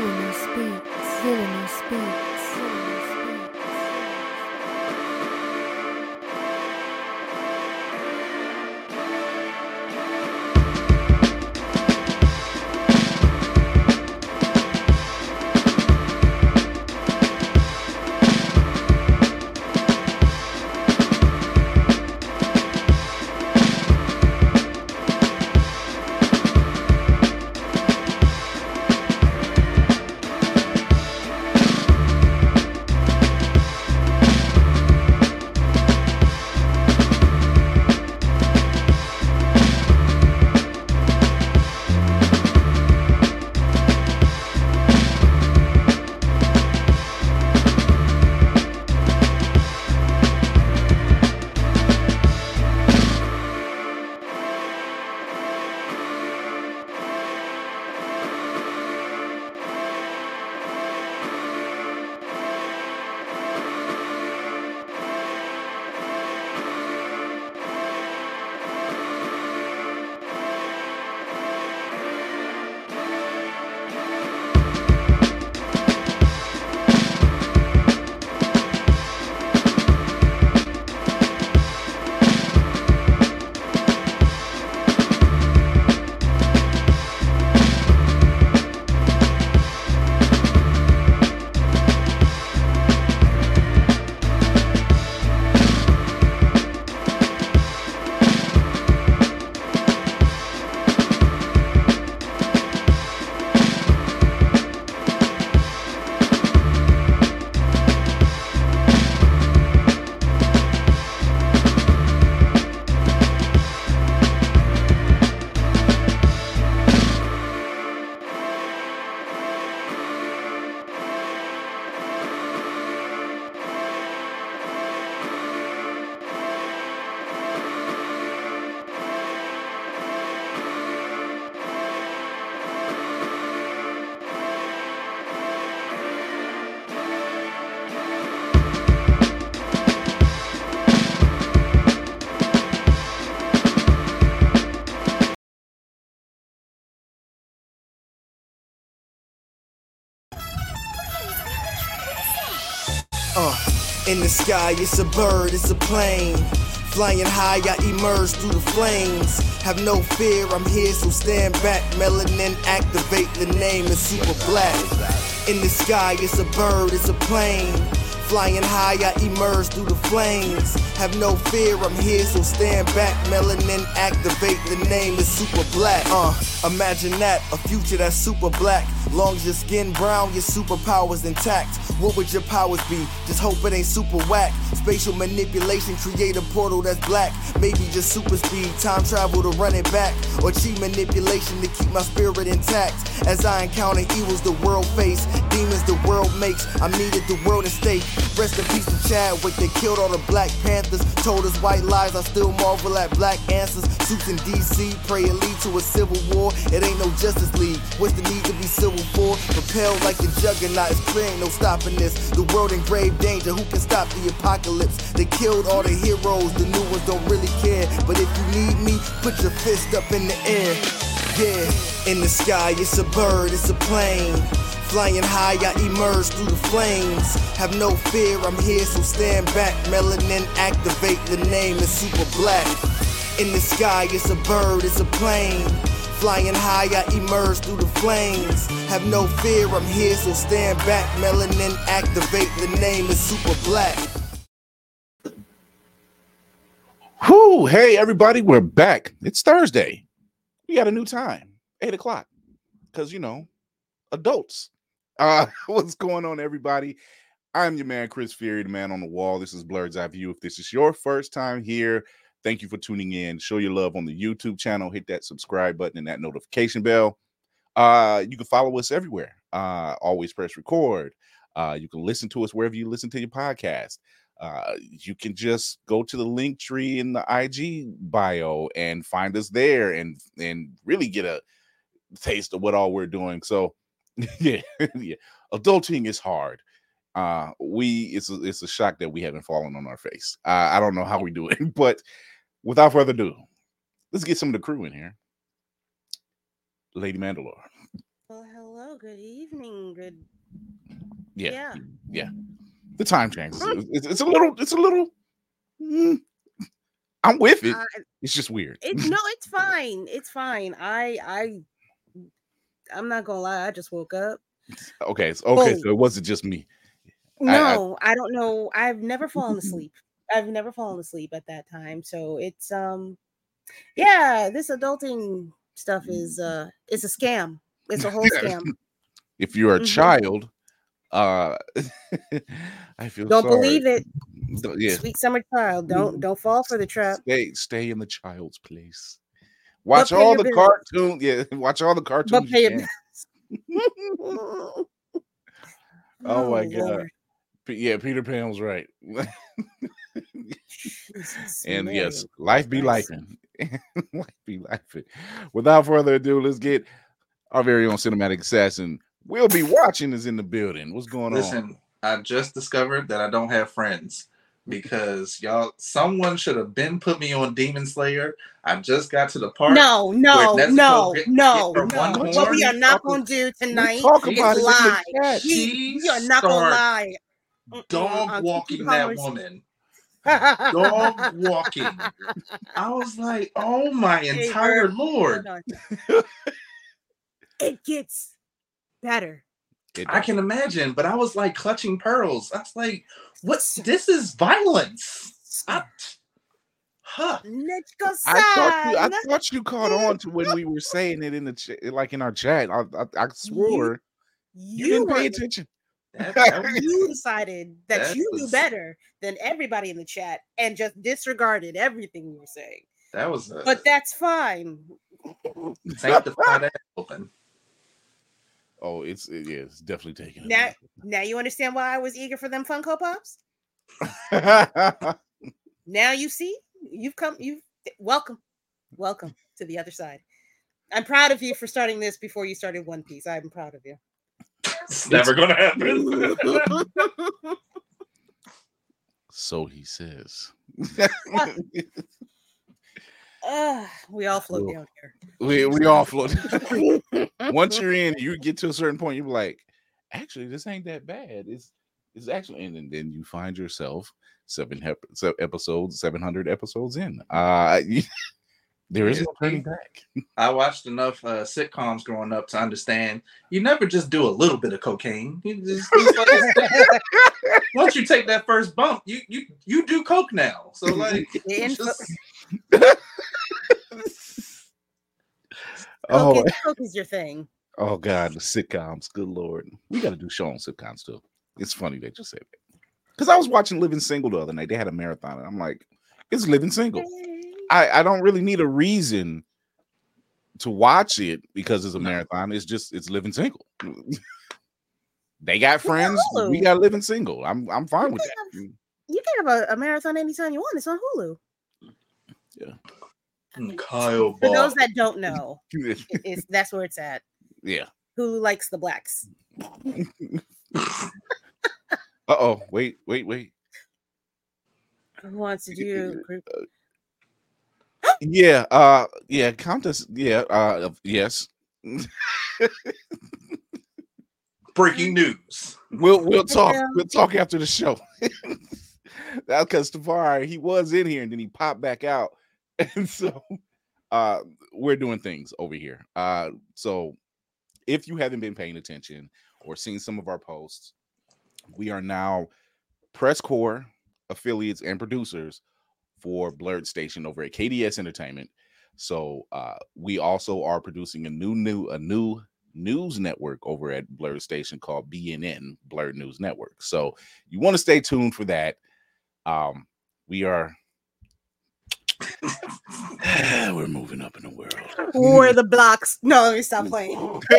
Villainy speaks. Villainy speaks. In the sky, it's a bird, it's a plane. Flying high, I emerge through the flames. Have no fear, I'm here, so stand back. Melanin activate, the name is super black. In the sky, it's a bird, it's a plane. Flying high, I emerge through the flames. Have no fear, I'm here, so stand back. Melanin activate, the name is super black. Uh, imagine that, a future that's super black. Long as your skin brown, your superpowers intact. What would your powers be? Just hope it ain't super whack. Spatial manipulation, create a portal that's black. Maybe just super speed, time travel to run it back. Or cheat manipulation to keep my spirit intact. As I encounter evils the world face, demons the world makes. I needed the world at stake. Rest in peace to Chadwick, they killed all the Black Panthers. Told us white lies, I still marvel at black answers. Suits in DC, pray it lead to a civil war. It ain't no Justice League. What's the need to be civil for? Propelled like the juggernaut, it's clear ain't no stopping this. The world in grave danger, who can stop the apocalypse? They killed all the heroes, the new ones don't really care. But if you need me, put your fist up in the air. Yeah, in the sky, it's a bird, it's a plane. Flying high, I emerge through the flames. Have no fear, I'm here, so stand back. Melanin activate, the name is super black. In the sky, it's a bird, it's a plane. Flying high, I emerge through the flames. Have no fear, I'm here, so stand back. Melanin activate, the name is super black. Whoo! Hey, everybody, we're back. It's Thursday. We got a new time, eight o'clock, because you know, adults. Uh, what's going on, everybody? I'm your man, Chris Fury, the man on the wall. This is Blerd's Eye View. If this is your first time here, thank you for tuning in. Show your love on the YouTube channel. Hit that subscribe button and that notification bell. Uh, you can follow us everywhere. Uh, always press record. Uh, you can listen to us wherever you listen to your podcast. Uh, you can just go to the link tree in the IG bio and find us there and and really get a taste of what all we're doing. So yeah, yeah. Adulting is hard. Uh we it's a, it's a shock that we haven't fallen on our face. Uh, I don't know how we do it, but without further ado, let's get some of the crew in here. Lady Mandalore. Well, hello, good evening, good. Yeah, Yeah. yeah. The time changes. It's, it's a little. It's a little. mm, I'm with it. Uh, It's just weird. it, no, it's fine. It's fine. I, I, I'm not gonna lie. I just woke up. Okay, so, okay. Oh. So it wasn't just me. I- I- No, I, don't know. I've never fallen asleep. I've never fallen asleep at that time. So it's um, yeah. This adulting stuff is uh, it's a scam. It's a whole scam. If you're a Mhm. child, uh, I feel Don't sorry. believe it, Yeah, sweet summer child. Don't don't fall for the trap. stay stay in the child's place. Watch all the bills. cartoons. Yeah, watch all the cartoons. you pay your can. oh Oh my God. P- Yeah, Peter Pan was right. Jesus and yes, life be Christ. lifing. life be lifing. Without further ado, let's get our very own cinematic assassin. We'll be watching is in the building. What's going on? Listen, I just discovered that I don't have friends because y'all, someone should have been put me on Demon Slayer. I just got to the part. No, no, Nezuko no, get- no, get her one horn. What we are not going to do tonight talk is about it lie. She we are not going to lie. Dog uh, walking that woman. Dog walking. I was like, oh my entire Herb, lord. It gets better. It- I can imagine, but I was like clutching pearls. I was like, what's this is violence. I, huh. I thought you, I thought you caught on to when we were saying it in the ch- like in our chat. I, I, I swore you, You, didn't pay attention. That- that you decided that That you knew was- better than everybody in the chat and just disregarded everything we were saying. that was a But that's fine. sanctified ass open. Oh, it's it, yeah, it's definitely taking. Now, now you understand why I was eager for them Funko Pops. Now you see, you've come. You've welcome, welcome to the other side. I'm proud of you for starting this before you started One Piece. I'm proud of you. It's never gonna happen. so he says. Ugh, we all float Cool. down here. we we all float. Once you're in, you get to a certain point. You're like, actually, this ain't that bad. It's it's actually, and, then- then you find yourself seven hep- se- episodes, seven hundred episodes in. Uh, there is no turning back. I watched enough uh, sitcoms growing up to understand you never just do a little bit of cocaine. You just, it's like- once you take that first bump, you you you do coke now. So like, just- Oh, Coke, is, your thing. oh God, the sitcoms. Good lord, we got to do show on sitcoms too. It's funny that you said that because I was watching Living Single the other night. They had a marathon, and I'm like, it's Living Single. I, I don't really need a reason to watch it because it's a marathon. It's just it's living single. they got friends. We got living single. I'm I'm fine with that. You can have a, a marathon anytime you want. It's on Hulu. Mm, Kyle For Ball. those that don't know, it- it's that's where it's at. yeah. Who likes the blacks. Uh oh. Wait. Wait. Wait. Who wants to do? Yeah. Uh. Yeah. Countess. Yeah. Uh. Yes. Breaking news. We'll we'll talk. Yeah. We'll talk after the show. That's because Tavares he was in here and then he popped back out, and so uh we're doing things over here. Uh, so if you haven't been paying attention or seen some of our posts, we are now press corps affiliates and producers for Blerd Station over at KDS Entertainment. So uh, we also are producing a new new a new news network over at Blerd Station called BNN Blerd News Network. So you want to stay tuned for that. Um, we are we're moving up in the world. We're the blocks? No, let me stop playing.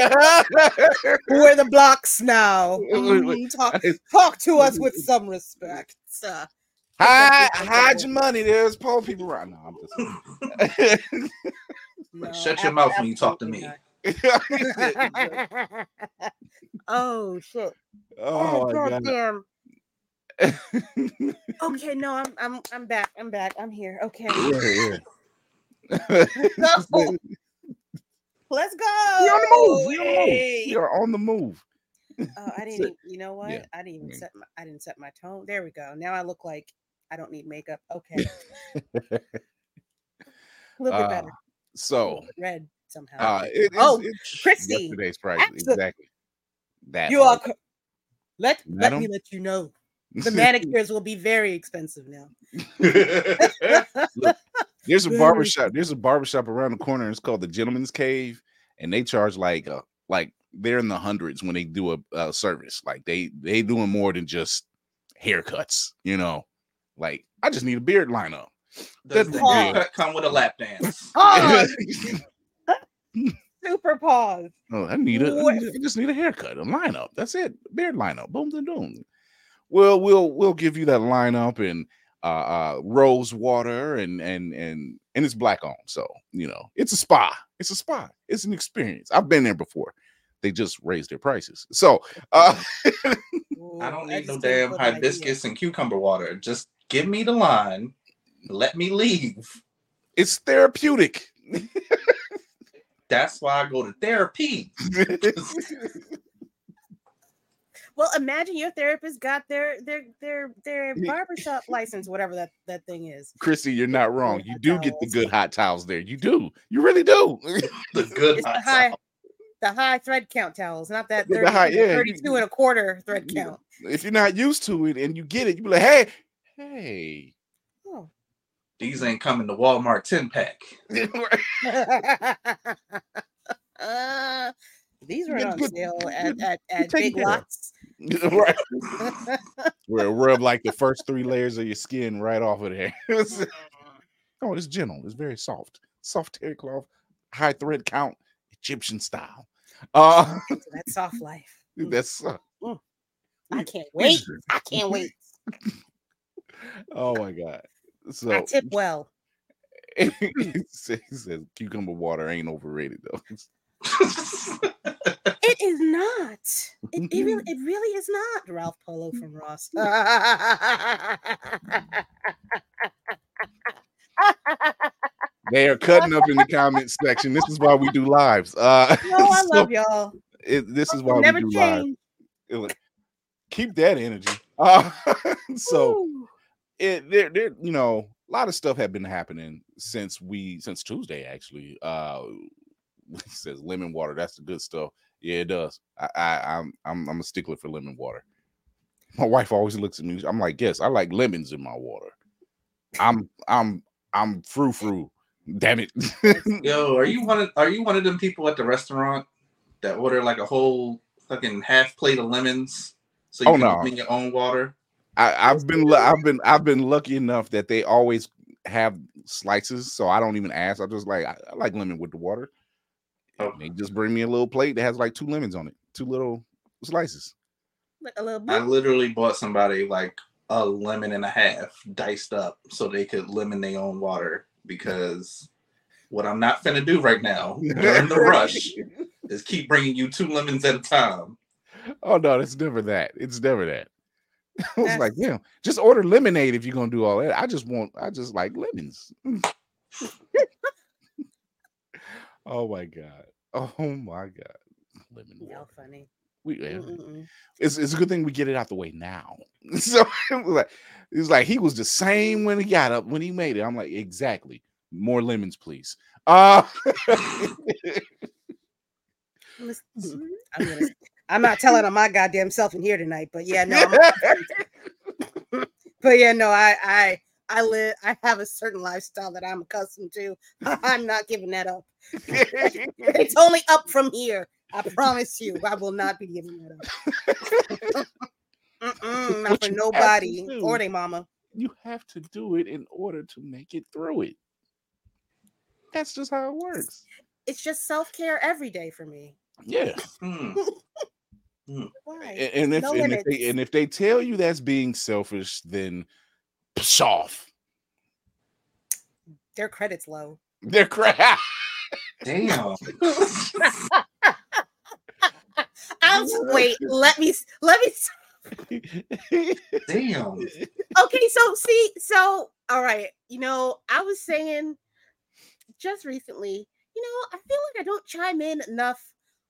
Who are the blocks now? Wait, wait, Mm, talk, talk to us with some respect. Uh, hide, hide your money. There's poor people right now. I'm just no, Shut your mouth when you talk to me. oh shit! oh my god. goddamn. Okay, no, I'm I'm I'm back. I'm back. I'm here. Okay. Yeah, yeah. No. Let's go. We on the move. We on the move. Are on the move. Oh, I didn't. You know what? Yeah, I didn't even set. My, I didn't set my tone. There we go. Now I look like I don't need makeup. Okay, a little bit Uh, better. so Red somehow. uh it, Oh, it's Christy, yesterday's price. Exactly. That you are. co- Let let me let you know. The manicures will be very expensive now. There's a Very barber shop. There's a barber shop around the corner. It's called the Gentleman's Cave, and they charge like uh, like they're in the hundreds when they do a, a service. Like they they doing more than just haircuts. You know, like I just need a beard lineup. Does That's the the haircut come with a lap dance? Oh, super pause. Oh, I need a, I, What? need a- I just need a haircut, a lineup. That's it. Beard lineup. Boom, boom, boom. Well, we'll we'll give you that lineup and uh, uh rose water and and and and it's black on. So you know, it's a spa. It's a spa. It's an experience. I've been there before. They just raised their prices. So uh I don't need no damn up idea. hibiscus and cucumber water. Just give me the line. Let me leave. it's therapeutic. That's why I go to therapy. Well, imagine your therapist got their their their their barbershop license, whatever that that thing is. Chrissy, you're not wrong. You do get the good hot towels there. You do. You really do. The good It's the high sauce. the high thread count towels, not that Yeah, the 30, high- yeah, 32 and a quarter thread Yeah. count. if you're not used to it and you get it, you be like, hey, hey. Oh. These ain't coming to Walmart 10 pack. Uh, these were on sale at, at, at Big. Lots. right. Where it rub like the first three layers of your skin right off of there. oh, it's gentle. It's very soft. Soft terry cloth, high thread count, Egyptian style. Uh that soft life. That's uh, I can't wait. I can't wait. oh my god. I So tip well. he says he says cucumber water ain't overrated though. It is not. It, it really, it really is not. Ralph Polo from Ross. They are cutting up in the comment section. This is why we do lives. Uh no, I so love y'all. it- this is why Never we do live. change. It keep that energy. Uh, so it there there you know a lot of stuff had been happening since we since Tuesday actually. Uh it says lemon water, that's the good stuff. Yeah, it does. I, I I'm I'm I'm a stickler for lemon water. My wife always looks at me. I'm like, yes, I like lemons in my water. I'm I'm I'm frou frou. Damn it. Yo, are you one of are you one of them people at the restaurant that order like a whole fucking half plate of lemons so oh, you Oh, can no. open your own water? I, I've been I've been I've been lucky enough that they always have slices, so I don't even ask. I just like I, I like lemon with the water. Oh. They just bring me a little plate that has like two lemons on it, two little slices. Like a little I literally bought somebody like a lemon and a half diced up so they could lemon their own water because what I'm not finna do right now during the rush is keep bringing you two lemons at a time. Oh no, it's never that. It's never that. I was like, That's- yeah, just order lemonade if you're gonna do all that. I just want, I just like lemons. oh my god. Oh my god. Lemon Y'all water. funny. We, it's, it's a good thing we get it out the way now. So it was like it was like he was the same when he got up when he made it. I'm like, exactly. More lemons, please. Uh Listen, I'm, gonna, I'm not telling on my goddamn self in here tonight, but yeah, no. I'm- but yeah, no, I I I live I have a certain lifestyle that I'm accustomed to. I'm not giving that up. It's only up from here. I promise you, I will not be giving that up. Mm-mm, not What for you have to nobody do. or they mama. you have to do it in order to make it through it. That's just how it works. It's just self care every day for me. Yeah. Hmm. Hmm. Why? A- And if No and if, they, and if they tell you that's being selfish, then psh off. Their credit's low. They're crap. Damn. I'm wait. Let me let me. Damn. Okay, so see, so all right. You know, I was saying just recently. You you know, I feel like I don't chime in enough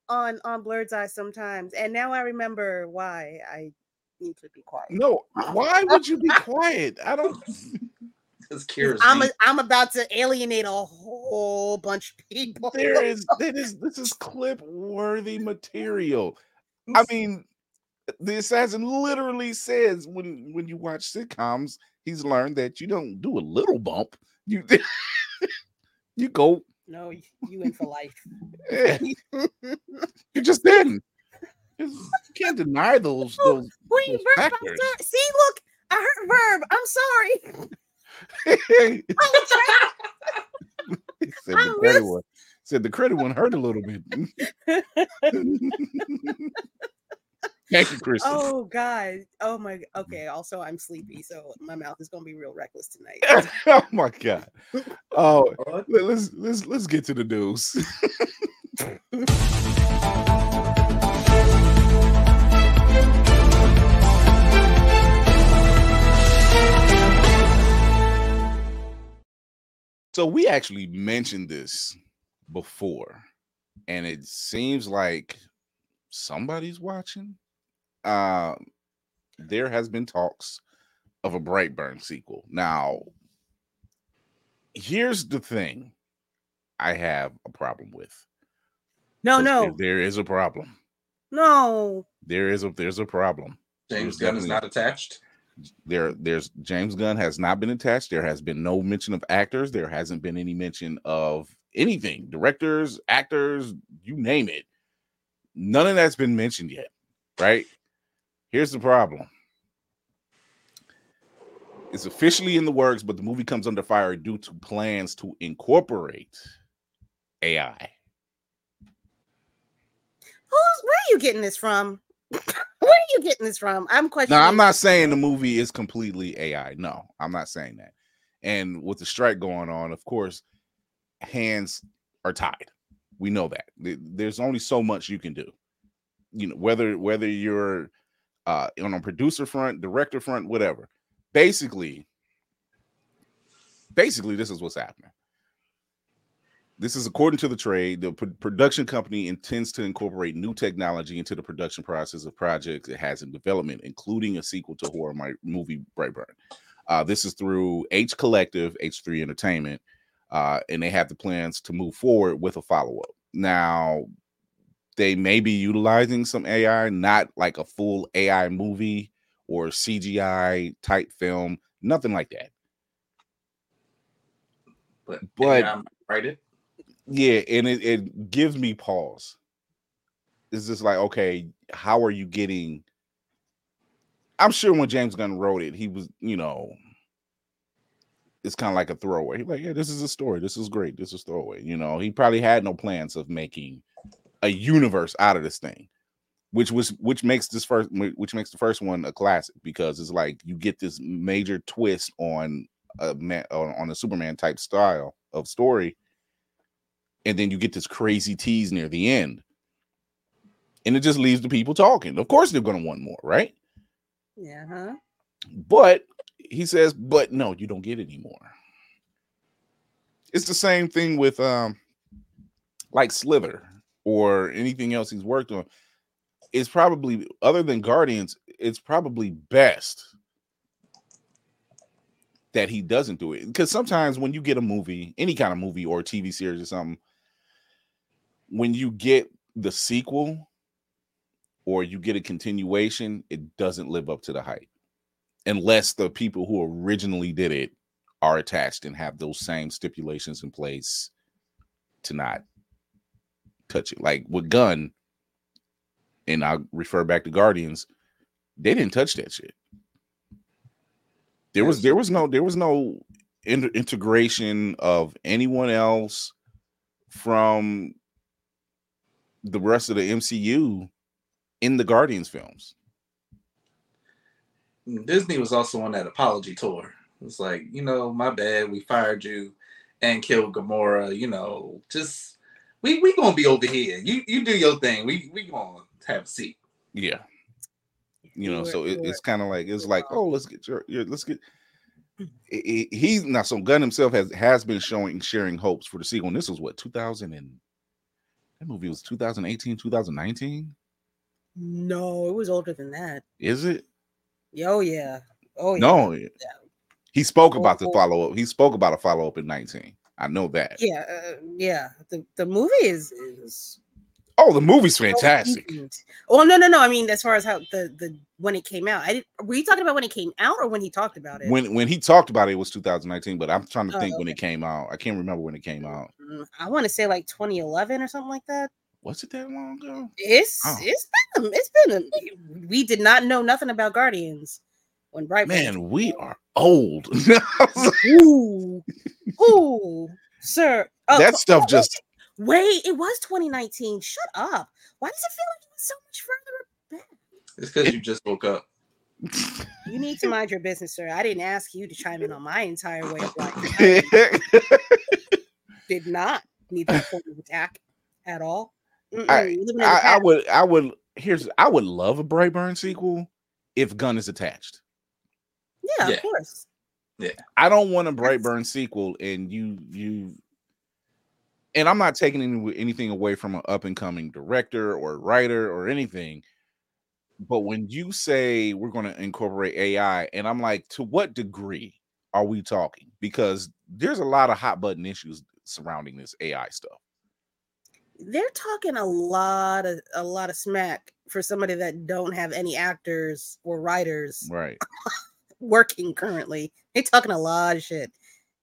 on on Blerd's Eye sometimes, and now I remember why I need to be quiet. No, why would you be quiet? I don't. This cures I'm me. a, I'm about to alienate a whole bunch of people. There is that is this is clip worthy material. I mean, the assassin literally says when when you watch sitcoms, he's learned that you don't do a little bump. You you go. no, you, you in for life. Yeah, you just didn't. You can't deny those oh, those. Wait, those factors. See, look, I heard verb. I'm sorry. Oh, he said the oh, credit really- one. Said the credit one hurt a little bit. Thank you, Chris. Oh God. Oh my. Okay. Also, I'm sleepy, so my mouth is gonna be real reckless tonight. oh my god. Oh, What? let's let's let's get to the news. So we actually mentioned this before, and it seems like somebody's watching. Um, there has been talks of a Brightburn sequel. Now, here's the thing I have a problem with. No, no, there- there is a problem. no. There is a there's a problem. James There's Gunn is not attached. There there's James Gunn has not been attached. There has been no mention of actors. There hasn't been any mention of anything. Directors, actors, you name it. None of that's been mentioned yet, right? Here's the problem. It's officially in the works, but the movie comes under fire due to plans to incorporate AI. Who's where are you getting this from? Where are you getting this from? I'm questioning. No, I'm not saying the movie is completely AI. No, I'm not saying that. And with the strike going on, of course, hands are tied. We know that. There's only so much you can do. You know, whether whether you're uh on a producer front, director front, whatever. Basically, basically, this is what's happening. This is according to the trade. The pro- production company intends to incorporate new technology into the production process of projects it has in development, including a sequel to horror movie Brightburn. Uh, this is through H Collective, H3 Entertainment, uh, and they have the plans to move forward with a follow up. Now, they may be utilizing some AI, not like a full AI movie or CGI type film, nothing like that. But, But- right. Yeah and it, it gives me pause. It's just like okay how are you getting i'm sure when james gunn wrote it he was you know it's kind of like a throwaway. He's like yeah this is a story. This is great. This is throwaway you know? He probably had no plans of making a universe out of this thing which was which makes this first which makes the first one a classic because it's like you get this major twist on a man on, on a superman type style of story and then you get this crazy tease near the end. And it just leaves the people talking. Of course they're going to want more right? Yeah, huh? but he says but no you don't get any more. It's the same thing with um like slither or anything else he's worked on. It's probably other than guardians it's probably best that he doesn't do it. Because sometimes when you get a movie any kind of movie or tv series or something when you get the sequel or you get a continuation it doesn't live up to the hype unless the people who originally did it are attached and have those same stipulations in place to not touch it. Like with Gunn and i'll refer back to guardians they didn't touch that shit. There was there was no there was no inter- integration of anyone else from the rest of the MCU in the Guardians films. Disney was also on that apology tour. It's like, you know, my bad, we fired you and killed Gamora. You know, just we we gonna be over here. You you do your thing. We we gonna have a seat. Yeah. You know, so it, it's kind of like it's like, oh, let's get your, your let's get he- he- he's not so Gunn himself has has been showing sharing hopes for the sequel. And this was what 2000 and that movie was 2018, 2019. No, it was older than that. Is it? Oh yeah. Oh yeah. No. He spoke about the Oh. follow up. He spoke about a follow up in 19. I know that. Yeah, uh, yeah. The the movie is is Oh, the movie's fantastic. Oh no, no, no. I mean, as far as how the the when it came out, I did. Were you talking about when it came out or when he talked about it? When when he talked about it, it was 2019, but I'm trying to Oh, think when it came out. I can't remember when it came out. Mm, I want to say like 2011 or something like that. Was it that long ago? It's Oh. it's been it's been a, we did not know nothing about Guardians when Bright Man, we are old. Ooh, ooh, sir. Oh, that stuff wait, just wait. It was 2019. Shut up. Why does it feel like it was so much further back? It's because you just woke up. You need to mind your business, sir. I didn't ask you to chime in on my entire way of life. Did not need that form of attack at all. I- you living in the I, I would I would here's I would love a Brightburn sequel if Gunn is attached. yeah, Yeah. of course. Yeah, I don't want a That's- Brightburn sequel and you you and I'm not taking any, anything away from an up and coming director or writer or anything. But when you say we're going to incorporate AI, and I'm like, to what degree are we talking? Because there's a lot of hot button issues surrounding this AI stuff. They're talking a lot of a lot of smack for somebody that don't have any actors or writers Right. working currently. They talking a lot of shit.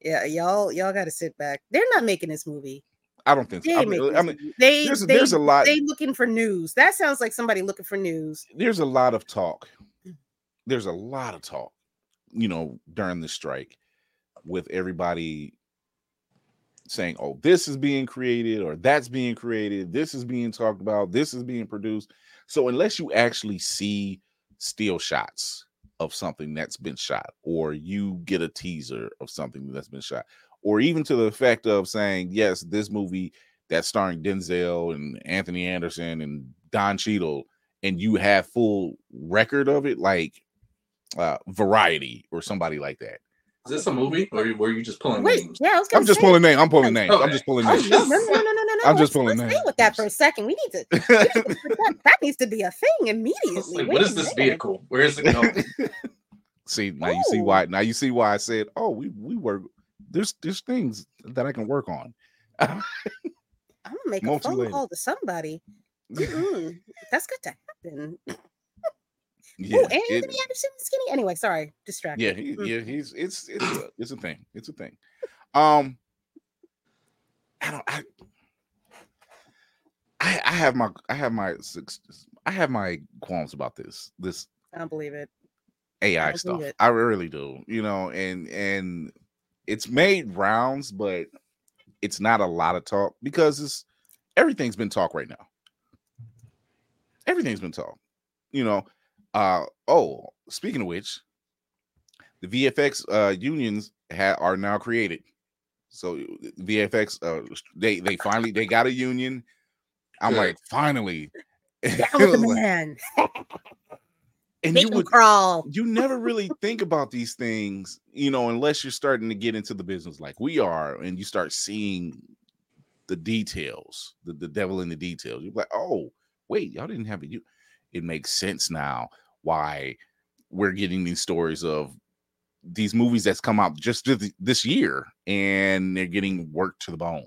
Yeah, y'all, y'all got to sit back. They're not making this movie. I don't think so. I mean, uh, I mean they, there's, they, there's a lot. they looking for news. That sounds like somebody looking for news. there's a lot of talk. There's a lot of talk, you know, during the strike with everybody saying, oh, this is being created or that's being created, this is being talked about, this is being produced. So unless you actually see still shots of something that's been shot, or you get a teaser of something that's been shot, or even to the effect of saying, yes, this movie that's starring Denzel and Anthony Anderson and Don Cheadle and you have full record of it, like uh Variety or somebody like that. Is this a movie or were you just pulling Wait, names? yeah, I was gonna I'm just pulling names. I'm pulling names. I'm just pulling Oh, names. no, no, no, no, no, no, no. I'm just Let's- pulling let's names. stay with that for a second. We need to. we need to that, that needs to be a thing immediately. like, Wait what a is this minute. vehicle? Where is it going? see now you see Oh. why now you see why I said, oh, we we work. There's there's things that I can work on. I'm gonna make a phone call to somebody. Mm-mm. That's got to happen. yeah, oh, and it- Anthony Anderson skinny. Anyway, sorry, distracted. yeah, he, Mm. yeah. He's it's it's a, it's a thing. It's a thing. Um, I don't. I, I I have my I have my six- I have my qualms about this this I don't believe it. AI stuff. it. I really do. You know, and and it's made rounds, but it's not a lot of talk because it's everything's been talk right now. Everything's been talk. You know, uh oh, speaking of which, the VFX uh unions ha- are now created. So VFX uh they they finally they got a union. I'm Good. like, finally. Down with the Like, man. and Make you would crawl. you never really think about these things, you know, unless you're starting to get into the business like we are, and you start seeing the details, the, the devil in the details. You're like, oh, wait, y'all didn't have it. You, it makes sense now why we're getting these stories of these movies that's come out just this year, and they're getting worked to the bone.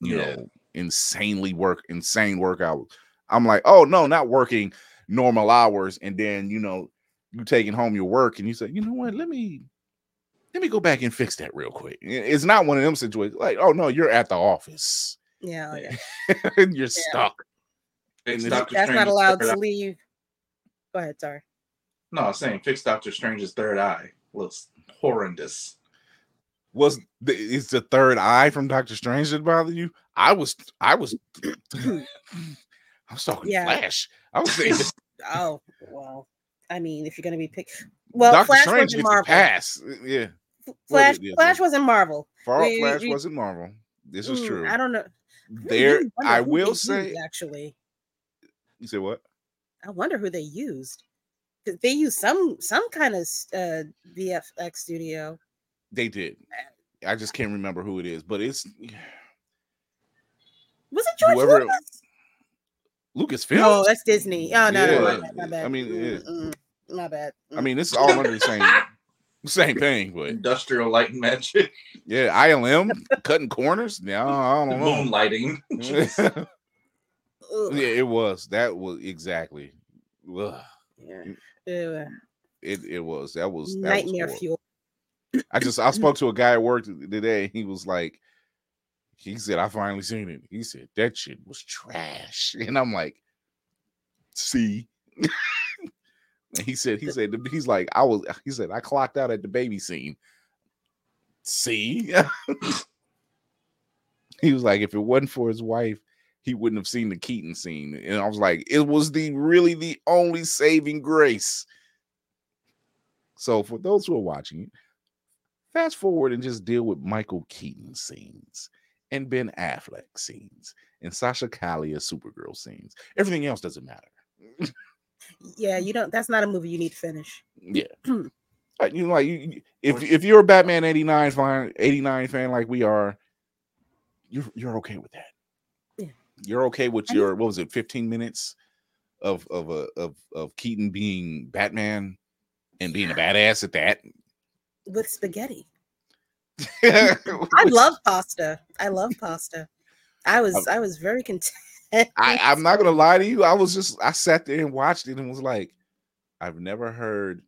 You Yeah. know, insanely work, insane workout. I'm like, oh no, not working normal hours, and then you know you taking home your work and you say, you know what, let me let me go back and fix that real quick. It's not one of them situations like, oh no, you're at the office Yeah, oh, yeah. and you're stuck. And Doctor That's not allowed third to eye. leave. Go ahead, sorry. No, I'm saying fix Doctor Strange's third eye. Looks horrendous. Was the, is the third eye from Doctor Strange that bothered you? I was I was I was talking Yeah. Flash. I was saying Oh, well. I mean, if you're gonna be picked, well, Doctor Flash Strange wasn't gets Marvel. pass. Yeah, Flash, yeah, Flash yeah. wasn't Marvel. Far We- Flash we- wasn't Marvel. This is Mm, true. I don't know. There, I they will used, say. actually. You say what? I wonder who they used. They used some some kind of uh, VFX studio. They did. I just can't remember who it is, but it's Was it George Whoever- Lucas? Lucasfilm. No, that's Disney. Oh no, no, my bad, my bad. I mean, it- mm, my bad. I mean, it's all under the same same thing, but Industrial light and magic, yeah, ILM cutting corners. No, I don't know. moonlighting. yeah, it was. That was exactly. Ugh. Yeah. Ew. It it was. That was that Nightmare horrible. fuel. I just I spoke to a guy at work today. He was like, he said, I finally seen it. He said that shit was trash, and I'm like, see. and he said, he said, he's like, I was. He said, I clocked out at the baby scene. See. he was like, if it wasn't for his wife, he wouldn't have seen the Keaton scene. And I was like, it was the really the only saving grace. So for those who are watching it, fast forward and just deal with Michael Keaton scenes and Ben Affleck scenes and Sasha Calle Supergirl scenes. Everything else doesn't matter. Yeah, you don't. That's not a movie you need to finish. Yeah. You know, like you, if if you're a Batman 89 fan, 89 fan like we are, you're you're okay with that. Yeah. You're okay with your what was it, 15 minutes of of a of of Keaton being Batman and being a badass at that. With spaghetti. I I love pasta. I love pasta. I was um, I was very content. I, I'm not gonna lie to you. I was just I sat there and watched it and was like, I've never heard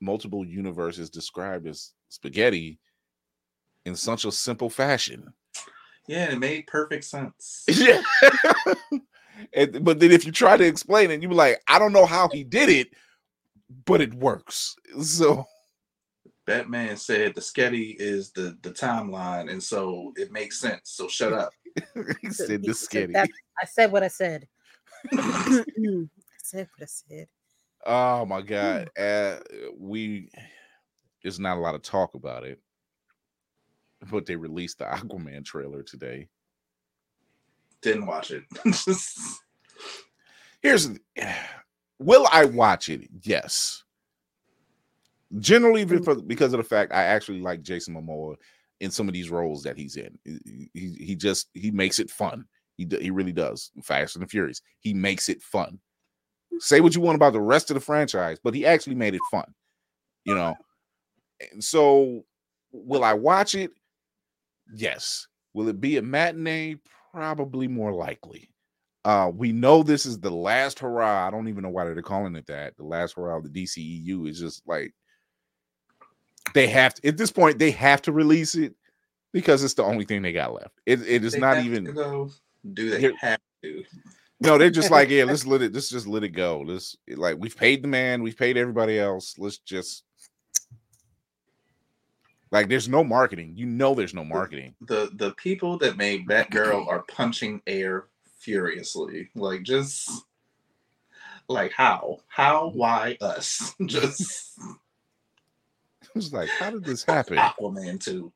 multiple universes described as spaghetti in such a simple fashion. Yeah, it made perfect sense. Yeah. and, but then if you try to explain it, you be like, I don't know how he did it, but it works. So Batman said the sketty is the the timeline, and so it makes sense. So shut up. he said the said skitty. that- I said what I said. I said what I said. Oh my god. Uh, we there's not a lot of talk about it. But they released the Aquaman trailer today. Didn't watch it. Just- Here's will I watch it? Yes. Generally for- because of the fact I actually like Jason Momoa in some of these roles that he's in. He, he, he just he makes it fun. He he really does. Fast and the Furious. He makes it fun. Say what you want about the rest of the franchise, but he actually made it fun. You know. And so will I watch it? Yes. Will it be a matinee? Probably more likely. Uh, we know this is the last hurrah. I don't even know why they're calling it that. The last hurrah of the DCEU is just like they have to, at this point, they have to release it because it's the only thing they got left. It, it is they not even. Do they have to? no, they're just like, yeah, let's let it, let's just let it go. Let's like we've paid the man, we've paid everybody else. Let's just like there's no marketing. You know there's no marketing. The the people that made Batgirl are punching air furiously. Like just like how? How? Why us? just It's like, how did this happen? Aquaman too.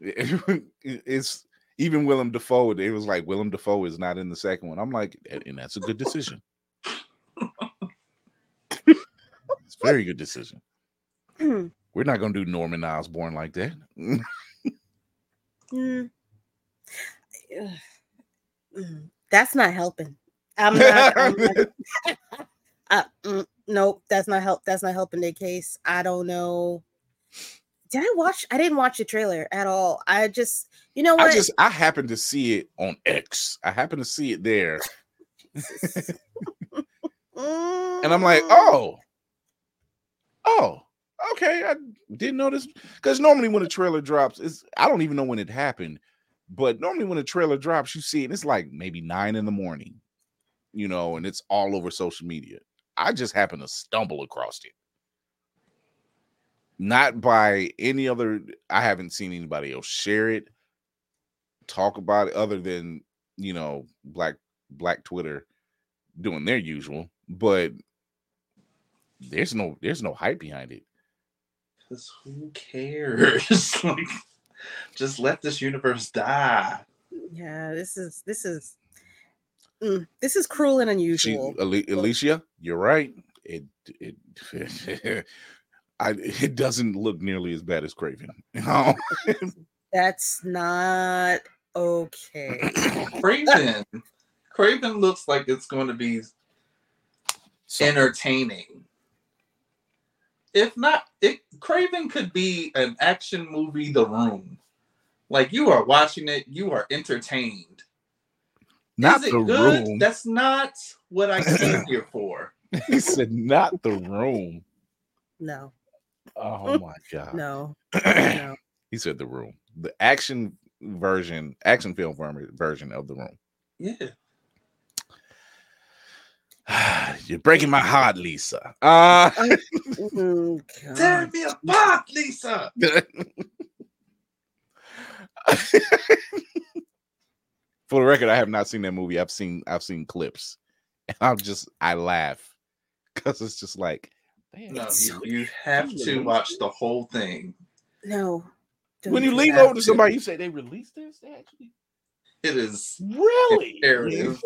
it's even Willem Dafoe. It was like Willem Dafoe is not in the second one. I'm like, and and that's a good decision. it's a very good decision. We're not gonna do Norman Osborn like that. Mm. Mm. That's not helping. I'm not. I'm not uh, mm, nope, that's not help. That's not helping the case. I don't know. Did I watch? I didn't watch the trailer at all. I just, you know what? I just I happened to see it on X. I happened to see it there, and I'm like, Mm. oh, oh, okay. I didn't know this because normally when a trailer drops, it's I don't even know when it happened, but normally when a trailer drops, you see it. It's like maybe nine in the morning, you know, and it's all over social media. I just happened to stumble across it. Not by any other, I haven't seen anybody else share it, talk about it, other than you know, black black Twitter doing their usual, but there's no there's no hype behind it. Because who cares? like, just let this universe die. yeah, this is this is mm, this is cruel and She, unusual. Ali- Alicia, you're right. It it I it doesn't look nearly as bad as Kraven. You? That's not okay. Kraven. Kraven looks like it's going to be So- entertaining. If not, it Kraven could be an action movie, The Room. Like you are watching it, you are entertained. Not Is it the good? room. That's not what I came here for. he said not the room. No, Oh my god. no, no. he said the room. The action version, action film version of the room. Yeah. You're breaking my heart, Lisa. Uh Mm, Tear me apart, Lisa. For the record, I have not seen that movie. I've seen I've seen clips, and I'm just I laugh because it's just like damn. No, It's you, so you have to watch the whole thing. No. when you do lean over to somebody, you say they released this. They actually It is really imperative.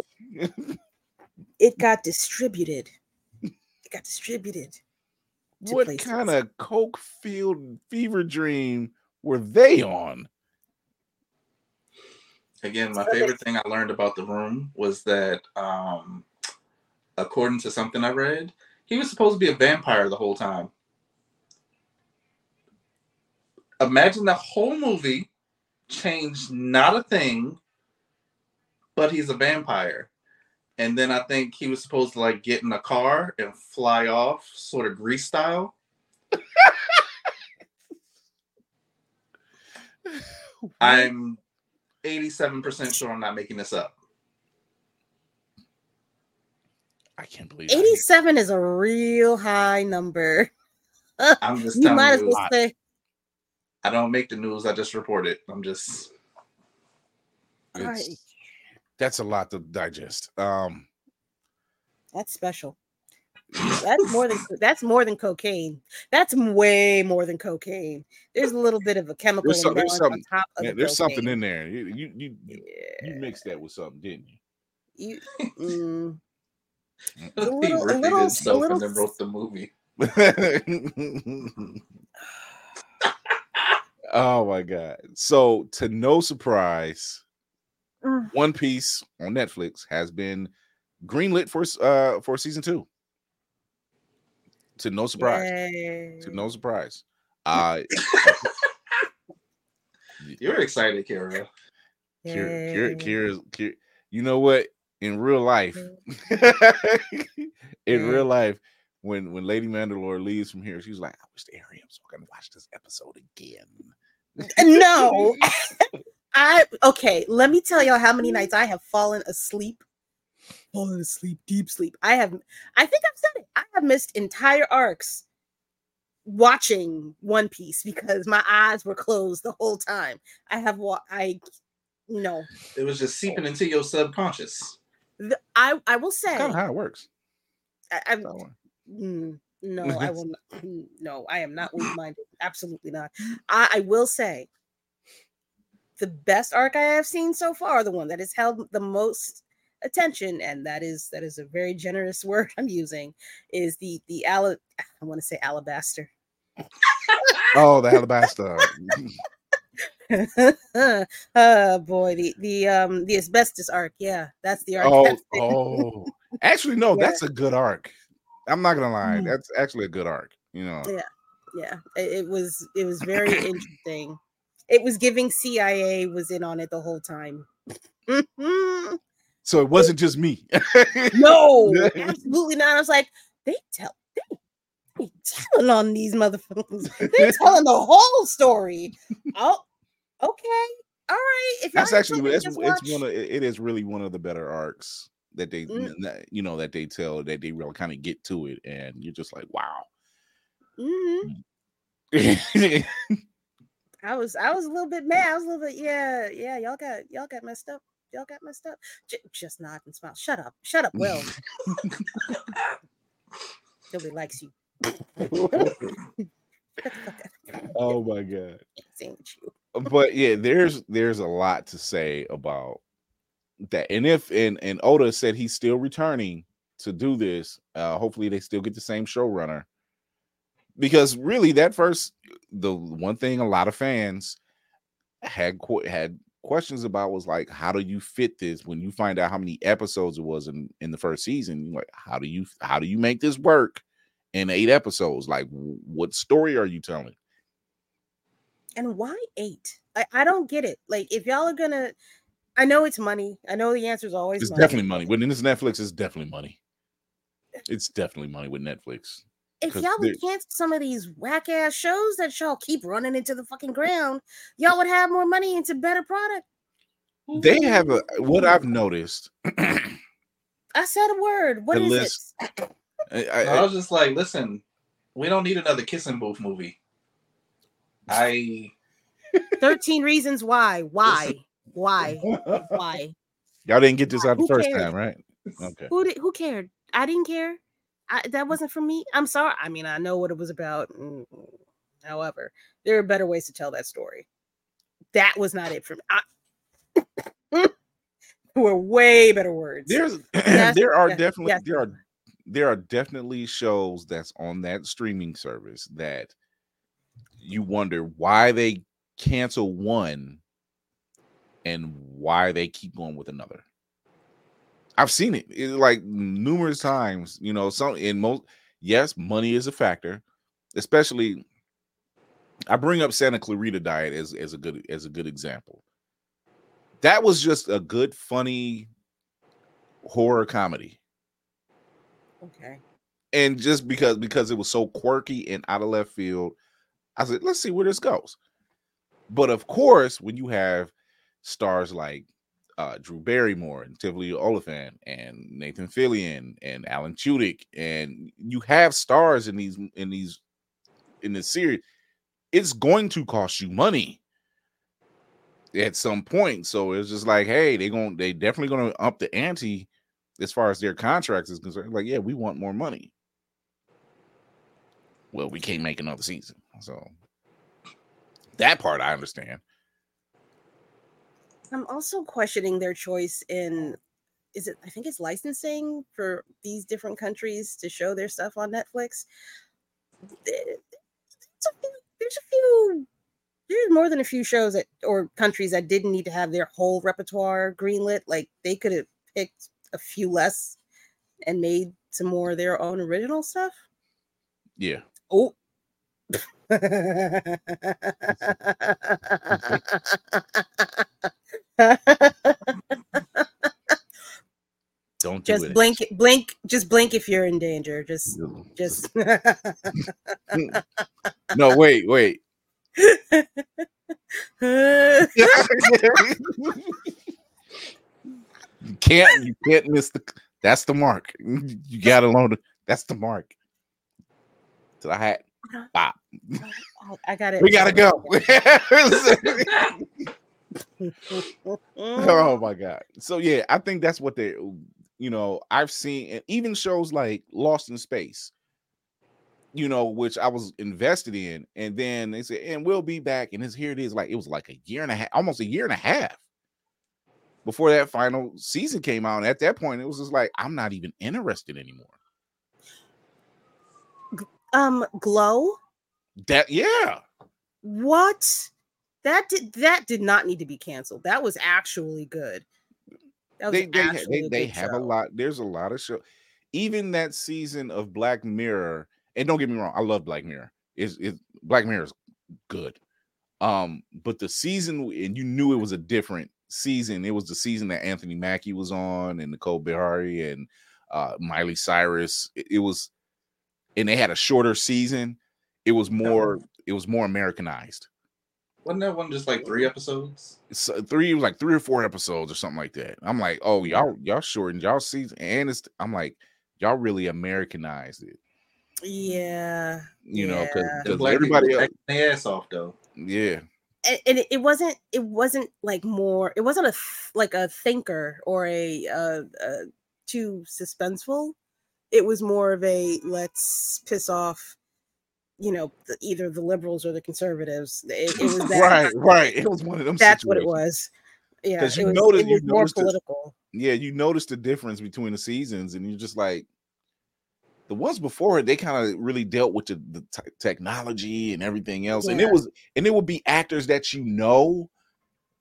it got distributed. It got distributed. what places. kind of coke field fever dream were they on? Again, my favorite thing I learned about the room was that, um, according to something I read, he was supposed to be a vampire the whole time. Imagine the whole movie changed not a thing, but he's a vampire. And then I think he was supposed to like get in a car and fly off, sort of grease style. I'm 87% sure I'm not making this up. I can't believe 87 is a real high number. I'm just You telling might as you, well say I don't make the news, I just report it. I'm just It's- Right. That's a lot to digest. Um, that's special. That's more than that's more than cocaine. That's way more than cocaine. There's a little bit of a chemical There's some- there's imbalance on something- top of yeah, the there's something in there. You you you, you, Yeah. you mixed that with something, didn't You, mm, he little- a repeated little- a little and then wrote the movie. oh my god! So to no surprise, Mm. One Piece on Netflix has been greenlit for uh for season two. To no surprise. yay. To no surprise. Uh You're excited, Kara. Kira, Kira, Yay. Kira's, Kira, you know what? In real life, in Mm. real life, when when Lady Mandalore leaves from here, she's like, "I wish the area so I can watch this episode again." No. I okay, let me tell y'all how many nights I have fallen asleep. Fallen asleep, deep sleep. I have I think I've said it. I have missed entire arcs watching One Piece because my eyes were closed the whole time. I have wa- I no. It was just seeping into your subconscious. The- I I will say kind of how it works. I, I'm Mm, no, I will not. mm, No, I am not weak minded. Absolutely not. I, I will say the best arc I have seen so far, the one that has held the most attention, and that is that is a very generous word I'm using, is the the ala I want to say alabaster. Oh, the alabaster oh boy, the the um the asbestos arc. Yeah, that's the arc. oh, oh. Actually, no, Yeah. that's a good arc. I'm not gonna lie. Mm. That's actually a good arc. You know. Yeah. yeah it, it was it was very interesting it was giving cia was in on it the whole time Mhm. So it wasn't just me. no absolutely not i was like they tell they, they telling on these motherfuckers they're telling the whole story oh okay all right if that's actually taking it, that's it's watch. one of it is really one of the better arcs that they Mm. that, you know that they tell that they really kind of get to it and you're just like wow Mhm. i was i was a little bit mad i was a little bit yeah yeah y'all got y'all got messed up y'all got messed up J- just nod and smile. Shut up. Shut up will. Nobody likes you. Shut the fuck up. oh my god. Same with you. but yeah there's there's a lot to say about that. And if and and oda said he's still returning to do this uh hopefully they still get the same showrunner. Because really that first the one thing a lot of fans had had questions about was like how do you fit this when you find out how many episodes it was in in the first season like how do you how do you make this work in eight episodes like what story are you telling And why eight? I, I don't get it. Like, if y'all are gonna, I know it's money. I know the answer is always it's money. definitely money when it's netflix it's definitely money it's definitely money with netflix If 'cause y'all would cancel some of these whack ass shows that y'all keep running into the fucking ground, y'all would have more money into better product. they mm-hmm. have a what i've noticed I, I said a word. What The is list- it? I- I was just like, listen, we don't need another kissing booth movie. I 13 reasons why. Why? Why? Why? y'all didn't get this out the Who first cares? time right okay Who did who cared? I didn't care. I, that wasn't for me. I'm sorry. I mean, I know what it was about. mm, However, there are better ways to tell that story. That was not it for me. I, there were way better words. there's there are yes, definitely yes. there are there are definitely shows that's on that streaming service that you wonder why they cancel one and why they keep going with another i've seen it, it like numerous times you know some in most yes money is a factor especially i bring up santa clarita diet as, as a good as a good example. That was just a good funny horror comedy. Okay. and just because because it was so quirky and out of left field i said let's see where this goes. But of course when you have stars like uh, Drew Barrymore and Timothy Olyphant and Nathan Fillion and Alan Tudyk and you have stars in these in these in this series it's going to cost you money at some point. So it's just like hey they going they definitely to up the ante as far as their contracts is concerned. Like yeah we want more money. Well we can't make another season. So that part i understand I'm also questioning their choice in is it I think it's licensing for these different countries to show their stuff on Netflix. There's a few, there's a few there's more than a few shows that or countries that didn't need to have their whole repertoire greenlit. Like they could have picked a few less and made some more of their own original stuff. yeah Oh. don't do just it. blink blink just blink if you're in danger. Just just no wait wait. You can't you can't miss the that's the mark. You gotta learn the- that's the mark. To the hat Bop. Oh, oh, i got it. We gotta go oh my god. So yeah i think that's what they you know i've seen and even shows like lost in space you know which i was invested in and then they said and we'll be back and it's here it is like it was like a year and a half almost a year and a half before that final season came out and at that point it was just like i'm not even interested anymore. Um glow? That yeah. What that did that did not need to be canceled. That was actually good. That was they they, they, they have a lot there's a lot of show even that season of black mirror and don't get me wrong i love black mirror is it black mirror is good. Um but the season and you knew it was a different season it was the season that anthony mackie was on and nicole Beharie and uh miley cyrus it, it was and they had a shorter season it was more it was more americanized wasn't that one just like three episodes? it's three it was like three or four episodes or something like that. I'm like, oh y'all y'all shortened y'all season and it's I'm like y'all really Americanized it, yeah you know, Yeah. The because black everybody people else, their ass off though. yeah, and, and it, it wasn't it wasn't like more it wasn't a th- like a thinker or a uh, uh too suspenseful it was more of a let's piss off you know the, either the liberals or the conservatives it, it was that right, right. It was one of them. that's what it was yeah 'Cause it you was, noticed- it you was more noticed it- political Yeah, you notice the difference between the seasons, and you're just like, the ones before it, they kind of really dealt with the, the te- technology and everything else, and it was and it would be actors that you know,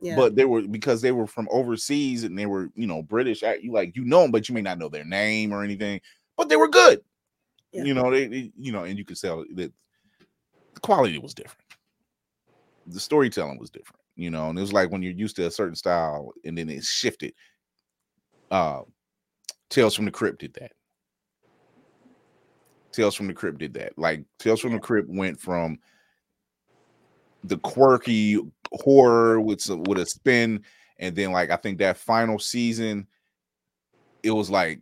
Yeah. but they were because they were from overseas and they were you know British. You like you know them, but you may not know their name or anything, but they were good. Yeah. You know they, they- you know, and you could tell that the quality was different. The storytelling was different, you know, and it was like when you're used to a certain style and then it shifted. Uh, Tales from the Crypt did that. Tales from the Crypt did that. Like Tales from the Crypt went from the quirky horror with some with a spin, and then like I think that final season, it was like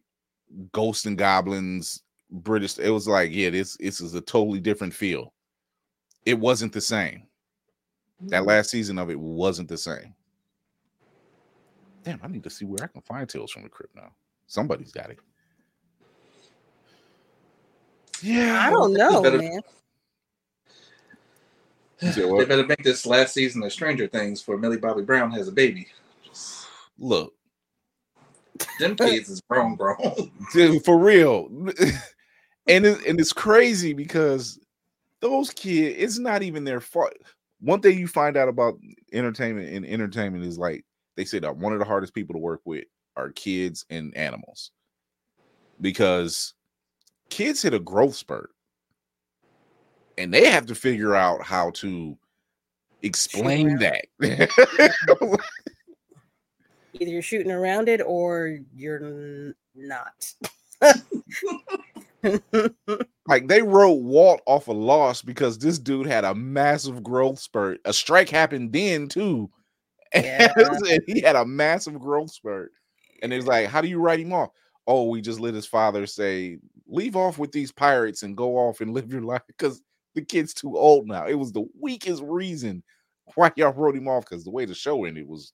ghosts and goblins, British. It was like, yeah, this this is a totally different feel. It wasn't the same. That mm. last season of it wasn't the same. Damn, I need to see where I can find Tales from the Crypt now. Somebody's got it. Yeah, I don't know, better- man. They better make this last season of Stranger Things for Millie Bobby Brown has a baby. Just, Look, them kids is grown, grown. dude, for real. and it, and it's crazy because those kids, it's not even their fault. One thing you find out about entertainment and entertainment is like they say that one of the hardest people to work with are kids and animals because kids hit a growth spurt and they have to figure out how to explain that. Either you're shooting around it or you're not. Like they wrote Walt off a loss because this dude had a massive growth spurt. A strike happened then too. Yeah. and he had a massive growth spurt. And it's like, how do you write him off? Oh, we just let his father say, leave off with these pirates and go off and live your life because the kid's too old now. It was the weakest reason why y'all wrote him off because the way the show ended was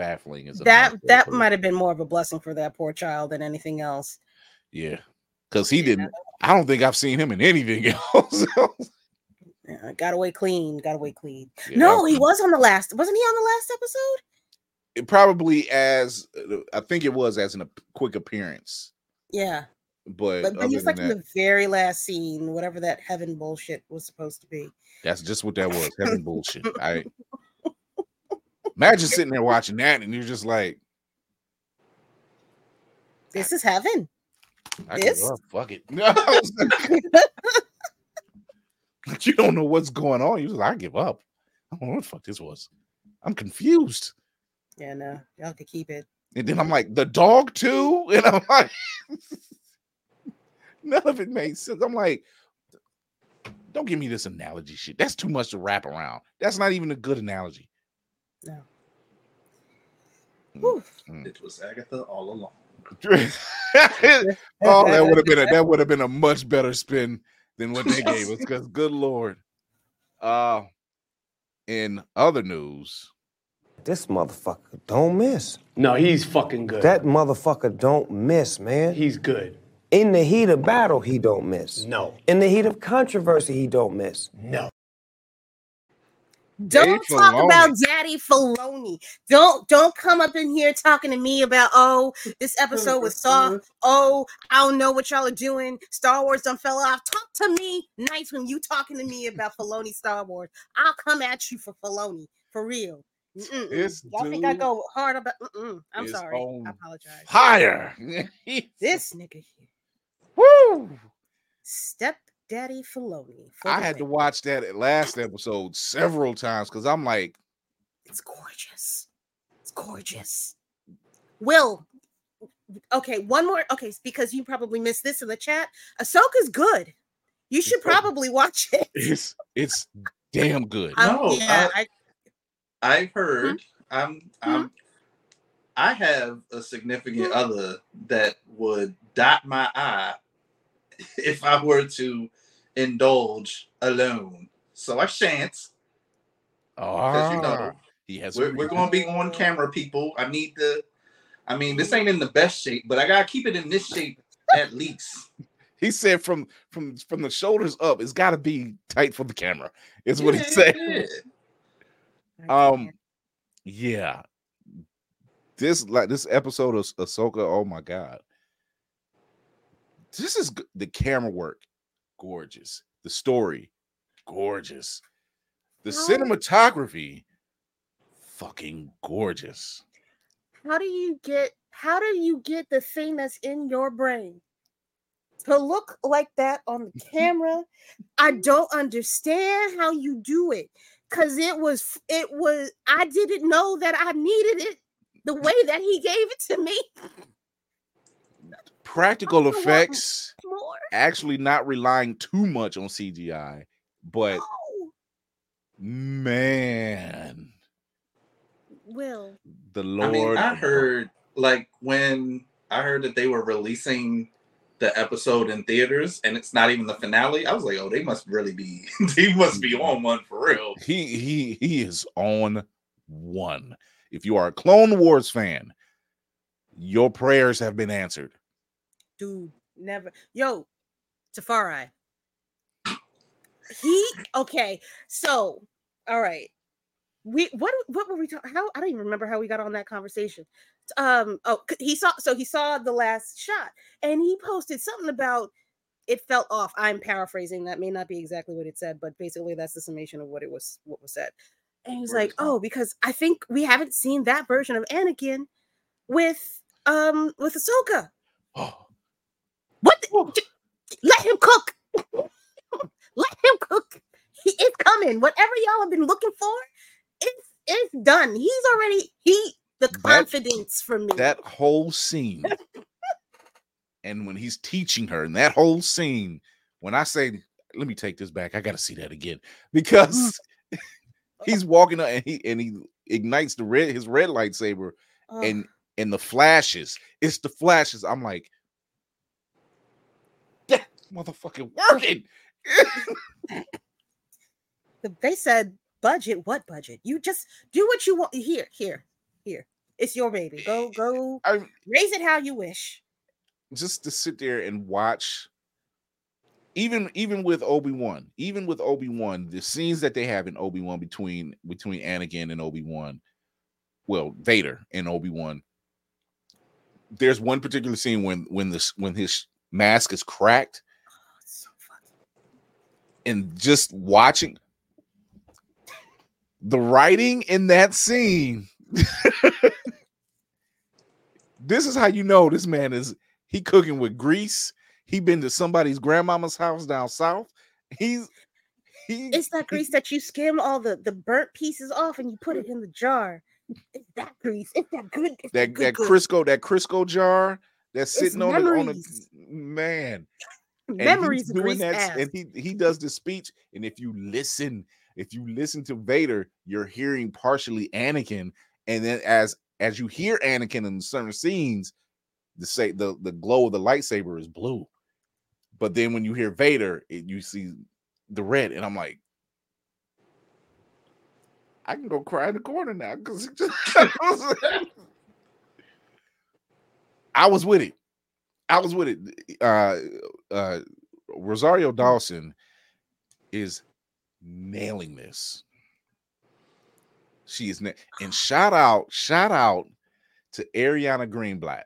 baffling. As a that nice way to that might have been more of a blessing for that poor child than anything else. Yeah. Because he didn't, I don't think I've seen him in anything else. Yeah, got away clean. Got away clean. Yeah, no, that- he was on the last. Wasn't he on the last episode? it probably as uh, I think it was as an, a quick appearance, Yeah, but, but, but other he was like than in the very last scene, whatever that heaven bullshit was supposed to be. that's just what that was. Heaven bullshit. I imagine sitting there watching that and you're just like, This is heaven. I give This? up, fuck it. No, you don't know what's going on. You're just like, I give up. I don't know what the fuck this was. I'm confused. Yeah, no, y'all could keep it. And then I'm like, the dog too? And I'm like, none of it makes sense. I'm like, don't give me this analogy shit. That's too much to wrap around. That's not even a good analogy. No. Mm, Whew. mm. It was Agatha all along. oh, that would have been a that would have been a much better spin than what they gave us. Because good lord. Uh in other news, This motherfucker don't miss. No, he's fucking good. That motherfucker don't miss, man. he's good. In the heat of battle, he don't miss. No, In the heat of controversy, he don't miss. no. Don't talk Filoni. about Daddy Filoni. Don't don't come up in here talking to me about oh this episode was soft. Oh I don't know what y'all are doing. Star Wars done fell off. Talk to me nice when you talking to me about Filoni Star Wars. I'll come at you for Filoni for real. This Y'all think I go hard about? Mm-mm. I'm sorry. I apologize. Higher. This nigga here, Woo! Step Daddy Filoni. I the had to watch that last episode several times because I'm like, It's gorgeous. It's gorgeous. Will. Okay, one more. Okay, because you probably missed this in the chat. Ahsoka's good. You should probably watch it. it's it's damn good. Um, No, yeah, I- I, I've heard. I'm. Hmm? I'm. I have a significant other that would dot my eye if I were to indulge alone. So I shan't. Because you know Ah, he has. we're, we're going to be on camera, people. I need to. I mean, this ain't in the best shape, but I gotta keep it in this shape at least. He said from from from the shoulders up, it's got to be tight for the camera. Is what he Yeah, said. yeah. Um. Yeah, this like this episode of Ahsoka. Oh my god, this is the camera work, gorgeous. The story, gorgeous. The How- cinematography, fucking gorgeous. How do you get how do you get the thing that's in your brain to look like that on the camera? I don't understand how you do it cuz it was it was I didn't know that I needed it the way that he gave it to me Practical don't know what- effects, more. actually not relying too much on CGI, but No. man, Will. the Lord? I Lord. mean, I heard like when I heard that they were releasing the episode in theaters and it's not even the finale. I was like, oh, they must really be he must be mm. on one for real. he he he is on one. If you are a Clone Wars fan, your prayers have been answered. Dude never yo Tafari. he okay so all right. We what what were we talking how i don't even remember how we got on that conversation. Um Oh, he saw so he saw the last shot and he posted something about it felt off. I'm paraphrasing that may not be exactly what it said but basically that's the summation of what it was what was said. And he's Word like oh because i think we haven't seen that version of anakin with um with ahsoka. Oh, what? the- Let him cook. Let him cook. He, it's coming. Whatever y'all have been looking for, it's it's done. He's already he the That- confidence for me. that whole scene. and when he's teaching her, and that whole scene, when I say, let me take this back, I gotta see that again. Because mm. he's walking up and he and he ignites the red his red lightsaber Ugh. and and the flashes, it's the flashes. I'm like, that motherfucking working. They said budget. What budget? You just do what you want. Here, here, here. It's your baby. Go, go. I Raise it how you wish. just to sit there and watch even even with Obi-Wan, even with Obi-Wan, the scenes that they have in Obi-Wan between between Anakin and Obi-Wan, well, Vader and Obi-Wan. There's one particular scene when when this when his mask is cracked Oh, it's so funny. And just watching the writing in that scene this is how you know this man is he cooking with grease he been to somebody's grandmama's house down south he's he It's that grease that you skim all the the burnt pieces off and you put it in the jar. It's that grease. It's that good. It's that good, that good. crisco that crisco jar that's It's sitting on the, on the man memories doing that ass. and he he does the speech and if you listen if you listen to Vader you're hearing partially Anakin and then as as you hear Anakin in certain scenes the say the the glow of the lightsaber is blue but then when you hear Vader it, you see the red and I'm like I can go cry in the corner now because I was with it. I was with it. Uh, uh, Rosario Dawson is nailing this. She is, na- and shout out, shout out to Ariana Greenblatt.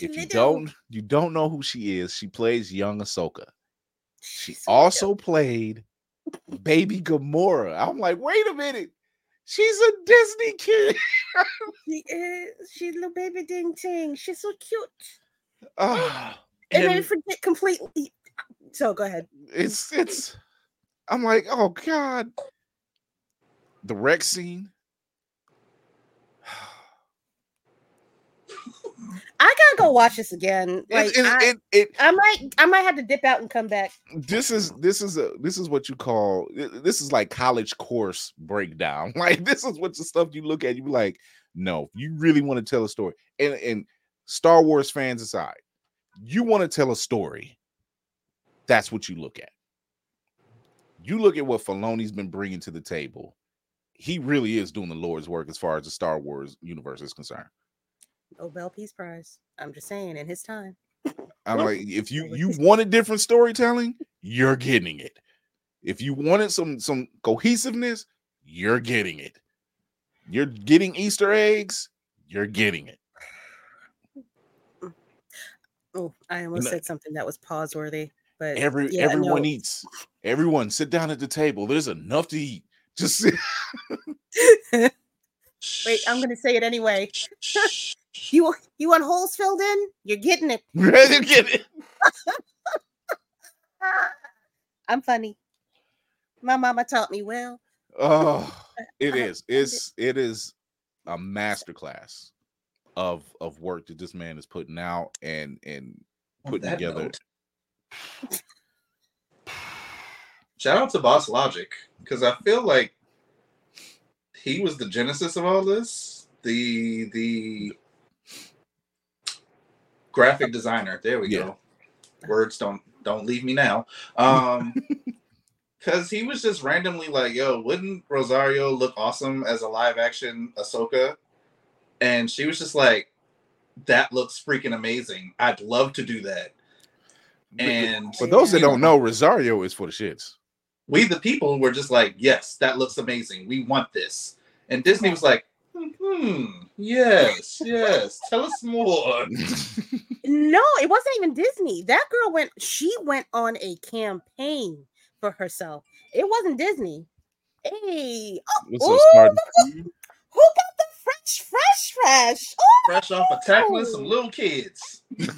If you do. don't, you don't know who she is. She plays young Ahsoka. She so also played Baby Gamora. I'm like, wait a minute, she's a Disney kid. She is. She's little baby ding ting. She's so cute. Ah, And, I and forget completely. So go ahead. it's it's. I'm like, oh god, the wreck scene. I gotta go watch this again. Like It, it, I, it, it, I might, I might have to dip out and come back. this is this is a this is what you call this is like college course breakdown. Like this is what the stuff you look at. You be like, no, you really want to tell a story. And and Star Wars fans aside, you want to tell a story. That's what you look at. You look at what Filoni's been bringing to the table. He really is doing the Lord's work as far as the Star Wars universe is concerned. Nobel Peace Prize. I'm just saying, in his time. I'm like, if you you wanted different storytelling, you're getting it. If you wanted some some cohesiveness, you're getting it. You're getting Easter eggs, you're getting it. Oh, I almost said something that was pause worthy, but Every yeah, everyone no. eats. Everyone sit down at the table. There's enough to eat. Just sit. Wait, I'm gonna say it anyway. You you want holes filled in? You're getting it. ready to get it. I'm funny. My mama taught me well. Oh, it uh, I is. It's it is a masterclass of of work that this man is putting out and and putting together. Shout out to Boss Logic because I feel like he was the genesis of all this. The the graphic designer. There we Yeah. go. Words don't don't leave me now. Um because he was just randomly like, yo, wouldn't Rosario look awesome as a live action Ahsoka? And she was just like, that looks freaking amazing. I'd love to do that. And For those that don't know, Rosario is for the shits. we the people were just like, yes, that looks amazing. We want this. And Disney was like, hmm, yes, yes. Tell us more. No, it wasn't even Disney. That girl went. She went on a campaign for herself. It wasn't Disney. Hey, oh, What's ooh, Smart? who got the fresh, fresh, fresh? Oh, Fresh off of tackling some little kids.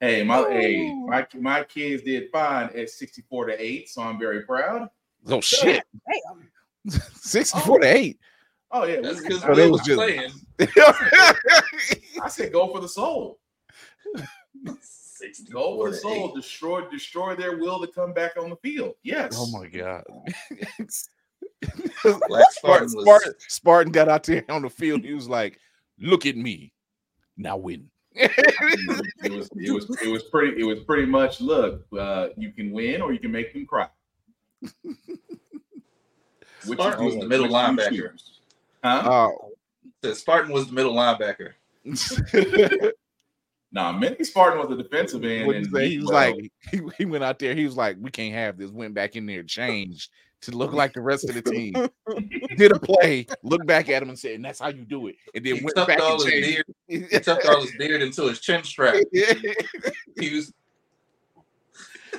Hey, my hey, my my kids did fine at 64 to 8, so I'm very proud. Oh shit. damn. 64 to 8. Oh yeah, That's because So I, they was was just- playing. I said go for the soul. Go for the 64 to soul. 8. Destroy destroy their will to come back on the field. Yes. oh my god. Spartan, was- Spartan, Spartan got out there on the field. He was like, look at me. Now win. it was it was it was pretty it was pretty much look uh you can win or you can make them cry Which Spartan was the middle linebacker. huh Oh. The Spartan was the middle linebacker. nah Minnie Spartan was the defensive end and? He was well, like, he, he went out there. He was like, we can't have this. Went back in there, changed to look like the rest of the team. Did a play, looked back at him and said, and that's how you do it. And then He went tucked back all and his beard. He tucked all his beard into his chin strap. He was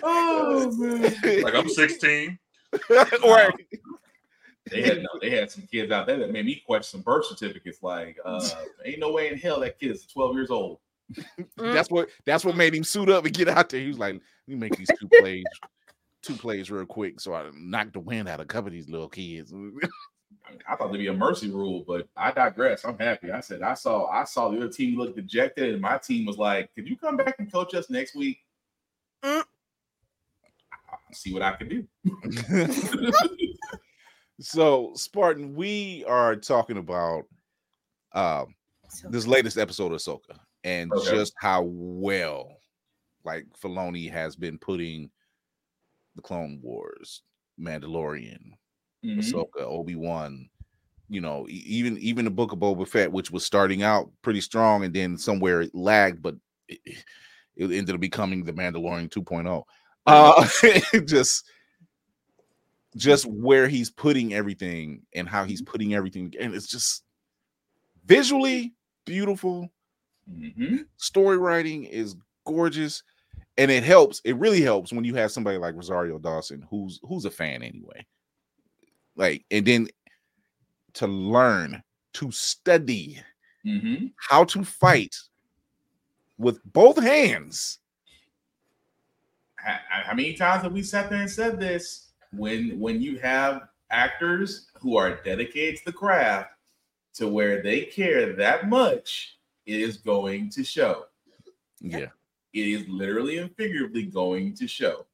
oh man like, "I'm 16." or they had no, they had some kids out there that made me question some birth certificates like uh ain't no way in hell that kid is 12 years old that's what that's what made him suit up and get out there. He was like, let me make these two plays, two plays real quick, so I knocked the wind out of a couple of these little kids. I, thought there'd be a mercy rule, but I digress. I'm happy. I said I saw I saw the other team look dejected, and my team was like, "Could you come back and coach us next week?" Mm. I'll see what I can do. so Spartan, we are talking about um So- this latest episode of Ahsoka and Okay. just how well like Filoni has been putting the Clone Wars, Mandalorian, Mhm. Ahsoka, Obi Wan, you know, even even the Book of Boba Fett, which was starting out pretty strong, and then somewhere it lagged, but it, it ended up becoming the Mandalorian 2.0. Uh, just just where he's putting everything and how he's putting everything, and it's just visually beautiful. Mhm. Story writing is gorgeous, and it helps. It really helps when you have somebody like Rosario Dawson, who's who's a fan anyway like and then to learn to study Mhm. how to fight with both hands How, how many times have we sat there and said this? When when you have actors who are dedicated to the craft to where they care that much, it is going to show. yeah it is literally and figuratively going to show.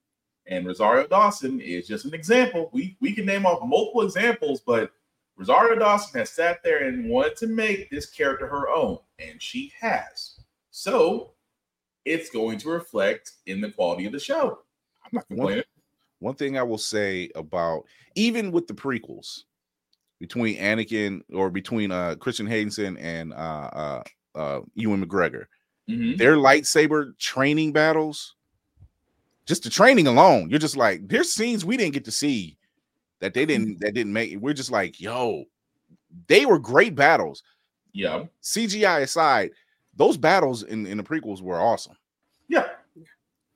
And Rosario Dawson is just an example. We we can name off multiple examples, but Rosario Dawson has sat there and wanted to make this character her own, and she has. So it's going to reflect in the quality of the show. I'm not complaining. one thing i will say about even with the prequels between anakin or between uh christian haydenson and uh uh uh ewan mcgregor Mhm. their lightsaber training battles just the training alone you're just like there's scenes we didn't get to see that they didn't that didn't make we're just like yo they were great battles Yeah. CGI aside, those battles in, in the prequels were awesome. Yeah.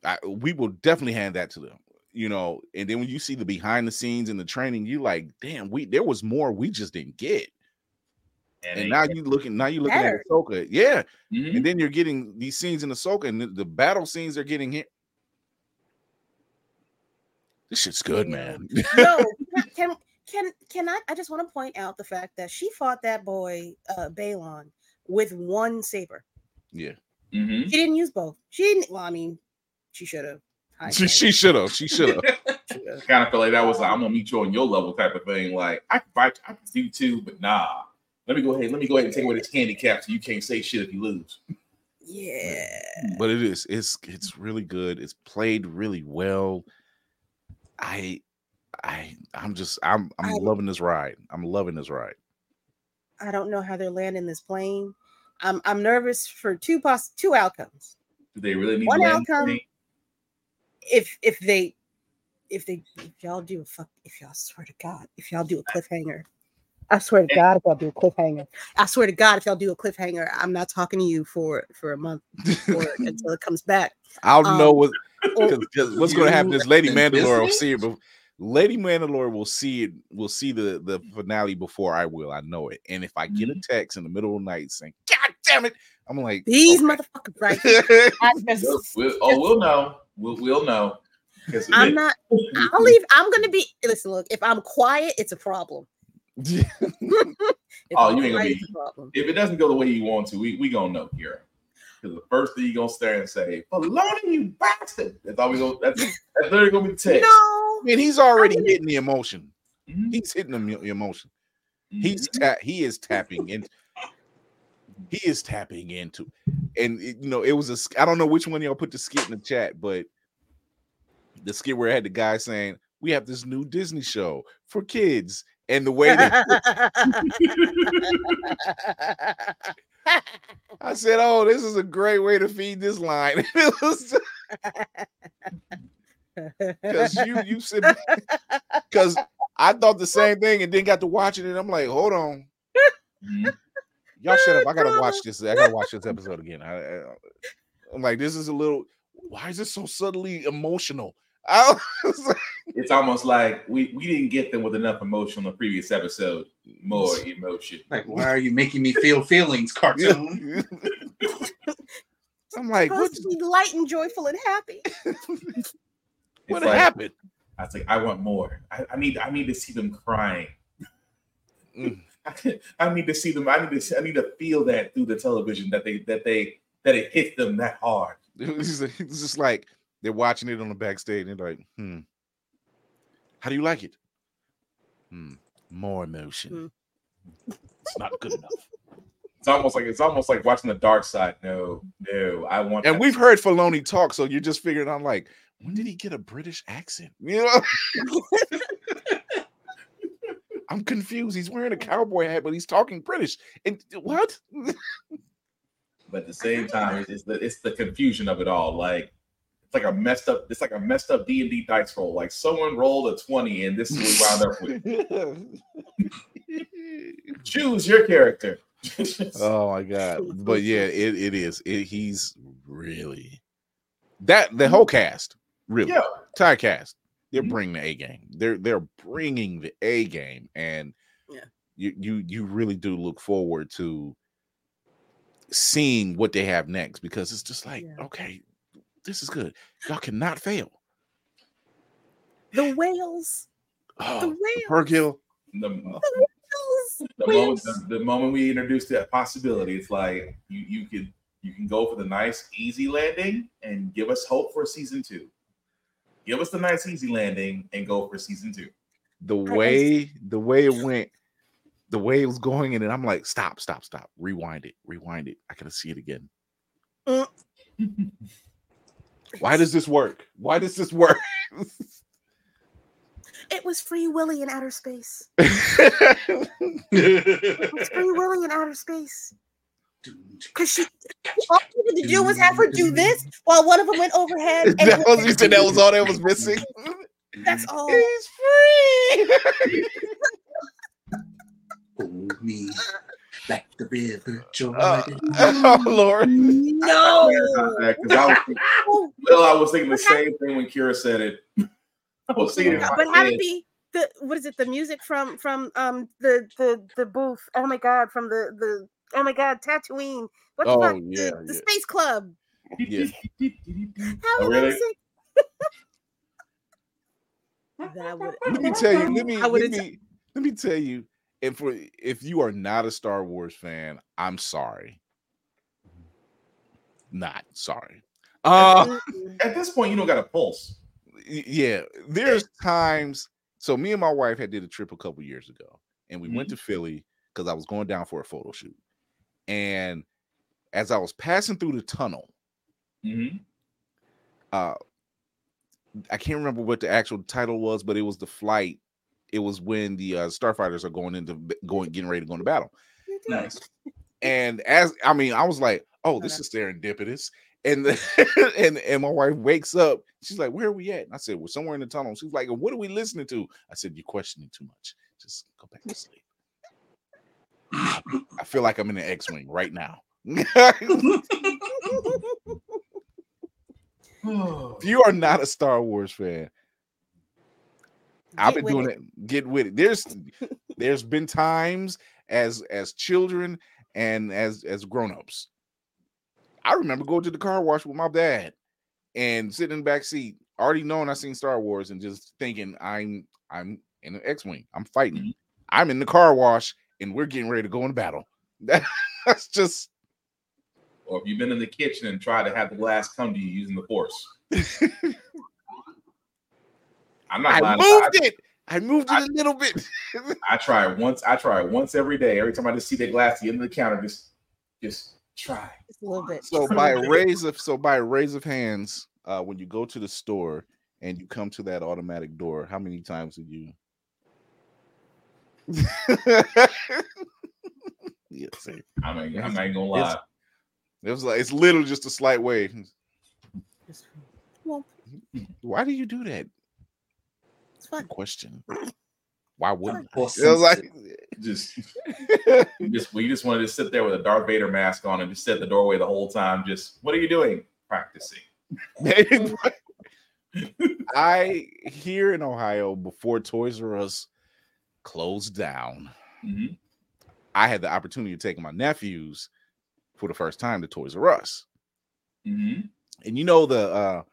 I, we will definitely hand that to them. You know, and then when you see the behind the scenes and the training, you like, damn, we there was more we just didn't get. And, And now you looking, now you're looking Better. at Ahsoka, yeah. Mhm. And then you're getting these scenes in Ahsoka, and the, the battle scenes they're getting hit. This shit's good, man. no, can can can I? I just want to point out the fact that she fought that boy uh Baylan with one saber. yeah, Mhm. She didn't use both. She didn't. Well, I mean, she should have. she she should have, she should have. kind of feel like that was like, I'm gonna meet you on your level type of thing. Like I can fight, I can do too, but nah. Let me go ahead. Let me go ahead and take away this handicap so you can't say shit if you lose. Yeah. but it is it's it's really good it's played really well i i i'm just i'm i'm I- loving this ride i'm loving this ride I don't know how they're landing this plane. I'm I'm nervous for two poss two outcomes. Do they really need One to land outcome- If if they if they if y'all do a fuck if y'all swear to God if y'all do a cliffhanger. I swear to God, if y'all do a cliffhanger, I swear to God, if y'all do a cliffhanger, I'm not talking to you for for a month or until it comes back. i'll know Um, what or- 'cause- 'cause what's going to happen You is lady and mandalore will see it but lady mandalore will see it will see the the finale before i will i know it and if i get a text in the middle of the night saying god damn it i'm like These okay. motherfuckers, right? just- We'll, we'll- oh, we'll know. We'll, we'll know. 'Cause I'm not. I'll leave. I'm gonna be. Listen, look. If I'm quiet, it's a problem. If Oh, you ain't gonna be- problem. if it doesn't go the way you want to, we we gonna know here. Because the first thing you gonna stare and say, "Baloney, you bastard!" That's all we go. That's that's literally gonna be the text. No. I mean, he's already hitting the emotion. Mhm. He's hitting the emo- emotion. Mhm. He's ta- he is tapping in. He is tapping into, and it- you know, it was a. I don't know which one y'all put the skit in the chat, but the skit where it had the guy saying, "We have this new Disney show for kids," and the way that I said, "Oh, this is a great way to feed this line." because you you said because I thought the same thing and then got to watching it. I'm like, hold on, Mhm. y'all shut up. I gotta watch this. I gotta watch this episode again. I, I, I'm like, this is a little. Why is it so subtly emotional? I was like, It's almost like we we didn't get them with enough emotion on the previous episode. More emotion. Like, why are you making me feel feelings, cartoon? I'm like, what, supposed to be light and joyful and happy. what like- happened? I was like, I want more. I, I need I need to see them crying. Mm. I need to see them. I need to see, I need to feel that through the television that they that they that it hit them that hard. It was just, it's just like they're watching it on the backstage and they're like, hmm. How do you like it? Hmm. More emotion. It's not good enough. It's almost like it's almost like watching the dark side. No, no, I want. And we've heard Filoni talk, so you're just figuring out like, when did he get a British accent? You know, I'm confused. He's wearing a cowboy hat, but he's talking British. And what? but at the same time, it's, it's the it's the confusion of it all. Like it's like a messed up. It's like a messed up D and D dice roll. Like someone rolled a twenty, and this is what we wound up with. Choose your character. oh my god! But yeah, it, it is. It, he's really that the whole cast really yeah, tie cast. They're Mhm. bringing the A game. They're they're bringing the A game, and Yeah. you you you really do look forward to seeing what they have next because it's just like Yeah. okay, this is good. Y'all cannot fail. The whales. Oh, The the whales. Purrgil. the, Whales. the moment the, the moment we introduced that possibility, it's like you you could you can go for the nice easy landing and give us hope for season two. Give us the nice easy landing and go for season two. The way the way it went, the way it was going, and I'm like, stop, stop, stop, rewind it, rewind it. I gotta see it again. Mm. Why does this work? Why does this work? It was Free Willy in outer space. It was Free Willy in outer space. Because she, all she had to do was have her do this while one of them went overhead. And that was you said that was all that was missing. that's all. He's free. Hold oh, me. Like the river Jordan. Uh, oh Lord. No. Because I was well, I was thinking the same thing when Kira said it. I was thinking, in but have head, it be the what is it? The music from from um the the the booth. Oh my god, from the the oh my god, Tatooine. What the Oh, fuck? yeah, the, the yeah. Space Club. Yeah. How Oh, really? that would Let me tell you, let me let would've me let me tell you, and for if you are not a Star Wars fan, I'm sorry. Not sorry. Uh At this point, you don't got a pulse. yeah, there's times. So me and my wife had did a trip a couple years ago, and we went to Philly because I was going down for a photo shoot. And as I was passing through the tunnel, Mhm. uh I can't remember what the actual title was, but it was the flight. It was when the uh, starfighters are going into going getting ready to go into battle. Nice. And as I mean, I was like, "Oh, this is serendipitous." And the, and and my wife wakes up. She's like, "Where are we at?" And I said, "We're somewhere in the tunnel." She's like, "What are we listening to?" I said, "You're questioning too much. Just go back to sleep." I feel like I'm in an X-wing right now. if you are not a Star Wars fan, I've been doing it. it. Get with it. There's there's been times as as children and as as grown-ups. I remember going to the car wash with my dad and sitting in the back seat, already knowing I seen Star Wars and just thinking I'm I'm in an X-wing. I'm fighting. Mhm. I'm in the car wash and we're getting ready to go in battle. That's just Or if you've been in the kitchen and tried to have the glass come to you using the force. I'm not I lying. moved I, it. I moved it a little bit. I try once. I try once every day. Every time I just see that glass at the end of the counter, just just try. Just a little bit. So by a raise of so by a raise of hands, uh, when you go to the store and you come to that automatic door, how many times did you? yeah, see, I mean, I'm not gonna lie. it was like it's literally just a slight way. Just- well, Why do you do that? It's fun. Question. Why wouldn't I? More It was like, Just, just, we just wanted to sit there with a Darth Vader mask on and just sit at the doorway the whole time. Just, what are you doing? Practicing. I here in Ohio before Toys R Us closed down. Mhm. I had the opportunity to take my nephews for the first time to Toys R Us. Mhm. And you know the uh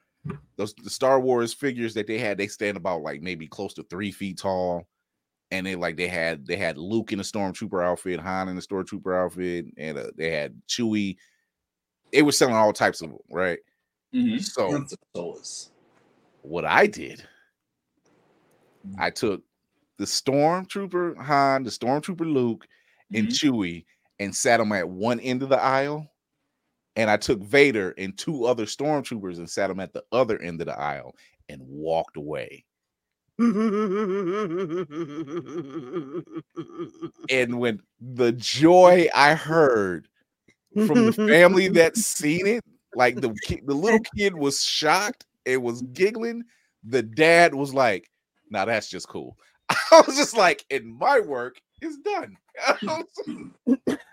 those the Star Wars figures that they had, they stand about like maybe close to three feet tall. And they like they had they had Luke in a stormtrooper outfit, Han in a stormtrooper outfit, and uh, they had Chewie. They were selling all types of them, right? Mhm. So what I did, I took the stormtrooper Han, the stormtrooper Luke, and Mhm. Chewie, and sat them at one end of the aisle. And I took Vader and two other stormtroopers and sat them at the other end of the aisle and walked away. And when the joy I heard from the family that seen it, like the kid, the little kid was shocked, it was giggling. The dad was like, "Now that's just cool." I was just like, "And my work is done."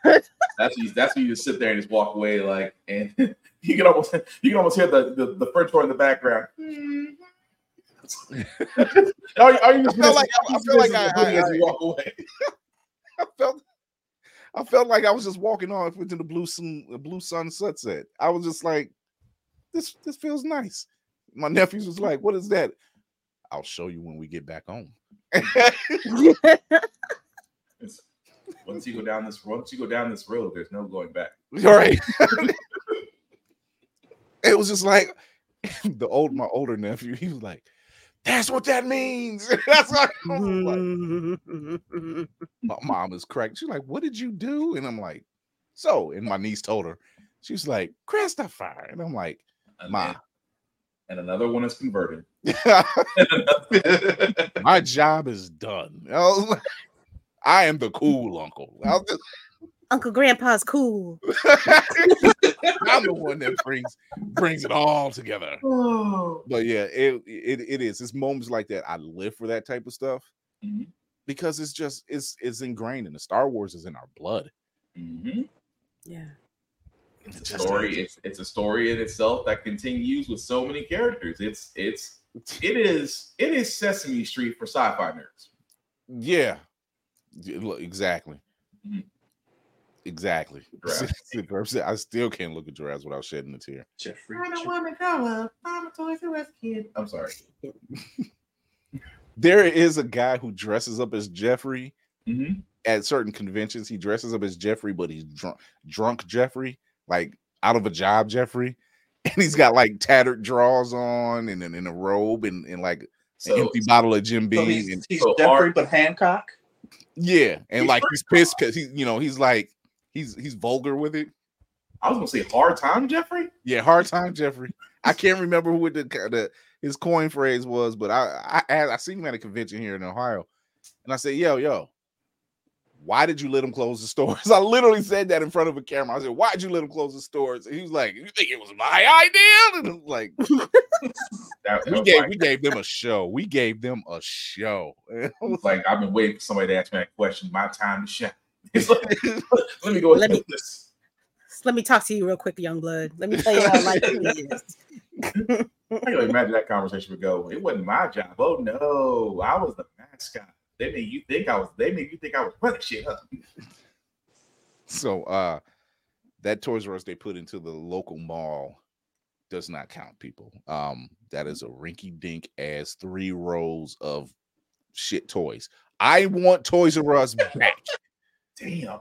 That's when you, that's when you just sit there and just walk away, like, and you can almost you can almost hear the the, the French horn in the background. Mm-hmm. are, you- are you I feel like- I- I feel like I- I- as you walk away. I felt I felt like I was just walking off into the blue sun, the blue sun sunset. I was just like, this this feels nice. My nephews was like, what is that? I'll show you when we get back home. It's- once you go down this once you go down this road, there's no going back. All right. it was just like the old my older nephew, he was like, that's what that means. That's what I like, my mom is cracked. She's like, What did you do? And I'm like, So, and my niece told her, she's like, Christopher. And I'm like, Ma. and another one is converted. My job is done. I, was like, I am the cool uncle. I was just- Uncle Grandpa's cool. I'm the one that brings brings it all together. But yeah, it, it it is. It's moments like that. I live for that type of stuff Mhm. because it's just it's it's ingrained in the Star Wars is in our blood. hmm Yeah. It's a Just- story. It's it's a story in itself that continues with so many characters. It's it's it is it is Sesame Street for sci-fi nerds. Yeah. Yeah, look, Exactly. Mhm. Exactly. Giraffe. I still can't look at your giraffes without shedding a tear. Jeffrey. I don't want to grow up. I'm a Toys R Us kid. I'm sorry. There is a guy who dresses up as Jeffrey hmm at certain conventions. He dresses up as Jeffrey, but he's drunk, drunk Jeffrey, like out of a job Jeffrey, and he's got like tattered drawers on and in, in a robe and, and like So an empty bottle of Jim So Beam. he's, and he's so Jeffrey, hard- but Hancock. Yeah, and He's like he's pissed because he, you know, he's like he's he's vulgar with it. I was gonna say hard time, Jeffrey. Yeah, hard time Jeffrey. I can't remember who the, the his coin phrase was, but I I I seen him at a convention here in Ohio, and I said, "Yo, yo, why did you let him close the stores?" I literally said that in front of a camera. I said, "Why'd you let him close the stores?" And he was like, "You think it was my idea?" And was like, That, that "We was gave like, we gave them a show. We gave them a show." it was like I've been waiting for somebody to ask me that question. My time to shine. Let me go ahead Let me- this. Let me talk to you real quick, young blood. Let me tell you how life really is. I can imagine that conversation would go. It wasn't my job. Oh no, I was the mascot. They made you think I was. They made you think I was running shit up. So uh that Toys R Us they put into the local mall does not count, people. Um, that is a rinky dink ass three rows of shit toys. I want Toys R Us back. Damn.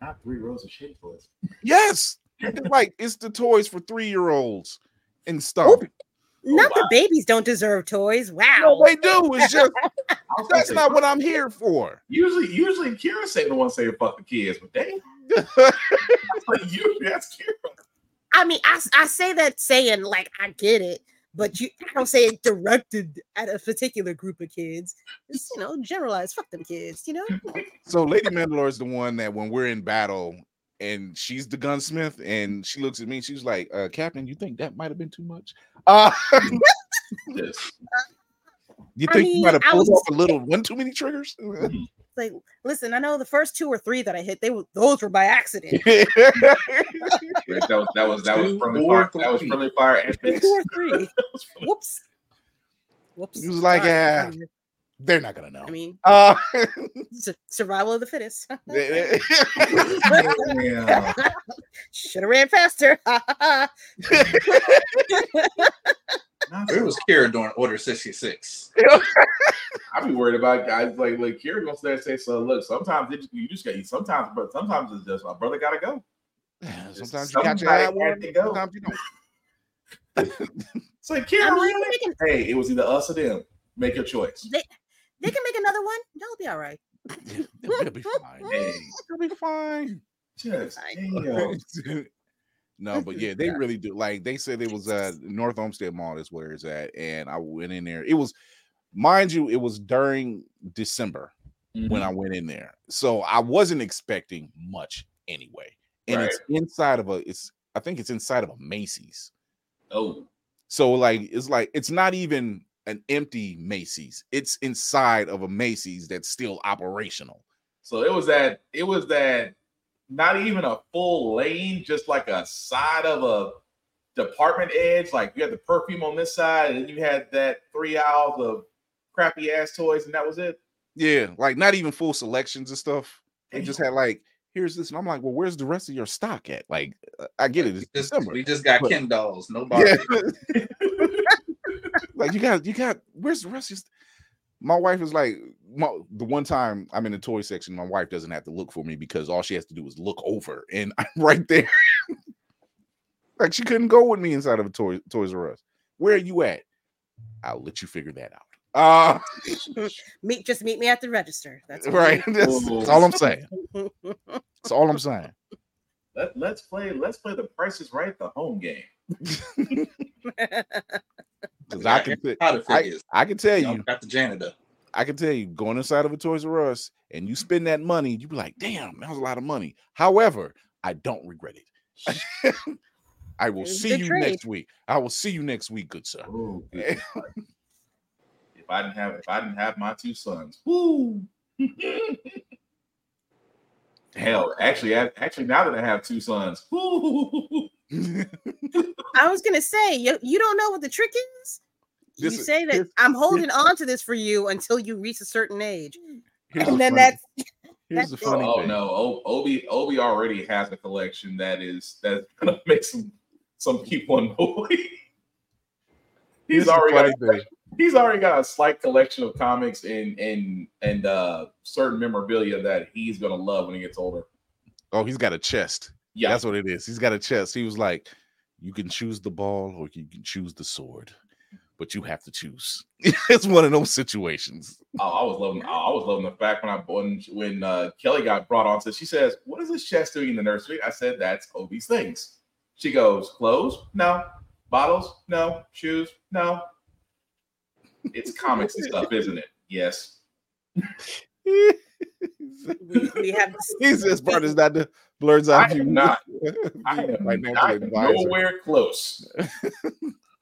Not three rows of shit toys. yes, like it's the toys for three year olds and stuff. Oh, not wow. the babies don't deserve toys. No, Wow. they do. It's just I was gonna that's not what I'm here for. Usually, usually Kira say the one say fuck the kids, but they like usually that's Kira. I mean, I, I say that saying like I get it, but you I don't say it directed at a particular group of kids. It's you know generalized. Fuck them kids. You know. So Lady Mandalore is the one that when we're in battle and she's the gunsmith and she looks at me, she's like, uh, Captain, you think that might have been too much? Uh Yes. you I think mean, you might have pulled was- off a little one too many triggers? Like, listen, I know the first two or three that I hit, they were those were by accident. That was that was that was Two friendly or fire. That was friendly fire two or three. Whoops. Whoops. He was like, Sorry. "Yeah." They're not gonna know. I mean, Uh, survival of the fittest. Yeah. Should have ran faster. It was Kira during Order 66. I'd be worried about guys like like Kira gonna there and say, so look, sometimes it, you just got you sometimes, but sometimes it's just my brother gotta go. sometimes you got your Somebody eye had one, to go. sometimes you don't. It's like Kira, I mean, really? Hey, it was either us or them. Make your choice. they, they can make another one. They'll be all right. They'll be fine. Hey, They'll be fine. just I- no, but yeah, they really do. Like they said, it was uh North Olmsted Mall is where it's at, and I went in there. It was, mind you, it was during December when Mhm. I went in there, so I wasn't expecting much anyway. And it's inside of a, it's I think it's inside of a Macy's. Oh, So like it's like it's not even an empty Macy's. It's inside of a Macy's that's still operational. so it was that it was that not even a full lane, just like a side of a department edge. Like you had the perfume on this side, and you had that three aisles of crappy ass toys, and that was it. Yeah, like not even full selections and stuff. They just had like, here's this, and I'm like, well, where's the rest of your stock at? Like, I get it, We just, December. we just got But- Ken dolls. No Barbie. Yeah. like you got, you got. Where's the rest of? Your My wife is like, my, the one time I'm in the toy section, my wife doesn't have to look for me because all she has to do is look over, and I'm right there. like she couldn't go with me inside of a toy Toys R Us. Where are you at? I'll let you figure that out. Uh Meet just meet me at the register. That's all. right. That's, that's all I'm saying. That's all I'm saying. Let, let's play. Let's play the prices right. The home game. Because I can, t- How the I, figures. I can tell Y'all you, got the janitor. I can tell you, going inside of a Toys R Us and you spend that money, you be like, damn, that was a lot of money. However, I don't regret it. I will It's see you trade. next week. I will see you next week, good sir. Oh, good if I didn't have if I didn't have my two sons, woo. Hell, actually, I- actually, now that I have two sons, I was gonna say you, you don't know what the trick is. You This- say that here's- I'm holding on to this for you until you reach a certain age, and then funny- that's here's the that's it. funny oh thing. no, o- Obi Obi already has a collection that is that's gonna make some some people annoyed. He's the already got funny he's already got a slight collection of comics and and and uh certain memorabilia that he's gonna love when he gets older. Oh, he's got a chest. Yeah, That's what it is. He's got a chest. He was like, you can choose the ball or you can choose the sword, but you have to choose. it's one of those situations. I, I was loving. I, I was loving the fact when I when when uh, Kelly got brought on. So she says, "What is this chest doing in the nursery?" I said, "That's Obi's things." She goes, "Clothes? No. Bottles? No. Shoes? No. It's comics and stuff, isn't it? Yes. we, we have this- He's this part is not the Blerd's Eye out am view. not. I am Financial not advisor. nowhere close.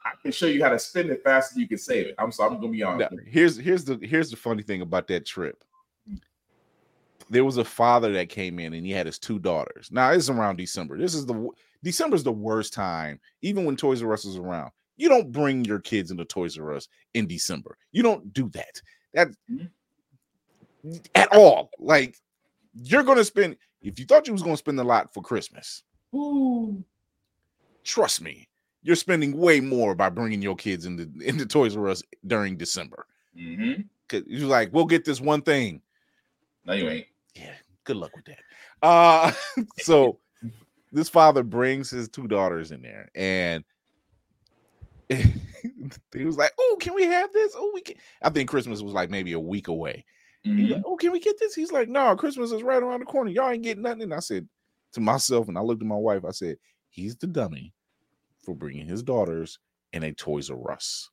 I can show you how to spend it faster than you can save it. I'm sorry. I'm gonna be honest. Now, here's here's the here's the funny thing about that trip. There was a father that came in and he had his two daughters. Now it's around December. This is the w- December's the worst time, even when Toys R Us is around. You don't bring your kids into Toys R Us in December. You don't do that. That Mhm. at all. Like you're gonna spend if you thought you was gonna spend a lot for Christmas, Ooh. trust me, you're spending way more by bringing your kids into into Toys R Us during December. Mm-hmm. Cause you're like, we'll get this one thing. No, you ain't. Yeah, good luck with that. Uh so this father brings his two daughters in there and he was like, Oh, can we have this? Oh, we can. I think Christmas was like maybe a week away. Mhm. like, Oh, can we get this? He's like, No, Christmas is right around the corner. Y'all ain't getting nothing. And I said to myself, and I looked at my wife, I said, He's the dummy for bringing his daughters in a Toys R Us.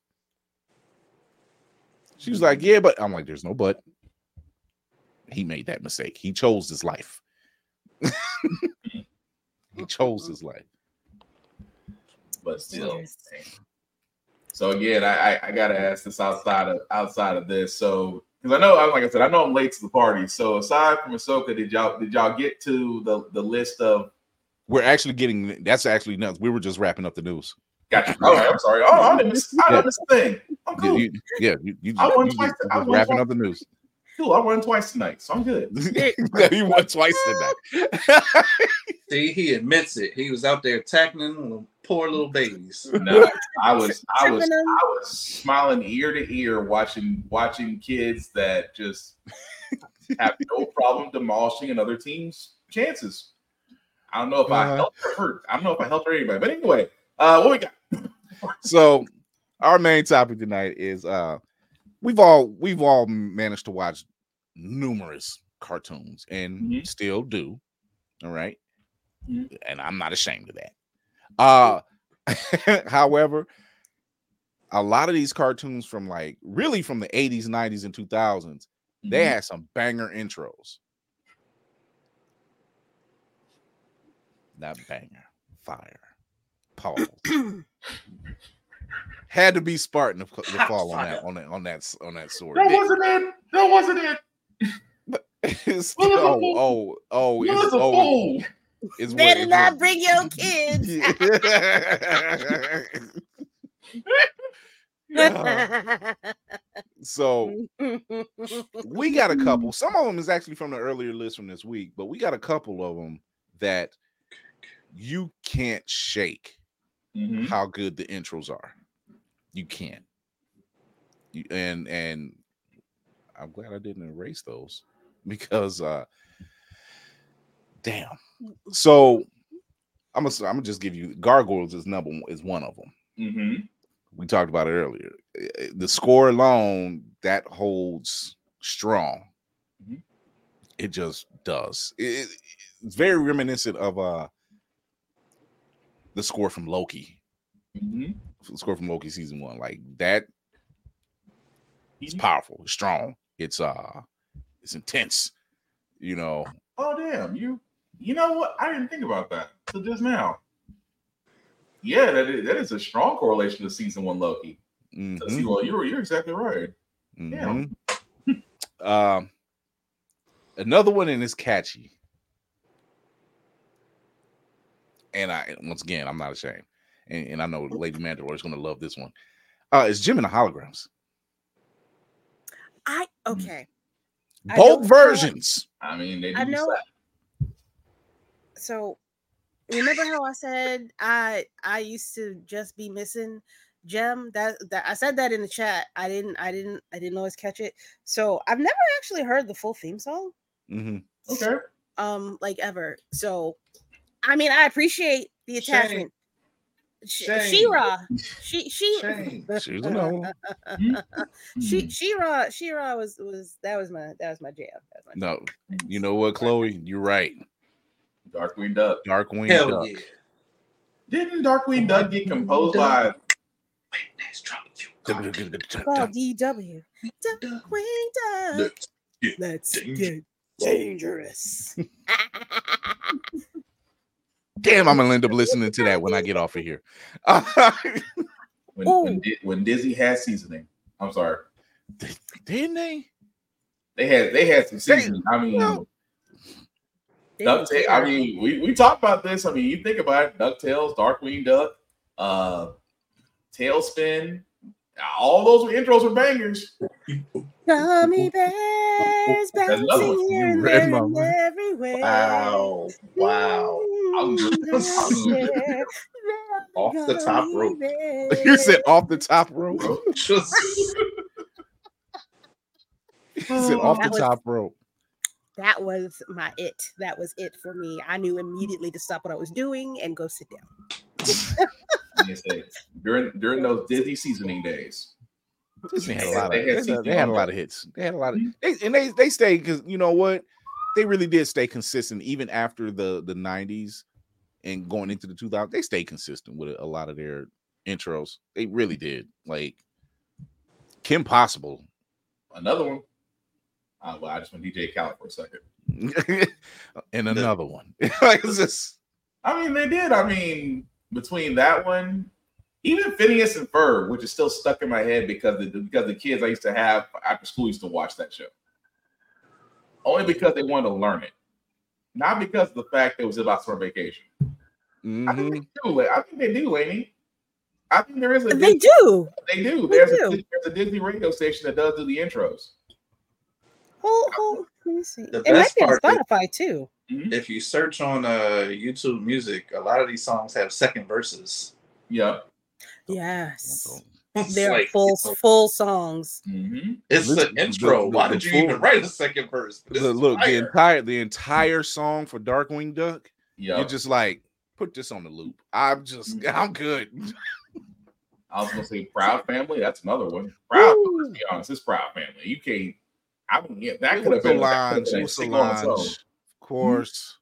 She was like, mm. Yeah, but I'm like, There's no but. He made that mistake. He chose his life. he chose his life. But still. So again, I, I I gotta ask this outside of outside of this. So because I know, I- like I said, I know I'm late to the party. So aside from Ahsoka, did y'all did y'all get to the the list of? We're actually getting that's actually nuts. We were just wrapping up the news. Gotcha. Oh, All right, I'm sorry. Oh, I didn't miss. I Yeah. didn't thing. I'm Yeah, you, yeah, you, you, I won you twice. just- I won wrapping twice. up the news. Cool. I won twice tonight, so I'm good. Yeah, you won twice tonight. See, he admits it. He was out there tackling them poor little babies. No, I was I was I was smiling ear to ear watching watching kids that just have no problem demolishing another team's chances. I don't know if I helped hurt. I don't know if I helped or anybody. But anyway, uh, what we got? so our main topic tonight is uh we've all we've all managed to watch numerous cartoons and Mhm. still do all right Mhm. and i'm not ashamed of that uh however a lot of these cartoons from like really from the 80s 90s and 2000s they Mhm. had some banger intros not banger fire pause had to be Spartan to, to fall on that on that on that on that sword. That wasn't it. That wasn't it. It's- What was oh, oh, oh, oh, What it's, was a oh, fool? it's Better it's not what- bring your kids. Yeah. so we got a couple. Some of them is actually from the earlier list from this week, but we got a couple of them that you can't shake Mhm. how good the intros are. You can't. You, and and I'm glad I didn't erase those because uh damn. So I'm gonna I'm gonna just give you Gargoyles is number one, is one of them. Mhm. We talked about it earlier. Eh, The score alone that holds strong. Mhm. It just does. It- it's very reminiscent of uh the score from Loki Mhm. score from Loki season one. Like that, it's Mhm. powerful, it's strong, it's uh, it's intense. You know, Oh damn, you you know what? I didn't think about that. So just now. Yeah, that is, that is a strong correlation to season one Loki. mhm, To see, well, you're you're exactly right. mhm. um, another one and it's catchy. And I once again I'm not ashamed, and, and I know Lady Mandalore is going to love this one. Uh, it's Jem and the Holograms, I okay. Both know- versions. I mean, they I know. slap. So remember how I said I I used to just be missing Jem? That that I said that in the chat. I didn't I didn't I didn't always catch it. So I've never actually heard the full theme song. Mm-hmm. Okay. um like ever. So I mean I appreciate the Shame. attachment. Sh- Shame. She-Ra, she she Shame. She's another one. she She-Ra She-Ra was was that was my that was my jam. That was my No, you know what, Chloe? You're right. Darkwing Duck. Darkwing Hell Duck. yeah. Didn't Darkwing Duck get composed by? Wait, next drop. Called DW. Duckwing Duck. Let's get Let's dangerous. get dangerous. Damn, I'm gonna end up listening to that when I get off of here. When, when, Di- when Disney had seasoning. I'm sorry. Didn't they? They had they had some They- seasoning. I mean, well, DuckTales. I mean, we, we talked about this. I mean, you think about it, DuckTales, Darkwing Duck, uh, TaleSpin, all those intros were bangers. Gummy bears bouncing here and there and everywhere. Wow. Wow. I'm good. Yeah. Off the top rope. You said off the top rope. Just You said off That the was- top rope. that was my it. That was it for me. I knew immediately to stop what I was doing and go sit down. Like I said, during during those Disney seasoning days. Disney had a They lot of had they, had- they had a lot of hits. They had a lot of they, and they they stayed because you know what? They really did stay consistent even after the the 90s and going into the 2000s. They stayed consistent with a lot of their intros. They really did. Like Kim Possible. Another one. Uh, well, I just went DJ Khaled for a second. and another one. like it's just I mean, they did. I mean, between that one, even Phineas and Ferb, which is still stuck in my head because the because the kids I used to have after school used to watch that show. Only because they wanted to learn it, not because of the fact it was about summer vacation. I mhm. think they do. I think they do, Amy. I think there is a They Disney- do. They do. They There's a, there's a Disney radio station that does do the intros. Hold, hold, let me see. The It might be on part is- Spotify too. if you search on uh YouTube music, a lot of these songs have second verses. Yeah. Yes. It's They're like, full full songs. Mm-hmm. It's Listen, the intro. the- Why the did you even write a second verse? This The- look, the entire the entire song for Darkwing Duck, Yeah. you're just like, put this on the loop. I'm just I'm good. I was gonna say Proud Family. That's another one. Proud. Let's be honest, it's Proud Family. You can't. I mean, yeah, that could have been that could've Solange. been It a was single on its own. Solange. Of course.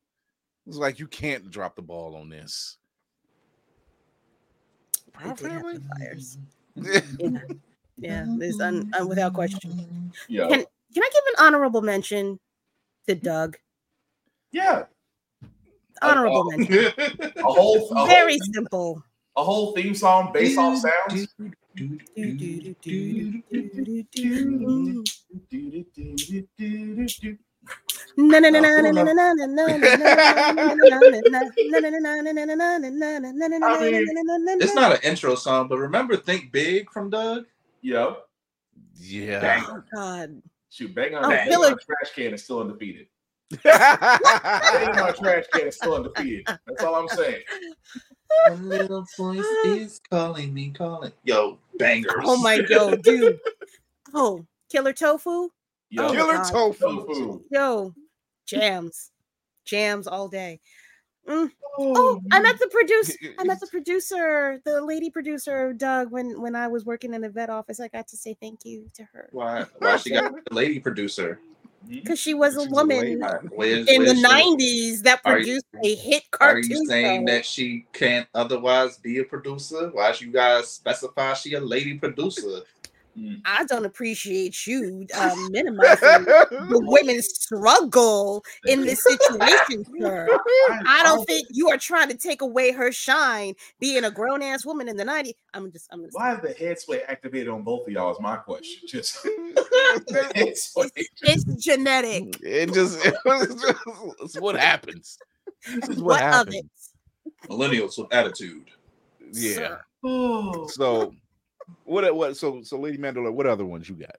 It's like you can't drop the ball on this. They Proud did have Family? the fires. Yeah, yeah. There's un, un, without question. Yeah. Can can I give an honorable mention to Doug? Yeah. Honorable Uh, mention. A whole, a Very whole, simple. a whole theme song based off sounds. Na na na na na na na na na na It's not an intro song, but remember "Think Big" from Doug. Yeah. yeah. Oh God. Shoot, bang on Oh, that. Killer- trash can is still undefeated. Bang on trash can is still undefeated. That's all I'm saying. A little voice is calling me, calling. Yo, bangers. Oh my god, dude. Oh, Killer Tofu. Yo, Oh, Killer God. tofu. tofu. Yo, jams, jams all day. Mm. Oh, I met the producer. I met the producer, the lady producer, Doug. When when I was working in the vet office, I got to say thank you to her Why? Why she got the lady producer? because she was a She's a lady. woman Uh, where's- in the she- '90s that Are you- produced a hit cartoon. Are you saying show. that she can't otherwise be a producer? Why should you guys specify she a lady producer? I don't appreciate you um, minimizing the women's struggle in this situation, sir. I don't think you are trying to take away her shine being a grown ass woman in the 90s. I'm just, I'm just, Why is the head sway activated on both of y'all? Is my question. Just the head sway. it's genetic. It just, it just it's what happens. This is what, What, of happens. it? Millennials with attitude. Yeah. Sir. Oh, So what what so so Lady Mandalore, what other ones you got?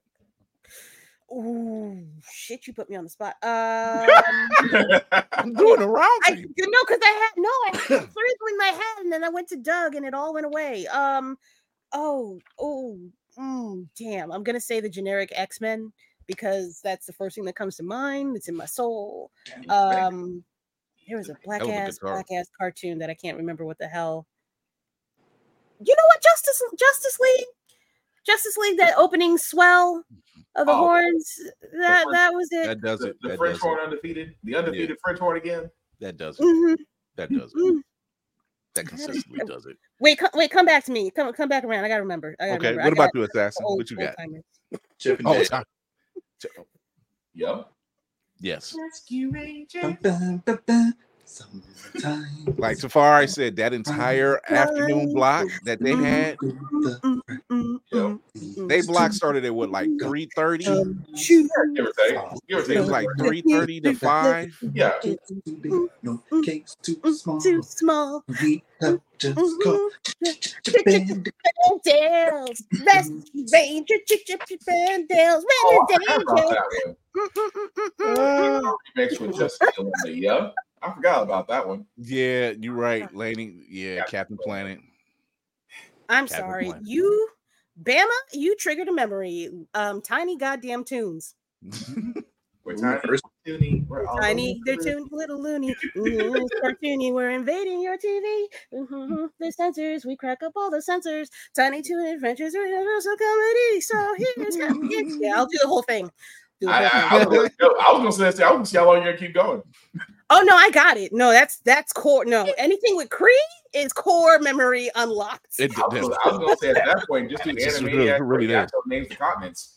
Ooh, shit! You put me on the spot. Um, I'm doing a round I you know because I had no, I had three in my head, and then I went to Doug, and it all went away. Um, oh, oh, mm, damn! I'm gonna say the generic X Men because that's the first thing that comes to mind. It's in my soul. Um, there was a black was ass guitar. black ass cartoon that I can't remember what the hell. You know what? Justice Justice League, Justice League, that opening swell of the Oh, horns. That French- that was it. That does the, it. the That French does horn it. undefeated, the undefeated French horn again. That does it. Mhm. That does it. Mm. That consistently does it. Wait, come, wait, come back to me. Come, come back around. I gotta remember. I gotta Okay. remember. What I about you, Assassin? old- What you got? Chip and Oh, Dale. time. Yep. Yes. Rescue Ranger. Summertime. Like Tafari said, that entire afternoon block that they had, Mm, mm, Yep. mm, they block started at what, like 3:30? Give or take. Give or take. It was like 3:30 to 5. Yeah. No cakes too small. Too small. We have just Bandales. Ranger. Bandales. Remix with Justin Timberlake. Yep. I forgot about that one. Yeah, you're right, Laney. Yeah, Captain Planet. I'm Captain sorry. Planet. You, Bama, you triggered a memory. Um, tiny goddamn tunes. We're Ooh, tiny. first- We're all Tiny, they're tuned, little loony. Mhm, cartoony, we're invading your TV. Mhm, The censors, we crack up all the censors. Tiny Toon Adventures are universal comedy. So here's how it's- yeah, I'll do the whole thing. I, I. I, was gonna, I was gonna say. I was gonna see how long you're gonna keep going. Oh no, I got it. No, that's that's core. No, anything with Cree is core memory unlocked. It, I was, gonna, I was gonna say at that point, just do It's just Animaniacs really- really, really there. names of continents.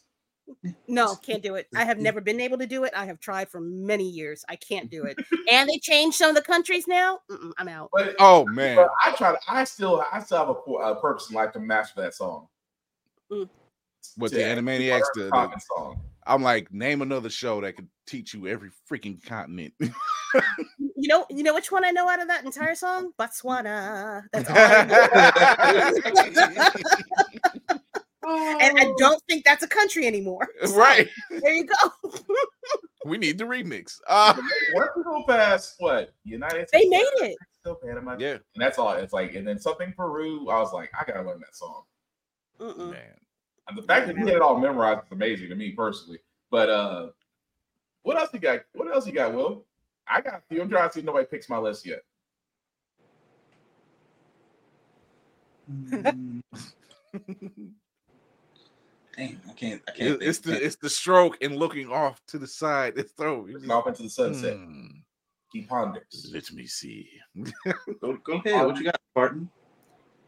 No, can't do it. I have never been able to do it. I have tried for many years. I can't do it. and they changed some of the countries now. Mm-mm, I'm out. But, oh man. but I try to. I still. I still have a, a purpose in life to master that song. Mm. With the Animaniacs, the, the- continent song. I'm like, name another show that could teach you every freaking continent. You know, you know which one I know out of that entire song? Botswana. That's all. I know. and I don't think that's a country anymore. So, right. There you go. We need the remix. Uh, Once we go past what United They States, made it. Still Panama. yeah, And that's all. It's like, and then something Peru. I was like, I gotta learn that song. Mm-mm. man. And the fact that you had it all memorized is amazing to me personally. But uh what else you got? What else you got, Will? I got a few. I'm trying to see nobody picks my list yet. Damn, I can't. I can't. It's think. the it's the stroke and looking off to the side. It's throw. Looking off into the sunset. Hmm, He ponders. let me see. Go, go ahead. What you got, Barton?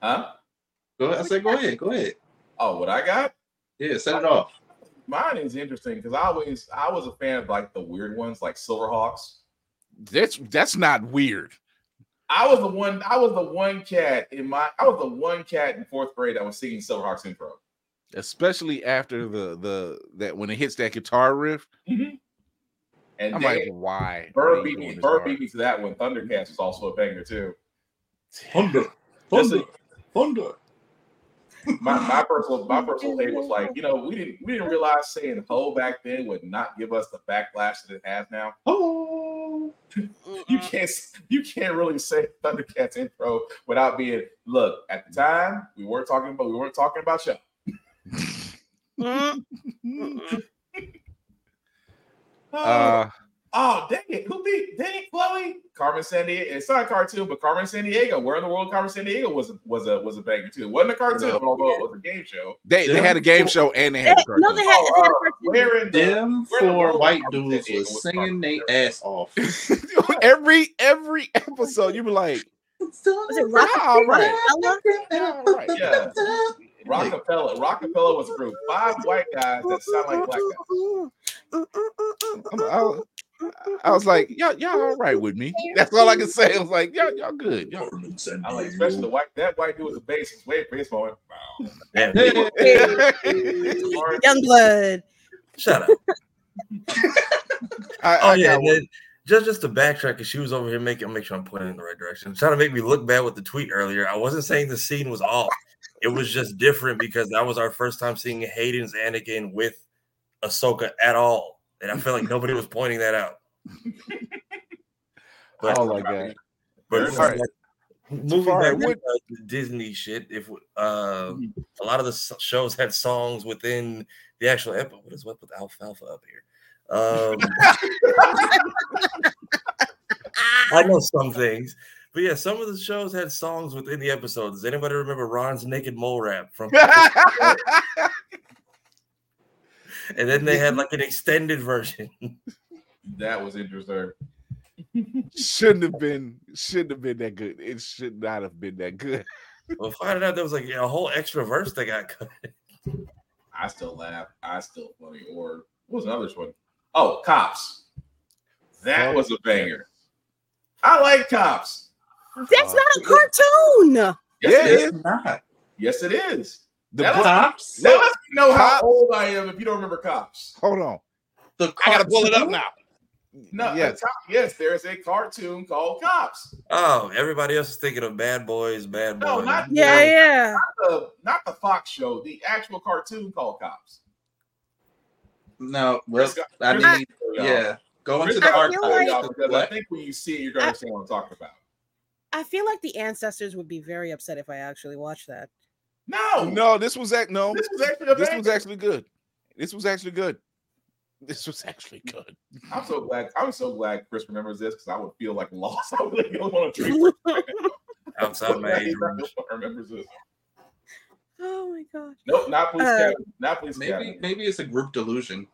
Huh? Go ahead. I said, go ahead. Go ahead. Oh, what I got? Yeah, set it off. Mine is interesting because I always I was a fan of like the weird ones, like Silverhawks. That's that's not weird. I was the one. I was the one cat in my. I was the one cat in fourth grade that was singing Silverhawks intro. Especially after the the that when it hits that guitar riff. Mm-hmm. And I'm then like, why? Bird beat you me. Bird beat me to that one. Thundercats was also a banger too. Thunder. That's Thunder. Thunder. My, my personal my personal take was like, you know, we didn't we didn't realize saying "ho" back then would not give us the backlash that it has now. Oh. You can't you can't really say Thundercats intro without being look. At the time, we weren't talking about we weren't talking about you. Mm-mm. Oh, Uh, oh, dang it! Who beat? Dang it, Chloe. Carmen Sandiego. It's not a cartoon, but Carmen Sandiego. Where in the world Carmen San Diego was was a was a banger too. It wasn't a cartoon, No. although it was a game show. they they had a game show and they had the Eh, No, they had, they had a Oh, cartoon. Where in the Them Where in the four world white dudes San Diego was was singing their ass off. every every episode, you be like, Was it Rock? all right, Rockefeller? all right. Yeah. Rockapella. Rockapella was a group. Five white guys that sound like black guys. I'm- was- like, y'all, y'all all right with me? That's all I can say. I was like, y'all, y'all good. Y'all. I like, especially the white that white dude with the bass was way bass moment. Wow. Young blood. Shut up. I, Oh I yeah, got one. the, just just to backtrack, because she was over here making make sure I'm pointing in the right direction, trying to make me look bad with the tweet earlier. I wasn't saying the scene was off. It was just different because that was our first time seeing Hayden's Anakin with Ahsoka at all, and I feel like nobody was pointing that out. But, oh my god. but All right. moving Safari, back to what- uh, Disney shit, if uh, a lot of the shows had songs within the actual episode, what is what with alfalfa up here? Um, I know some things, but yeah, some of the shows had songs within the episodes. Does anybody remember Ron's naked mole rap from? and then they had like an extended version. That was interesting. shouldn't have been shouldn't have been that good. It should not have been that good. well, finding out there was like a whole extra verse that got cut. I still laugh. I still funny. Or what was another one? Oh, cops. That was a banger. I like cops. That's not a uh, cartoon. Yes, Yeah, it it is. It's not. Yes, it is. The That book- Cops. That lets me know how Cops. old I am if you don't remember cops. hold on. The I gotta pull it up now. No, Yes. yes, yes, there is a cartoon called Cops. Oh, everybody else is thinking of Bad Boys, Bad Boys. No, not Yeah, yeah. not the not the Fox show, the actual cartoon called Cops. No, well, Chris got- I mean, need, yeah. Go into the archive I feel archives. like- because I think when you see it, you're gonna understand what I'm talking about. I feel like the ancestors would be very upset if I actually watched that. No, No, this was act no. this was actually a This was actually good. This was actually good. This was actually good. I'm so glad. I'm so glad Chris remembers this because I would feel like lost. I would really don't want to treat. outside my age He range. remembers this. Oh my god. Nope, not police Uh, academy. Not police Maybe academy. maybe it's a group delusion.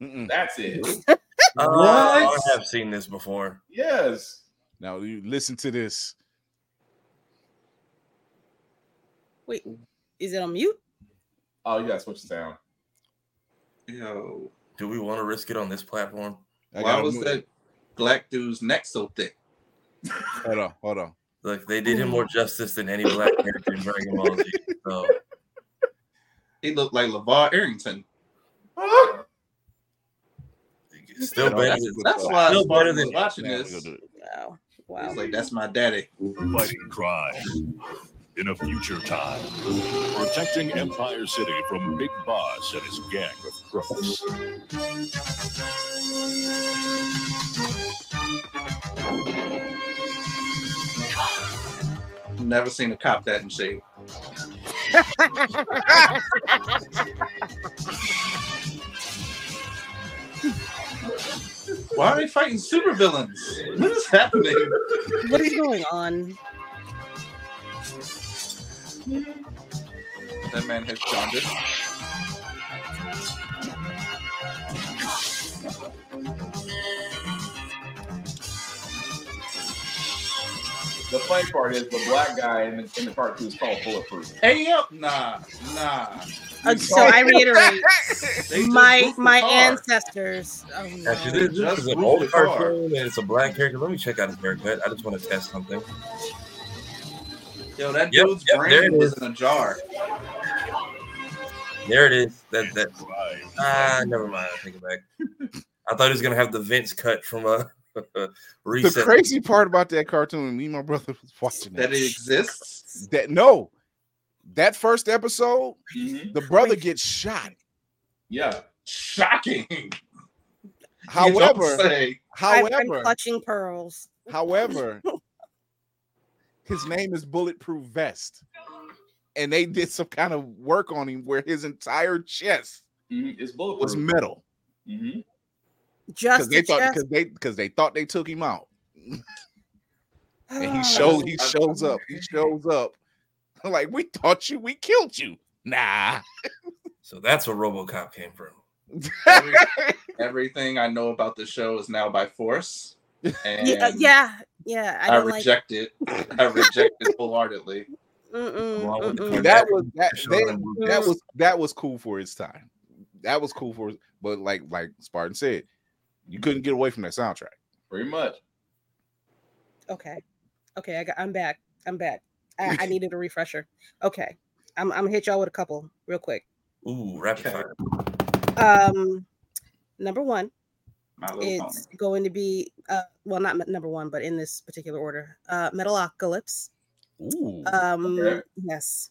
Mm-mm. That's it. Uh, What? I have seen this before. Yes. Now you listen to this. Wait, is it on mute? Oh, you gotta switch the sound. Yo, Do we want to risk it on this platform? I why was move- that black dude's neck so thick? Hold on, hold on. Look, they did him more justice than any black character in Dragon Ball Z. So He looked like LaVar Arrington. still No, better. that's Than, That's why Still better than- watching this. go do it. Wow. Wow. He's like, "That's my daddy." Fighting crime in a future time. Protecting Empire City from Big Boss and his gang of crooks. Never seen a cop that in shape. Why are they fighting supervillains? What is happening? what is going on? That man has jaundice. The funny part is the black guy in the, in the cartoon is called Bulletproof. Hey up, nah, nah. Uh, so I reiterate, my my car. ancestors. Oh, Actually, this, this is an roof old cartoon and it's a black character. Let me check out his haircut. I just want to test something. Yo, that Yep, dude's yep, brain it was is. in a jar. There it is. That that Crime. ah, never mind. I take it back. I thought he was gonna have the Vince cut from a The crazy part about that cartoon, me and my brother was watching That that. it exists. That no, that first episode, Mhm. the brother gets shot. Yeah. Shocking. You don't However. I've been however, clutching pearls. however, his name is Bulletproof Vest, and they did some kind of work on him where his entire chest Mhm. Was bulletproof. metal hmm because they thought because they because they thought they took him out, and he Oh, shows he shows up. He shows up like we thought you, we killed you. Nah. So that's where RoboCop came from. Every- everything I know about the show is now by force. And Yeah, yeah, yeah. I I, don't like. reject it. I reject it wholeheartedly. Mm-mm, Along with the mm-mm. that was that they, that was that was cool for its time. That was cool for but like like Spartan said, you couldn't get away from that soundtrack. Pretty much. Okay, okay. I got. I'm back. I'm back. I, I needed a refresher. Okay, I'm. I'm gonna hit y'all with a couple real quick. Ooh, rapid Okay. fire. Um, number one, My Little it's going to be uh well not m- number one but in this particular order uh metalocalypse. Ooh, um Okay. yes.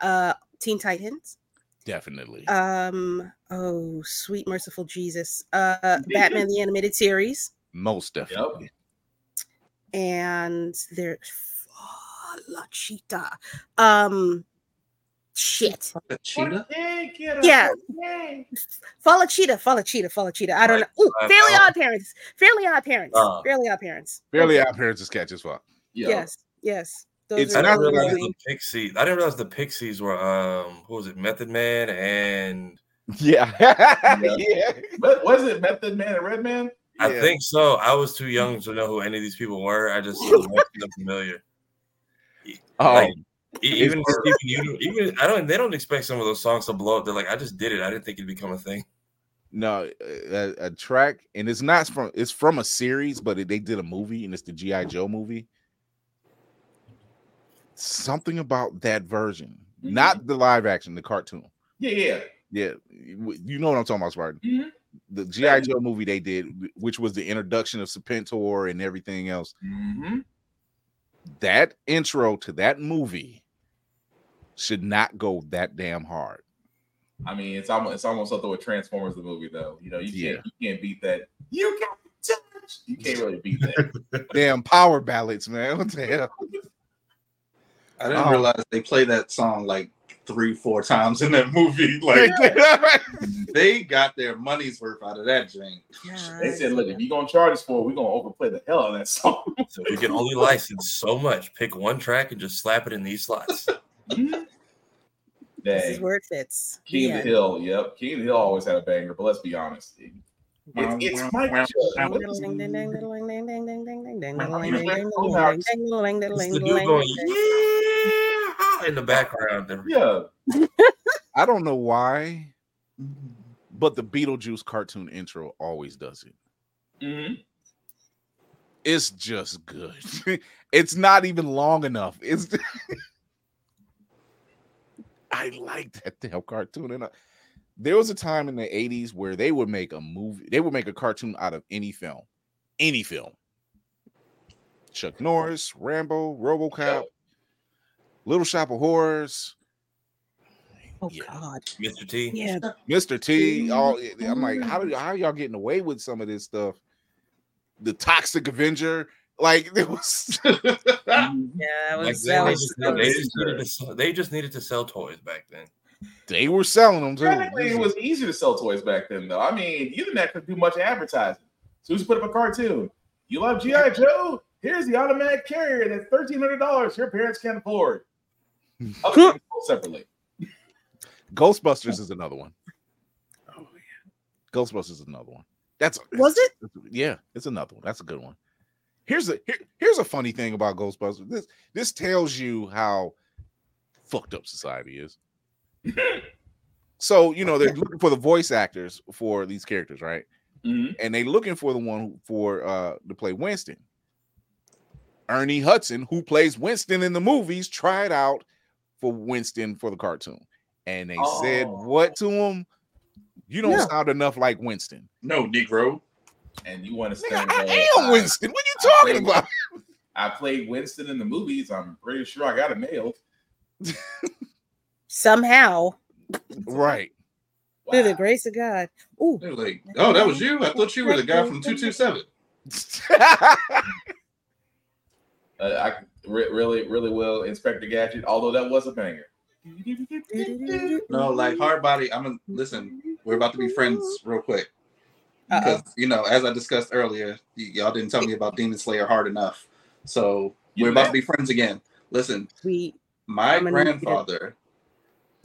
Uh teen titans. Definitely. um oh sweet merciful jesus. Uh batman the animated series. Most definitely. and there's oh, la cheetah um shit Tony. Cheetah. yeah follow cheetah follow cheetah follow cheetah i don't know Ooh, Uh, fairly uh, odd parents fairly odd parents uh, fairly odd parents Fairly Odd Parents is catch as fuck. Yeah. yes yes Those It's I didn't realize the Pixies. I didn't realize the Pixies were um who was it? Method Man and Yeah. Yeah. yeah. But was it Method Man and Redman? I Yeah. think so. I was too young to know who any of these people were. I just wasn't familiar. Oh, Like, even It's- Stephen Uni- even I don't. They don't expect some of those songs to blow up. They're like, I just did it. I didn't think it'd become a thing. no, a, a track, and it's not from it's from a series, but it, they did a movie, and it's the GI Joe movie. Something about that version, Mhm. not the live action, the cartoon. Yeah, yeah. Yeah, you you know what I'm talking about, Spartan. Mhm. The GI Joe movie they did, which was the introduction of Serpentor and everything else. Mm-hmm. That intro to that movie should not go that damn hard. I mean, it's almost it's almost something with Transformers the movie though. You know, you Yeah. can't you can't beat that. You got touch. You can't really beat that. Damn power ballads, man. What the hell? I didn't Oh. realize they play that song like three, four times in that movie. Like they got their money's worth out of that joint. they said, look, if you're gonna charge us for it, we're gonna overplay the hell out of that song. So we can only license so much. Pick one track and just slap it in these slots. Mhm. this is Dang. where it fits King Yeah. of the Hill, yep. King of the Hill always had a banger, but let's be honest. It, it's it's Mike Judge. What is- This is the dude going yeah in the background. Yeah. I don't know why, but the Beetlejuice cartoon intro always does it. hmm It's just good. it's not even long enough. It's I like that damn cartoon. And I- there was a time in the 80s where they would make a movie, they would make a cartoon out of any film, any film. Chuck Norris, Rambo, Robocop, Little Shop of Horrors, oh Yeah. god Mr. T. yeah Mr. T. All mm-hmm. I'm like, how do how y'all getting away with some of this stuff? The Toxic Avenger, like it was. yeah that was, they, they just, they, just needed to, sell- they just needed to sell toys back then. they were selling them too. Technically, it was easy to sell toys back then, though. I mean, Usenet could do much advertising. So soon as put up a cartoon, you love GI Joe. Here's the automatic carrier that's thirteen hundred dollars. Your parents can't afford. Other separately. Ghostbusters is another one. Oh yeah. Ghostbusters is another one. That's Was it? Yeah, it's another one. That's a good one. Here's a here, here's a funny thing about Ghostbusters. This this tells you how fucked up society is. so you know they're looking for the voice actors for these characters, right? Mhm. And they looking for the one who- for uh to play Winston. Ernie Hudson, who plays Winston in the movies, tried out for Winston for the cartoon, and they said Oh. what to him? You don't No. sound enough like Winston. No, Negro. And you want to Nigga, stand I there, am Winston. What are you I talking played- about? I played Winston in the movies. I'm pretty sure I got it nailed. somehow Right. through the grace of god Ooh, They're like, oh, that was you. I thought you were the guy from two two seven. Uh, I re- really, really will Inspector Gadget. Although that was a banger. No, like hard body. I'm gonna listen. We're about to be friends real quick uh-oh because you know, as I discussed earlier, y- y'all didn't tell me about Demon Slayer hard enough. So You we're about to be friends again. Listen, we my I'm gonna need you grandfather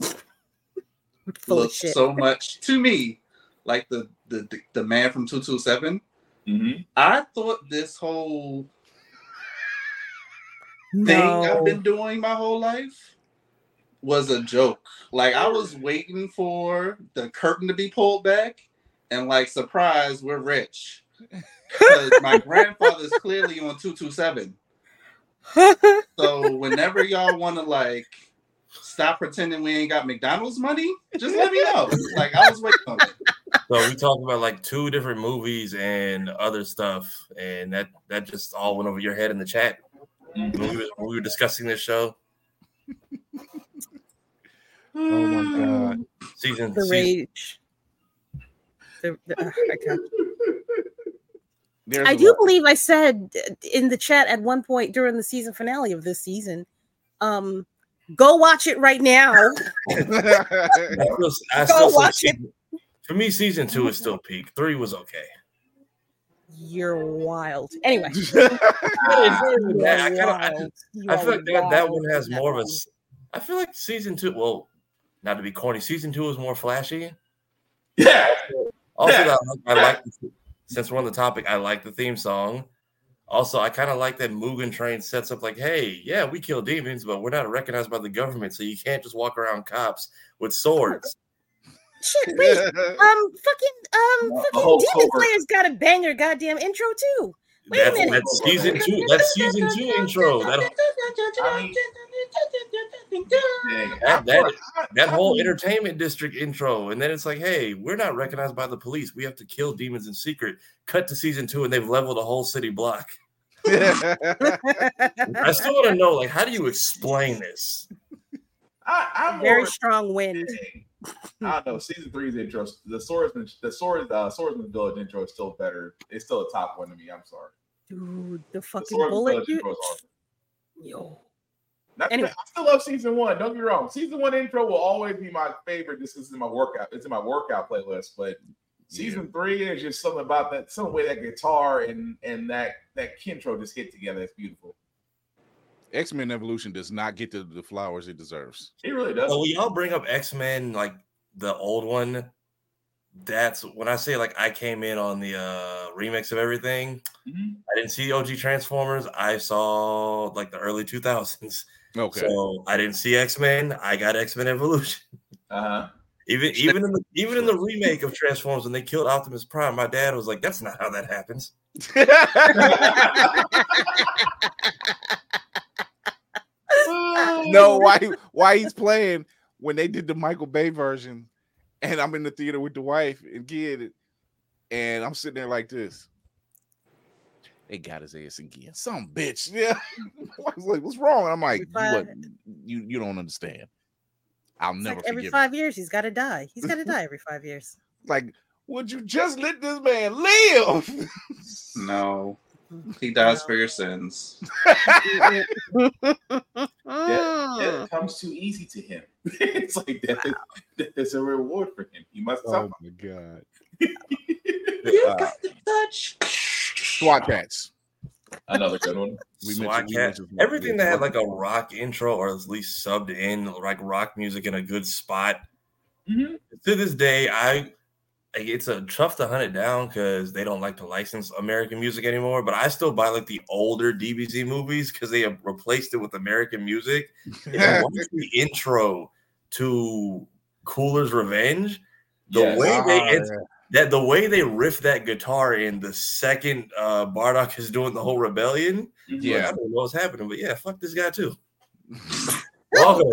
full of looked shit so much to me like the the the, the man from two two seven. Mhm. I thought this whole thing I've been doing my whole life was a joke. Like I was waiting for the curtain to be pulled back and like surprise, we're rich. Because my grandfather's clearly on 227. So whenever y'all want to like stop pretending we ain't got McDonald's money, just let me know. Like I was waiting on it. So we talked about like two different movies and other stuff, and that that just all went over your head in the chat when we were, when we were discussing this show. Oh my god. Season, The season rage. The, the, I can't- There's I a do lot. believe I said uh, in the chat at one point during the season finale of this season, um, go watch it right now. I still, I Go still say watch it. For me, season two is still peak. Three was okay. You're wild. Anyway, I, I, kinda- I- I feel like that, that one has that more of a. one. s- I feel like season two. Well, not to be corny, season two is more flashy. Yeah. Also, Yeah. I, I like the- since we're on the topic, I like the theme song. Also, I kind of like that Mugen Train sets up like, hey, yeah, we kill demons, but we're not recognized by the government, so you can't just walk around cops with swords. Shit, wait. Um, fucking, um, fucking whole Demon covert- Slayer's got a banger goddamn intro too. Wait a minute. that's season two. That's season two intro. That, I mean, dang, that, that, that whole entertainment district intro. And then it's like, hey, we're not recognized by the police. We have to kill demons in secret. Cut to season two, and they've leveled a whole city block. I still want to know, like, how do you explain this? I, I'm Very more, strong wind. I don't know. Season three's intro, the swordsman, the sword, uh, swordsman village intro is still better. It's still a top one to me. I'm sorry. Dude, the The fucking swordsman bullet. Dude. awesome. Yo. Not Anyway. I still love season one. Don't get me wrong. Season one intro will always be my favorite. This is in my workout. It's in my workout playlist. But season three is just something about that, some way that guitar and and that that Kintro just hit together. It's beautiful. X Men Evolution does not get the, the flowers it deserves. It really does. So when y'all bring up X Men, like the old one, that's when I say like I came in on the uh remix of everything. Mhm. I didn't see OG Transformers. I saw like the early 2000s. Okay. So I didn't see X Men. I got X Men Evolution. Uh-huh. Even even in the even in the remake of Transformers when they killed Optimus Prime, my dad was like, "That's not how that happens." no, why why he's playing when they did the Michael Bay version, and I'm in the theater with the wife and kid, and I'm sitting there like this. They got his ass again. Some bitch. Yeah. I was like, what's wrong? And I'm like, you, what, you you don't understand. I'll It's never like every forgive five years he's got to die. He's got to die every five years. Like, would you just let this man live? No, he dies for your sins. Death, death comes too easy to him. it's like death is, death is a reward for him. He must oh suffer. my god. You Uh, got the touch. SWAT cats. Another good one. We SWAT mentioned- we Cat. mentioned Everything that had like a rock intro or at least subbed in like rock music in a good spot. Mhm. To this day, I it's a tough to hunt it down because they don't like to license American music anymore. But I still buy like the older DBZ movies because they have replaced it with American music. If you watch the intro to Cooler's Revenge, the Yes. way they Ah, it's, that the way they riff that guitar in the second uh Bardock is doing the whole rebellion. Mhm. Yeah, I don't know what's happening, but yeah, fuck this guy too. Welcome.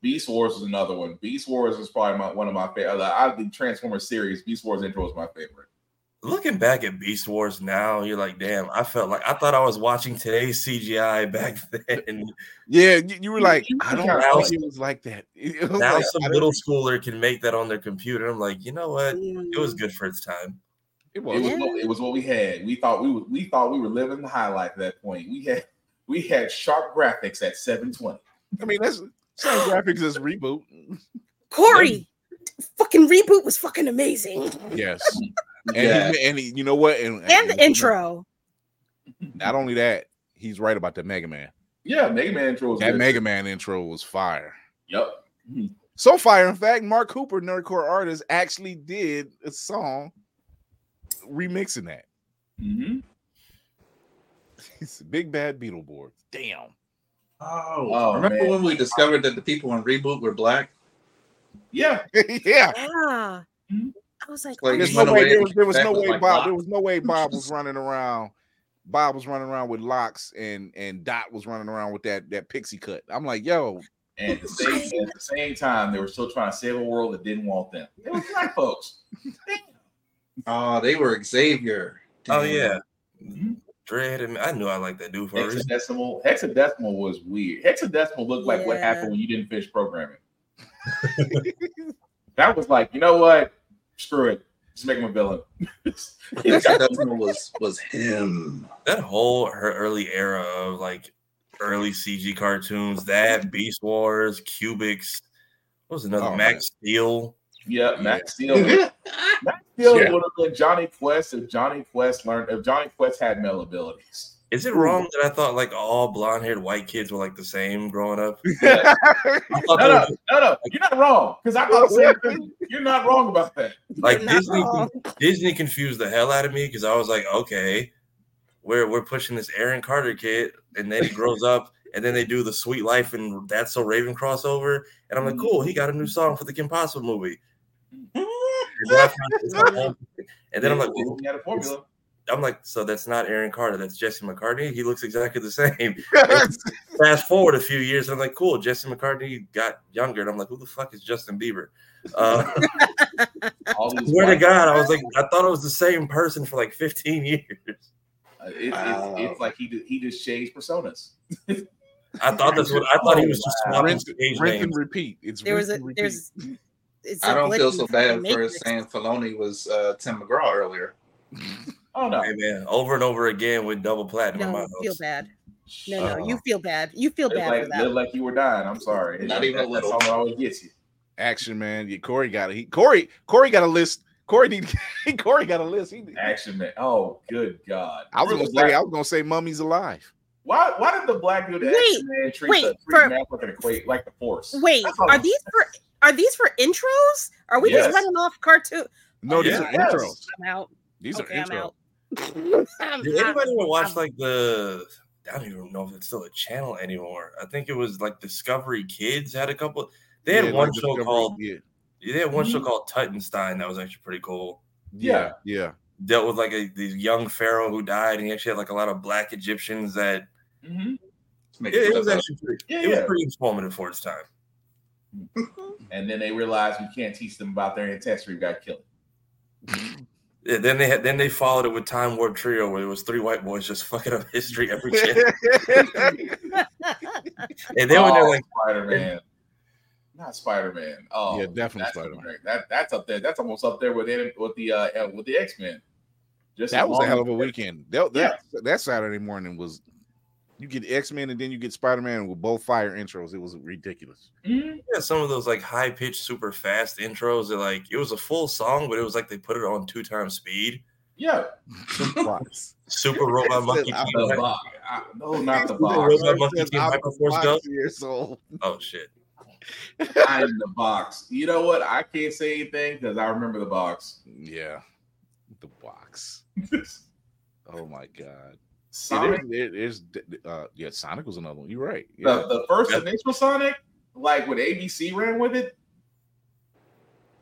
Beast Wars is another one. Beast Wars is probably my, one of my favorite. Out of the Transformers series, Beast Wars intro is my favorite. Looking back at Beast Wars now, you're like, damn, I felt like I thought I was watching today's CGI back then. Yeah, you, you were like, I don't know think it was like that. Was now like, some middle schooler can make that on their computer. I'm like, you know what? It Mm. was good for its time. It It was. was what, it was what we had. We thought we were, we thought we were living the high life at that point. We had we had sharp graphics at 720. I mean, that's same graphics as reboot. Corey, fucking reboot was fucking amazing. Yes, and Yeah. he, and he, you know what? And, And the intro. Not only that, he's right about the Mega Man. Yeah, Mega Man intro was That good. Mega Man intro was fire. Yep. So fire, in fact, Mark Cooper, Nerdcore artist, actually did a song remixing that. Mm-hmm. It's a big bad Beetleborg. Damn. Oh, Oh, remember man. when we discovered that the people in reboot were black? Yeah. yeah. Yeah. Mhm. I was like, Like, oh, There's no way. There was, there was no way like, Bob. locks. There was no way Bob was running around. Bob was running around with locks, and and Dot was running around with that that pixie cut. I'm like, yo, And at the same at the same time, they were still trying to save a world that didn't want them. They were black folks. They, Oh, they were Xavier. Oh Damn. yeah, Mhm. Dread. And I knew I liked that dude for. Hexadecimal. Hexadecimal was weird. Hexadecimal looked like what happened when you didn't finish programming. that was like, you know what? Screw it. Just make him a villain. Hexadecimal was was him. That whole her early era of like early CG cartoons, that Beast Wars, Cubix. What was another Oh, Max Steel? yeah, Max Steel. Max Steel Yeah. would have been Jonny Quest if Jonny Quest learned if Jonny Quest had male abilities. Is it wrong that I thought like all blonde haired white kids were like the same growing up? Yeah. No, no, no, no. You're not wrong. Because I thought the same thing. You're not wrong about that. like You're Disney. wrong. Disney confused the hell out of me because I was like, okay, we're we're pushing this Aaron Carter kid, and then he grows up, and then they do the Sweet Life and That's So Raven crossover, and I'm like, cool, he got a new song for the Kim Possible movie. And then, I found it's my own- and then I'm like, Disney had a formula. I'm like, so that's not Aaron Carter, that's Jesse McCartney. He looks exactly the same. Fast forward a few years, and I'm like, cool, Jesse McCartney got younger, and I'm like, who the fuck is Justin Bieber? Uh, swear to white- God, I was like, I thought it was the same person for like 15 years. Uh, it- it's, Wow. it's like he did, he just changed personas. I thought that's what I thought he was just Oh, wow. swapping rinse, stage rinse and repeat. It's There was rinse a and repeat. there's. It's I a don't feel so bad for saying Filoni was uh, Tim McGraw earlier. Oh no. Hey man, over and over again with double platinum. in my No, feel bad. No, no, Uh, you feel bad. You feel bad like, for that. looked like you were dying. I'm sorry. Not even a little. That's all always gets you. action, man. Yeah, Corey got it. He Corey Corey got a list. Corey need Corey got a list. He, Action man. Oh, good God. I was gonna the black- say I was gonna say Mummy's alive. Why, why did the black dude Wait, Action man treat wait, the for- treat math like an equate like the force? Wait, are I'm these for are these for intros? Are we Yes. just running off cartoon? No, Oh, these yeah. are Yes. intros. I'm out. These okay, are intros. Out. I'm Did anybody ever watch like the? I don't even know if it's still a channel anymore. I think it was like Discovery Kids had a couple. They had Yeah, one like show Discovery- called. yeah, They had one show Mhm. called Tutenstein that was actually pretty cool. yeah, yeah. Dealt with like a this young pharaoh who died, and he actually had like a lot of black Egyptians that. Mhm. It, it it was up. actually pretty, Yeah, it was pretty informative for its time. And then they realized we can't teach them about their ancestry. We got killed. Yeah, then they had then they followed it with Time Warp Trio, where it was three white boys just fucking up history every channel. and then when they're like, Spider Man, not Spider Man. Oh, Yeah, definitely that's Spider-Man. That that's up there. That's almost up there with the with the uh, with the X Men. Just that was a hell of a weekend. That, that, that Saturday morning was you get X Men and then you get Spider Man with both fire intros. It was ridiculous. Mhm. yeah, some of those like high pitched, super fast intros. That like it was a full song, but it was like they put it on two times speed. Yeah, Super Robot Monkey I'm Team. the box. I- No, not the box. Robot Monkey Team Hyperforce five Go. years old. Oh shit! I'm in the box. You know what? I can't say anything because I remember the box. Yeah, the box. Oh my god. Yeah, Sonic, there's, there- there's uh, yeah, Sonic was another one. You're right. Yeah. the, the first initial Sonic, like when ABC ran with it,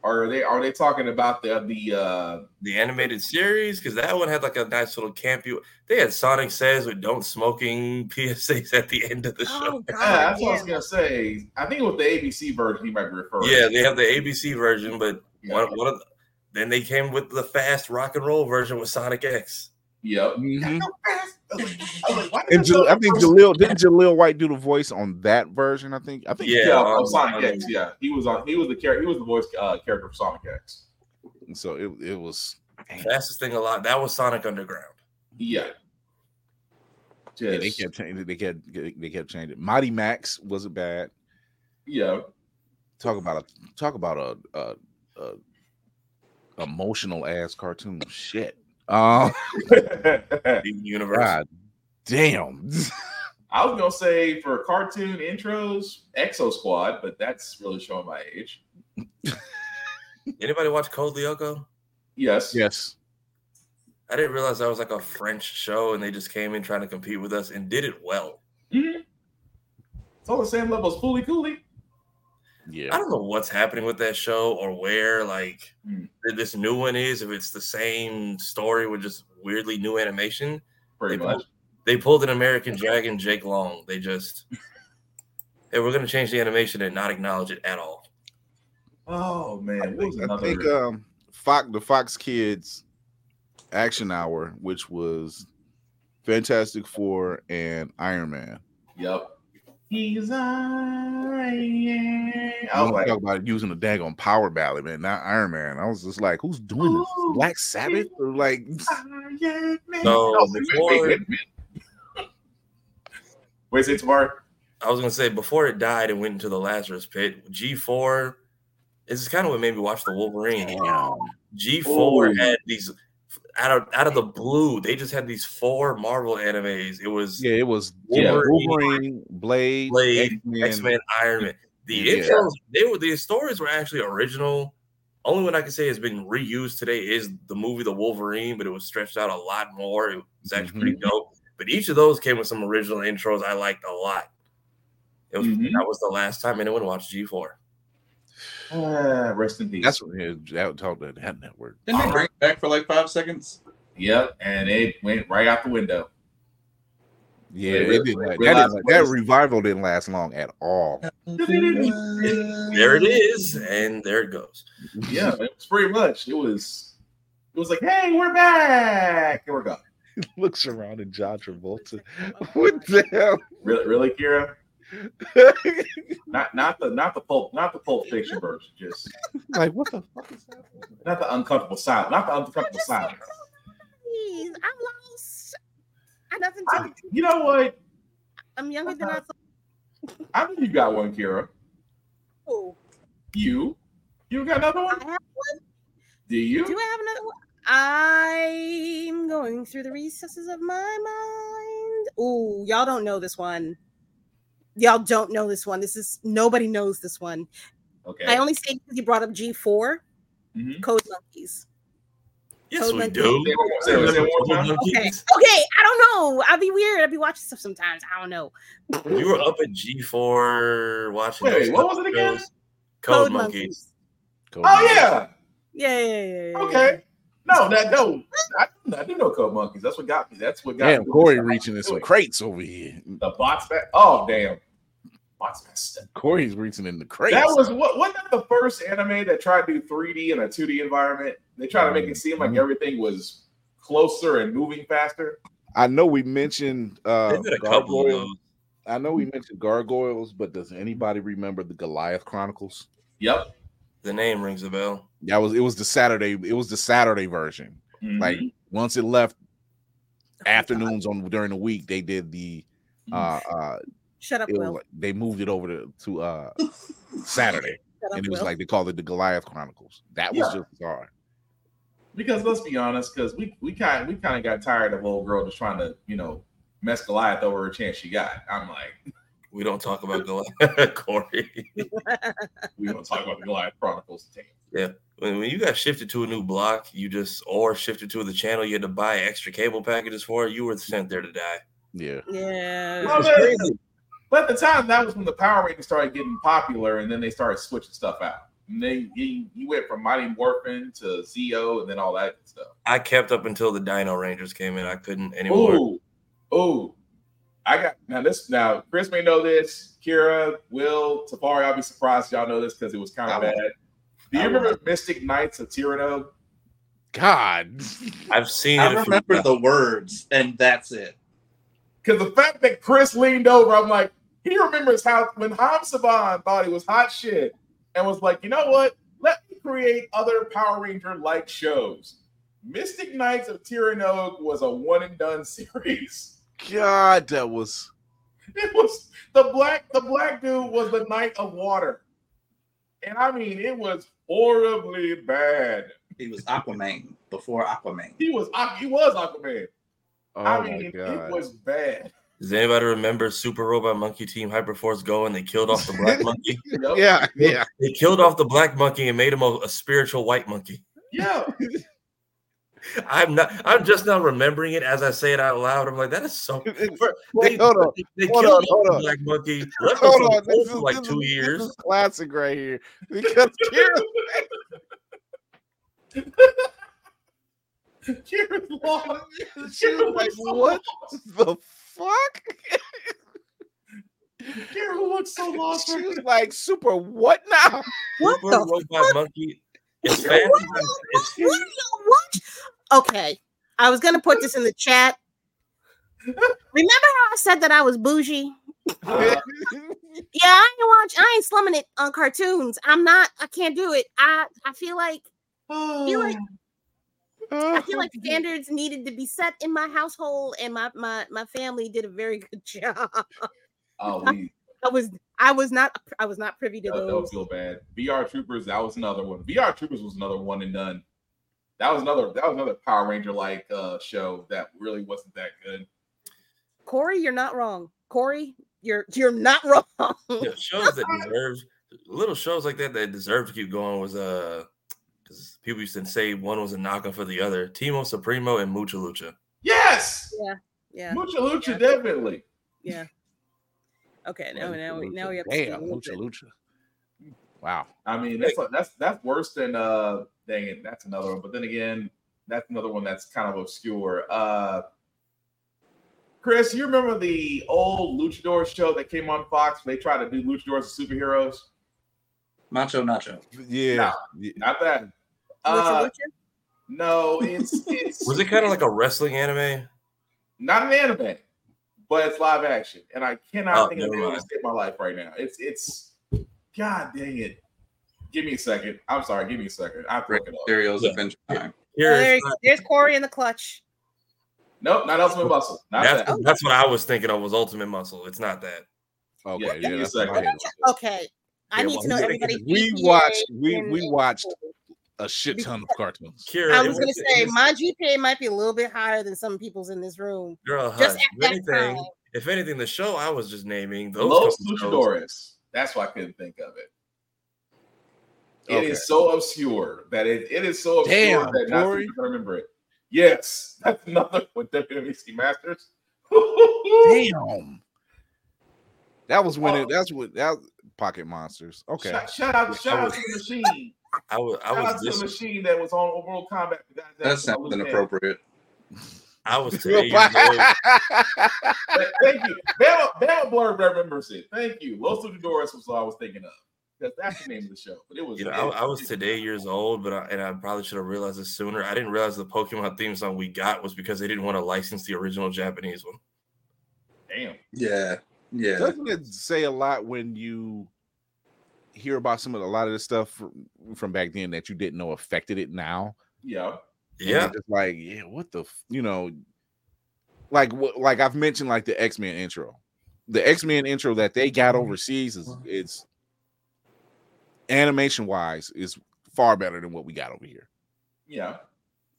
or are they are they talking about the the uh The animated series because that one had like a nice little campy. They had Sonic Says with "Don't Smoking" PSAs at the end of the show. Oh yeah, god, that's what I was gonna say. I think it was the ABC version he might be referring. Yeah, to. they have the ABC version, but Yeah. one, one of the, then they came with the fast rock and roll version with Sonic X. Yep. Mhm. I like, why did And they Jal- I think person- Jaleel didn't Jaleel White do the voice on that version. I think. I think. Yeah, Yeah, on- on Sonic X. Yeah, he was on. He was the character. He was the voice uh, character for Sonic X. So it it was. Fastest thing alive. That was Sonic Underground. Yeah. Yeah, they kept changing. They kept they kept changing. Mighty Max wasn't bad. yeah. Talk about a talk about a, a, a emotional ass cartoon. Shit. Um. Steven Universe. God damn. I was gonna say for cartoon intros, Exo Squad, but that's really showing my age. Anybody watch Code Lyoko? Yes. yes. I didn't realize that was like a French show, and they just came in trying to compete with us and did it well. Mhm. It's all the same level as Fooly Cooley. I don't know what's happening with that show or where like Hmm. this new one is. If it's the same story with just weirdly new animation, Pretty they much. pulled, they pulled an American Dragon, Jake Long. They just hey, we're gonna change the animation and not acknowledge it at all. Oh man, I what was think, I think um Fox the Fox Kids Action Hour, which was Fantastic Four and Iron Man. Yep. He's Iron. I I was was like, talk about using a daggone power ballad, man, not Iron Man. I was just like, who's doing this? Black Sabbath or like Iron Man. No, wait, before- wait, wait, wait. Wait, say tomorrow. I was gonna say before it died and went into the Lazarus pit, G4. This is kind of what made me watch the Wolverine. G4 Ooh. had these out of out of the blue. They just had these four Marvel animes. It was yeah, it was Yeah. Wolverine, Wolverine Blade, Blade, X-Men. Iron Man. The Yeah. intros, they were the stories were actually original. Only one I can say has been reused today is the movie The Wolverine, but it was stretched out a lot more. It was actually pretty dope. But each of those came with some original intros I liked a lot. It was Mhm. that was the last time anyone watched G4. Ah, rest in peace. That's what yeah, that talk to that network. Didn't they bring it back for like five seconds? Yep, and it went right out the window. Yeah, Wait, it didn't, wait, that, wait, didn't- that revival didn't last long at all. There it is, and there it goes. Yeah, it was pretty much. It was. It was like, hey, we're back, and we're gone. Looks around at John Travolta. What the hell? Really, really, Kira? Not, not the, not the pulp, not the pulp fiction version. Just like what the fuck is that? not the uncomfortable silence. Not the uncomfortable silence. Please, I'm lost. I nothing I- to. you know what? I'm younger than I thought. I think you got one, Kira. Oh, You, you got another I have one. Do you? Do I have another one? I'm going through the recesses of my mind. Oh, y'all don't know this one. Y'all don't know this one. This is nobody knows this one. Okay. I only say because you brought up G4 Mhm. Code Monkeys. Yes, Code we Monkeys. do. Say it one more- say it- say it one more time. Okay. Okay. I don't know. I'll be weird. I'll be watching stuff sometimes. I don't know. You were up at G4 watching. Wait, those what was it again? shows. Code, Monkeys. Oh yeah. Yeah, yeah, yeah, yeah, yeah. Okay. No, that no. I, I do know Code Monkeys. That's what got me. That's what got Damn, me. Corey reaching in some crates over here. The box back. Oh damn. Box back. Corey's reaching in the crates. That was what wasn't that the first anime that tried to do 3D in a 2D environment? They tried to make it seem like Mhm. everything was closer and moving faster. I know we mentioned uh They did a couple of those. I know we mentioned gargoyles, but does anybody remember the Goliath Chronicles? Yep. The name rings a bell. That was it was the Saturday, it was the Saturday version. Like Mhm. once it left afternoons on during the week, they did the uh uh Shut up, Will. like, they moved it over to, to uh Saturday. Up, and it was Will. like they called it the Goliath Chronicles. That was Yeah. just bizarre. because let's be honest, because we we kind we kind of got tired of old girl just trying to you know mess Goliath over a chance she got. I'm like, We don't talk about Goliath, Corey. we don't talk about the Goliath Chronicles. Damn. When, when you got shifted to a new block, you just or shifted to the channel you had to buy extra cable packages for. You were sent there to die. Yeah. Yeah. Well, man, But at the time, that was when the Power Rangers started getting popular, and then they started switching stuff out. And they you, you went from Mighty Morphin to Zeo, and then all that stuff. I kept up until the Dino Rangers came in. I couldn't anymore. Ooh, ooh. I got now this now. Chris may know this. Kira, Will, Tafari. I'll be surprised y'all know this because it was kind of won't. bad. Do you remember Mystic Knights of Tyranno? God. I've seen I it. a remember the words, and that's it. Because the fact that Chris leaned over, I'm like, he remembers how when Haim Saban thought he was hot shit and was like, you know what? Let me create other Power Ranger like shows. Mystic Knights of Tir Na Nog was a one and done series. God, that was It was the black the black dude was the Knight of Water. And I mean it was horribly bad. He was Aquaman before Aquaman. He was he was Aquaman. oh I my mean it was bad. Does anybody remember Super Robot Monkey Team Hyperforce Go and they killed off the black monkey? Yeah, yeah. They killed off the black monkey and made him a, a spiritual white monkey. Yeah. I'm not. I'm just now remembering it as I say it out loud. I'm like, that is so. For, Wait, they, hold on. They, they Hold killed on, hold on. black monkey. Left Hold him on, for, this for is, like this two is- years. This is classic right here because Kira, Kira's lost. she was like, "What the fuck?" Kira looks so lost. She was like, "Super what now?" What Super the robot monkey. As fast as, I, as What are y'all watch? Okay, I was gonna put this in the chat. Remember how I said that I was bougie? Yeah, I ain't watch. I ain't slumming it on cartoons. I'm not. I can't do it. I I feel like I feel like I feel like standards needed to be set in my household, and my my my family did a very good job. Oh, we I was I was not I was not privy to don't, don't feel bad. VR Troopers, that was another one. VR Troopers was another one and done. That was another that was another Power Ranger like uh show that really wasn't that good. Corey, you're not wrong. Corey, you're you're not wrong. Yeah, shows that deserve little shows like that that deserve to keep going was uh because people used to say one was a knockoff for the other. Timo Supremo and Mucha Lucha. Yes, Yeah, yeah, Mucha Lucha, definitely. yeah. Okay, now now we now we have to Damn, speak a little Lucha bit. Lucha. Wow. I mean, that's that's that's worse than uh dang it, that's another one. But then again, that's another one that's kind of obscure. Uh Chris, you remember the old Luchador show that came on Fox? They tried to do Luchadors as superheroes. Macho Nacho. Yeah. No. yeah. Not that. Lucha, Uh, Lucha? no, it's it's Was it kind of like a wrestling anime? not an anime, but it's live action, and I cannot Oh, think of never it to mind. save my life right now. It's it's God dang it. Give me a second. I'm sorry. Give me a second. I have to Rick look it up. Mysterio's Yeah. Adventure Time. Here, there's, there's Corey in the clutch. Nope, not Ultimate Muscle. Not that's, that. that's what I was thinking of was Ultimate Muscle. It's not that. Okay. Yeah, Yeah. give me a second. I. Okay, I Yeah, need well, to know everybody. we GPA watched- we- we watched- A shit ton of cartoons. Kira, I was gonna wasn't- say was- my GPA might be a little bit higher than some people's in this room. girl, Just hush. If anything, time. if anything, the show I was just naming those Los couple shows- Luchadores. That's why I couldn't think of it. It is Okay. so obscure that it, it is so obscure Damn, that not Corey. people can remember it. Yes, that's another with WWC Masters. Damn. That was when it. Uh, that's what that Pocket Monsters. Okay. Shout, shout out, shout I out to the machine. I was, I Shout out was to the machine that was on World Combat. The guys that That was on sounds inappropriate. I was today years Thank you. Bama, Bama Blur remembers it. Thank you. Los Luchadores was what I was thinking of. That's, that's the name of the show. But it was. You know, I, I was today years old, but I, and I probably should have realized this sooner. I didn't realize the Pokemon theme song we got was because they didn't want to license the original Japanese one. Damn. Yeah. Yeah. Doesn't it say a lot when you hear about some of a lot of the stuff from, from back then that you didn't know affected it now? Yeah. Yeah, just like yeah, what the f-? you know, like what like I've mentioned like the X Men intro, the X Men intro that they got mm-hmm. overseas is it's animation wise is far better than what we got over here. Yeah.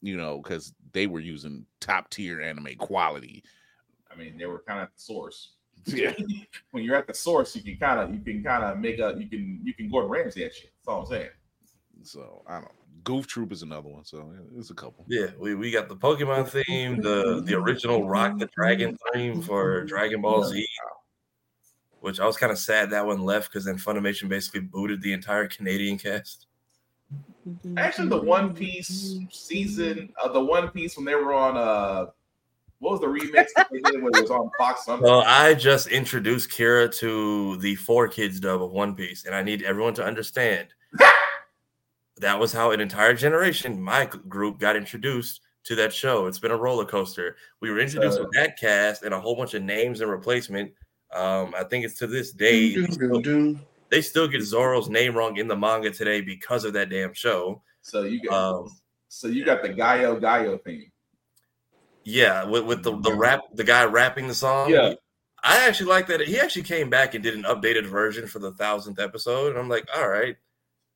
You know, because they were using top tier anime quality. I mean, they were kind of the source. Yeah, when you're at the source, you can kind of you can kind of make a you can you can Gordon Ramsay that shit. That's all I'm saying. so I don't. Know. Goof Troop is another one. So yeah, there's a couple. yeah. We, we got the Pokemon theme, the the original Rock the Dragon theme for Dragon Ball Z, which I was kind of sad that one left because then Funimation basically booted the entire Canadian cast. Actually, the One Piece season, uh, the One Piece when they were on uh, what was the remix that they did when it was on Fox? Something? Well, I just introduced Kira to the four kids dub of One Piece, and I need everyone to understand that was how an entire generation, my group, got introduced to that show. It's been a roller coaster. We were introduced with that cast and a whole bunch of names and replacement. Um, I think it's to this day they still, they still get Zoro's name wrong in the manga today because of that damn show. So you got Um, so you got the Gaio Gaio theme. yeah, with, with the the rap, the guy rapping the song. Yeah. I actually like that. He actually came back and did an updated version for the thousandth episode, and I'm like, all right,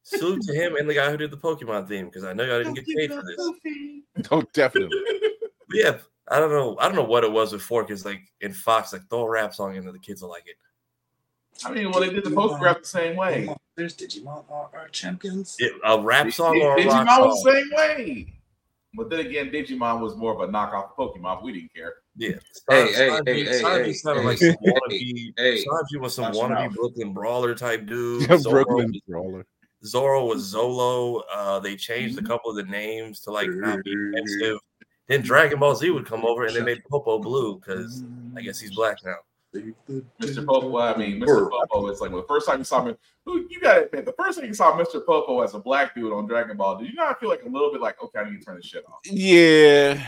salute to him and the guy who did the Pokemon theme because I know y'all didn't get paid for this. Oh, definitely. But yeah, I don't know. I don't know what it was with Fork. Is like in Fox, like throw a rap song into the kids will like it. I mean, well, they did the photograph the same way. There's Digimon are our champions. It- a rap song or a Digimon rock was the same way. But then again, Digimon was more of a knockoff of Pokemon. We didn't care. Yeah. Hey, hey, Sanji- hey, hey, Sanji hey, sounded hey, like some hey, wannabe. hey, Sanji was some watch wannabe. Brooklyn brawler type dude. Zoro, Brooklyn brawler. Zoro was Zolo. Uh, they changed a couple of the names to like not be offensive. Then Dragon Ball Z would come over and they made Popo blue because I guess he's black now. Mr. Popo, I mean, Mr. Popo is like well, the first time you saw him. who- You got to admit, the first time you saw Mr. Popo as a black dude on Dragon Ball, did you not feel like a little bit like, okay, I need to turn this shit off? Yeah.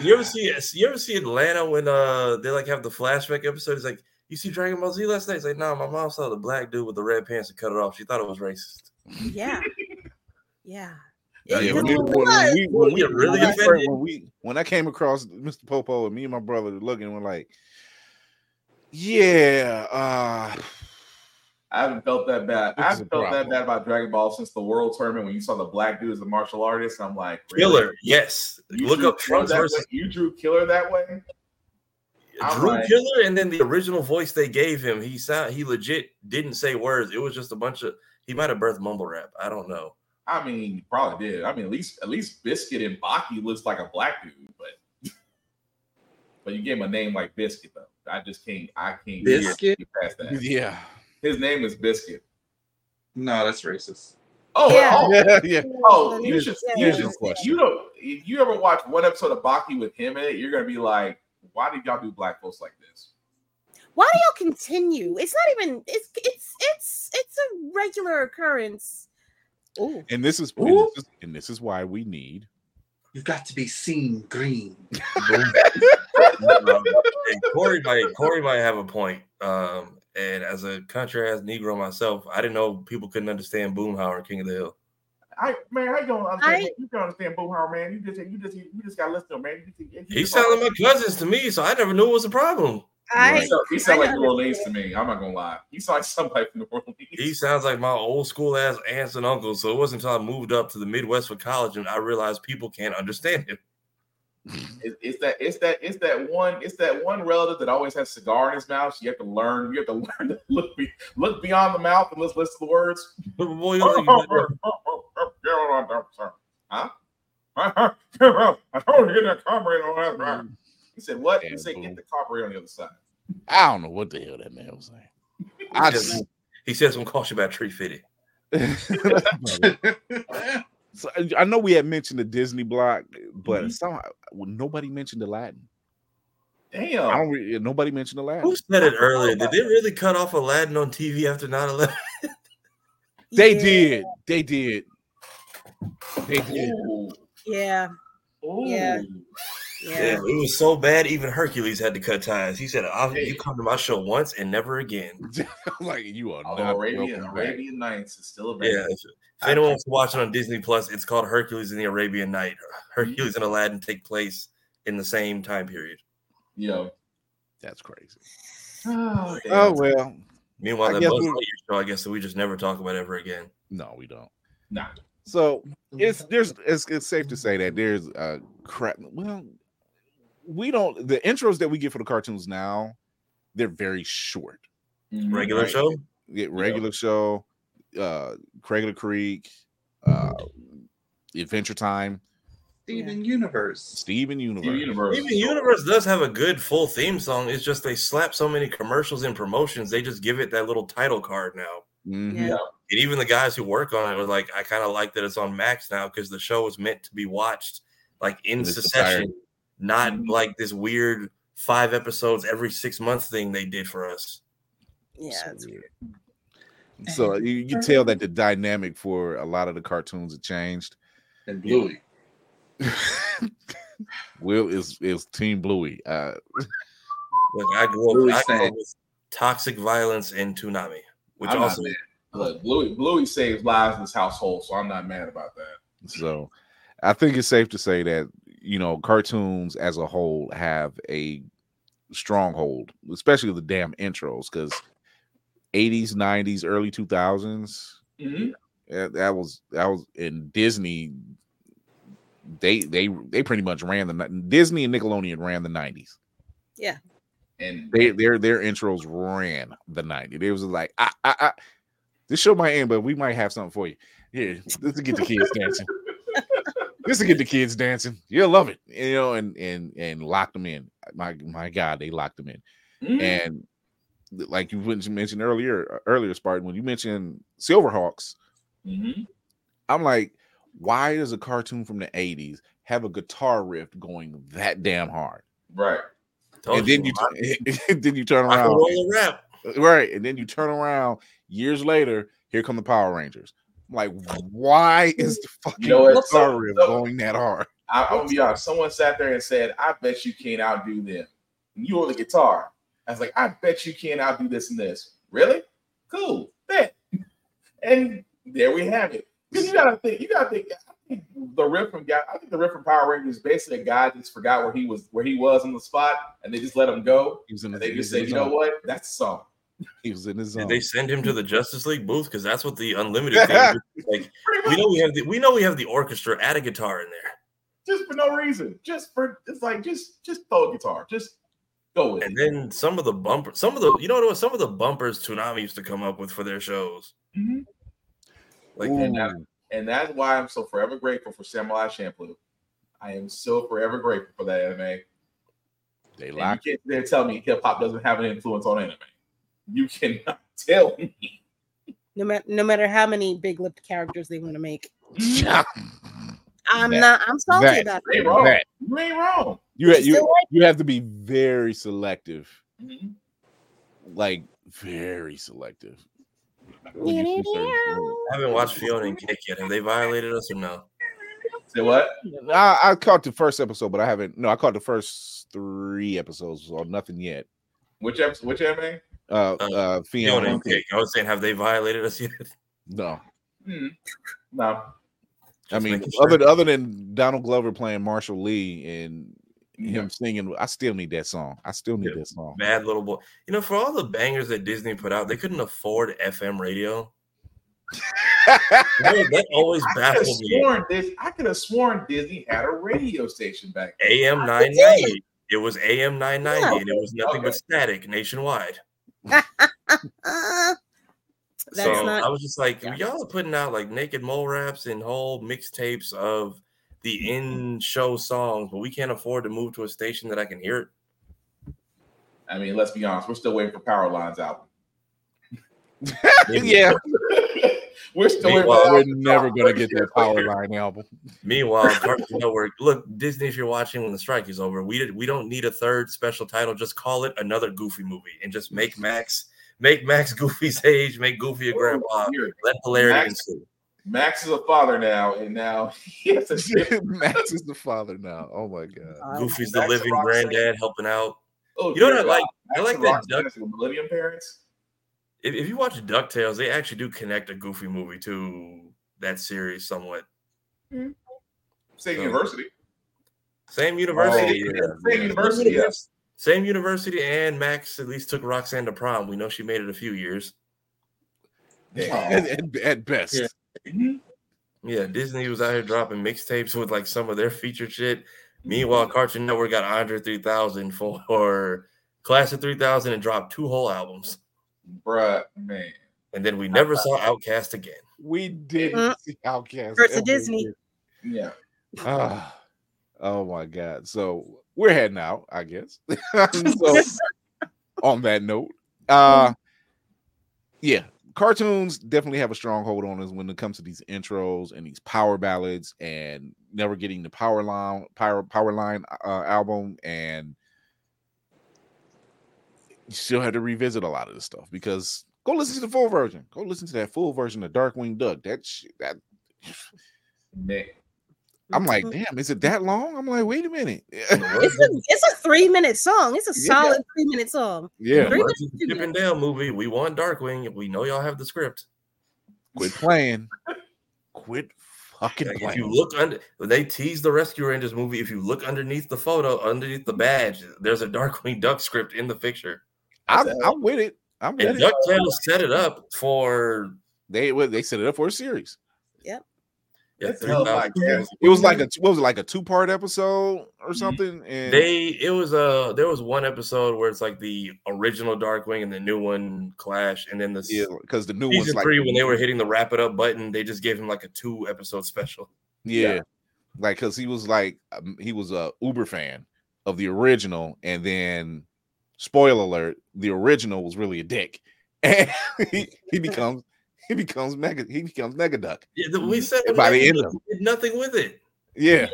You ever see you ever see Atlanta when uh they like have the flashback episode? It's like you see Dragon Ball Z last night. It's like, no, my mom saw the black dude with the red pants and cut it off. She thought it was racist. Yeah. Yeah. Yeah, It when, we, really when, we, when, we, really when, we, offended? when we when I came across Mr. Popo and me and my brother looking, we're like, yeah, uh, I haven't felt that bad. I haven't a felt that bad about Dragon Ball since the World Tournament when you saw the black dude as a martial artist. I'm like, really? Killer, yes. You Look up Killer Trunks that versus way? You drew Killer that way. I'm Drew like- Killer, and then the original voice they gave him, he sound he legit didn't say words. It was just a bunch of he might have birthed mumble rap. I don't know. I mean, you probably did. I mean, at least at least Biscuit and Baki looks like a black dude, but but you gave him a name like Biscuit though. I just can't. I can't Biscuit? get past that. yeah, His name is Biscuit. No, that's racist. Oh, Yeah. oh, yeah, yeah. oh, you should. yeah. You, should the question. you know, if you ever watch one episode of Baki with him in it, you're gonna be like, why did y'all do black folks like this? Why do y'all continue? It's not even it's it's it's it's a regular occurrence. Ooh. And this is and this is, and this is why we need You've got to be seen green. Um, Corey might Corey might have a point. Um, and as a country ass Negro myself, I didn't know people couldn't understand Boomhauer King of the Hill. I man, I don't understand. I- you can't understand Boomhauer, man. You just you just you just gotta listen to him, man. You just, He sounded like my cousins to me, so I never knew it was a problem. I Right. He sounds he sound I like New Orleans to me. I'm not gonna lie. He sound like somebody from New Orleans. He sounds like my old school ass aunts and uncles. So it wasn't until I moved up to the Midwest for college and I realized people can't understand him. It- it's that it's that it's that one it's that one relative that always has a cigar in his mouth. So you have to learn. You have to learn to look be, look beyond the mouth and let's listen to the words. Boy, you don't think- huh? I told you to get that carburetor on that. Mm. Right. He said, "What?" He said, "Get the carburetor on the other side." I don't know what the hell that man was saying. I he just said- he said some caution about tree fitting. so I- I know we had mentioned the Disney block, but Mhm. somehow nobody mentioned Aladdin. I Damn. don't. Re- nobody mentioned Aladdin. Who said it earlier? Did they really cut off Aladdin on TV after 9 11? They Yeah. did. They did. They did. Ooh. Yeah. Ooh. Yeah. Yeah. It was so bad, even Hercules had to cut ties. He said, I'll, Hey. You come to my show once and never again. like you are Although not Arabian. Arabian Nights is still Yeah. available. If, if anyone wants to watch it on Disney Plus, it's called Hercules and the Arabian Night. Mm-hmm. Hercules and Aladdin take place in the same time period. Yo. That's crazy. Oh, Oh well, Meanwhile, I that guess Buzz we- Lightyear show, I guess, that we just never talk about ever again. no, we don't. Nah. So it's there's it's, it's safe to say that there's a crap. Well, we don't the intros that we get for the cartoons now. They're very short. Mhm. Regular Right. show? Get regular show, uh, Craigler Creek, uh, Adventure Time, Steven Universe. Steven Universe. Steven Universe. Even Universe does have a good full theme song. It's just they slap so many commercials and promotions, they just give it that little title card now. Mhm. Yeah. And even the guys who work on it were like, I kind of like that it's on Max now because the show is meant to be watched like in It's succession, not Mhm. like this weird five episodes every six months thing they did for us. Yeah. So it's weird. So you, you can tell that the dynamic for a lot of the cartoons have changed. And Bluey. Will is is Team Bluey. Uh, Like I grew Louis up, I grew up with toxic violence and Toonami, which I'm also. Look, Bluey, Bluey saves lives in this household, so I'm not mad about that. so I think it's safe to say that you know cartoons as a whole have a stronghold, especially the damn intros, because 80s, 90s, early 2000s. Mhm. Yeah, that was that was in Disney. They they they pretty much ran the Disney and Nickelodeon ran the 90s. Yeah. And They their their intros ran the 90s. It was like ah, ah, ah. this show might end, but we might have something for you. Here, let's get the kids dancing. This to get the kids dancing. You'll love it, you know, and and and lock them in. My my God, they locked them in. Mhm. And like you mentioned earlier, earlier, Spartan, when you mentioned Silverhawks, Mhm. I'm like, why does a cartoon from the 80s have a guitar riff going that damn hard? right. And then you and then you turn and around, rap. right? And then you turn around years later. Here come the Power Rangers. Like, why is the fucking know what? guitar So- so- going that hard? I, I'm gonna be honest. Someone sat there and said, "I bet you can't outdo them." You on the guitar. I was like, "I bet you can't outdo this and this." Really? Cool. Bet. And there we have it. you gotta think. You gotta think. I think the riff from guy. I think the riff from Power Rangers is basically a guy just forgot where he was where he was on the spot, and they just let him go. He was in And they just say, "You know what? That's the song." He was in his Did they send him to the Justice League booth? Because that's what the unlimited thing is. like. We know we have the we know we have the orchestra. Add a guitar in there, Just for no reason. Just for it's like just just throw a guitar. Just go with it. and then some of the bumper, some of the you know what? Some of the bumpers Toonami used to come up with for their shows. Mhm. Like and, that- and that's why I'm so forever grateful for Samurai Champloo. I am so forever grateful for that anime. They And you locked. can't they tell me hip hop doesn't have an influence on anime. You cannot tell me. No matter no matter how many big lipped characters they want to make. I'm That- not I'm salty that- about You ain't it. wrong. That. You ain't wrong. You You ha- you like you have to be very selective, Mhm. like very selective. when Meow, you meow, see certain meow. I haven't watched Fionna and Cake yet. Have they violated us or no? Say what? I, I caught the first episode, but I haven't. No, I caught the first three episodes, or nothing yet. Which episode? Which anime? Uh, Uh, uh, Fionna Fionna. and Cake. I was saying, have they violated us yet? No, Hmm. No. I mean, making sure. other other than Donald Glover playing Marshall Lee and Yeah. him singing, I still need that song. I still need Yeah. that song. Bad little boy. You know, for all the bangers that Disney put out, they couldn't afford FM radio. You know, that always I could have baffled me. sworn this. I could have sworn Disney had a radio station back then. AM I nine did. ninety. It was AM nine ninety, Yeah. and it was nothing but static nationwide. That's so not I was just like, yeah. y'all are putting out like naked mole raps and whole mixtapes of the in-show songs, but we can't afford to move to a station that I can hear it. I mean, let's be honest. We're still waiting for Powerline's album. yeah, We're still waiting. Meanwhile, we're that never gonna get that Powerline album. Meanwhile, Cartoon Network, look, Disney, if you're watching when the strike is over, we did, we don't need a third special title. Just call it another Goofy movie and just make Max make Max Goofy's age, make Goofy a grandpa, Here, let hilarity Max- ensue. Max is a father now, and now he has a different. Max is the father now. Oh my god. uh, Goofy's the Max living Roxanne. granddad helping out. Oh, You know what I like? I like and that Roxanne Duck- is with Millennium Parents. If, if you watch DuckTales, they actually do connect a Goofy movie to that series somewhat. Same So- university. Same university. Oh, yeah. Same yeah. university. Yes. Same university, and Max at least took Roxanne to prom. We know she made it a few years. At, at- at best. Yeah. Mhm. Yeah, Disney was out here dropping mixtapes with like some of their featured shit. Meanwhile, Cartoon Network got Andre 3000 for Class of 3000 and dropped two whole albums. Bruh, man. And then we never saw OutKast again. We didn't Mm. see OutKast. Versus ever Disney. again. Yeah. Ah, oh my god. So we're heading out, I guess. so on that note, uh yeah, cartoons definitely have a strong hold on us when it comes to these intros and these power ballads and never getting the Powerline power Powerline uh, album and you still have to revisit a lot of this stuff because go listen to the full version. Go listen to that full version of Darkwing Duck. That shit, that Man. I'm like, damn, is it that long? I'm like, wait a minute. It's a it's a three minute song. It's a Yeah. solid three minute song. yeah, Three Versus minutes, the two Chip and. Dale movie. We want Darkwing. We know y'all have the script. quit playing. Quit fucking Like, if you look under, they tease the Rescue Rangers movie. If you look underneath the photo, underneath the badge, there's a Darkwing Duck script in the picture. I'm, I'm with it. I'm with And it. DuckTales set it up for They they set it up for a series. Yep. Yeah, That's hell of a 3,000 podcast. It was like a what was it like a two part episode or something? And They it was uh there was one episode where it's like the original Darkwing and the new one clash, and then the yeah, because the new one's season like three when they were hitting the wrap it up button, they just gave him like a two episode special. yeah, Yeah. like because he was like um, he was a Uber fan of the original, and then spoiler alert, the original was really a dick, and he, he becomes he becomes mega he becomes Negaduck. Yeah, we said And by the end nothing- of did nothing with it. Yeah.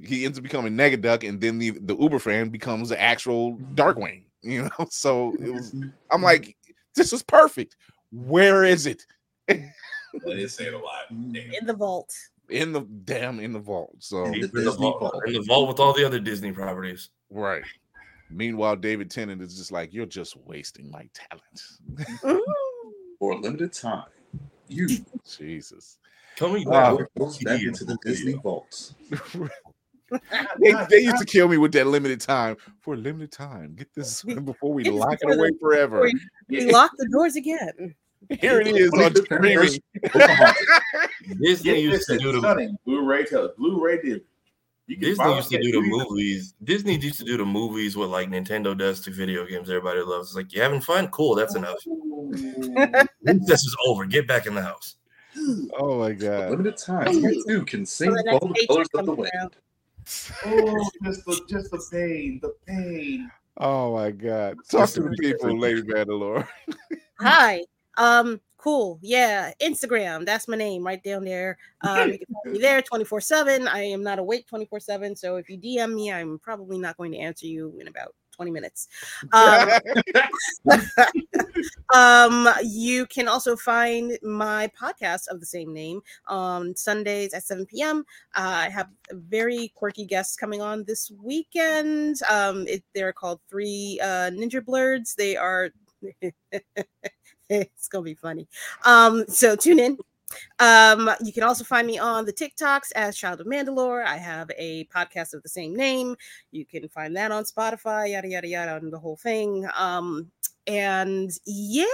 he ends up becoming Negaduck, and then the the Uber fan becomes the actual Darkwing. You know, so it was. I'm like, this is perfect. Where is it? That is saying a lot. Damn. In the vault. In the damn in the vault. So In The the, vault, vault. in the vault with all the other Disney properties. right. Meanwhile, David Tennant is just like, you're just wasting my talent. For a limited time, you Jesus. Coming Wow. back. goes back into the Disney vaults. they, they used to kill me with that limited time for a limited time. Get this before we Get this lock it away forever. We lock the doors again. Here it is on 25th streaming. Disney used this to do is the stunning. Blu-ray tell Blu-ray did. You can Disney used to do the free. movies. Disney used to do the movies what like Nintendo does to video games. Everybody loves. It's like you having fun? Cool, that's enough. This is over. Get back in the house. Oh my For a god. limited time, you too can sing So the all the colors of the comes wind. around. Oh, just the just the pain, the pain. Oh my god. Talk to the people, Lady Mandalore. Hi. Um, cool. Yeah. Instagram. That's my name right down there. Um, you can find me there 24-7. I am not awake 24-7. So if you DM me, I'm probably not going to answer you in about 20 minutes. Um, um, you can also find my podcast of the same name on Sundays at 7 p.m. Uh, I have very quirky guests coming on this weekend. Um, it, they're called Three uh, Ninja Blerds. They are. it's gonna be funny. Um, so tune in. Um, you can also find me on the TikToks as Child of Mandalore. I have a podcast of the same name. You can find that on Spotify, yada yada yada, and the whole thing. Um, and yeah.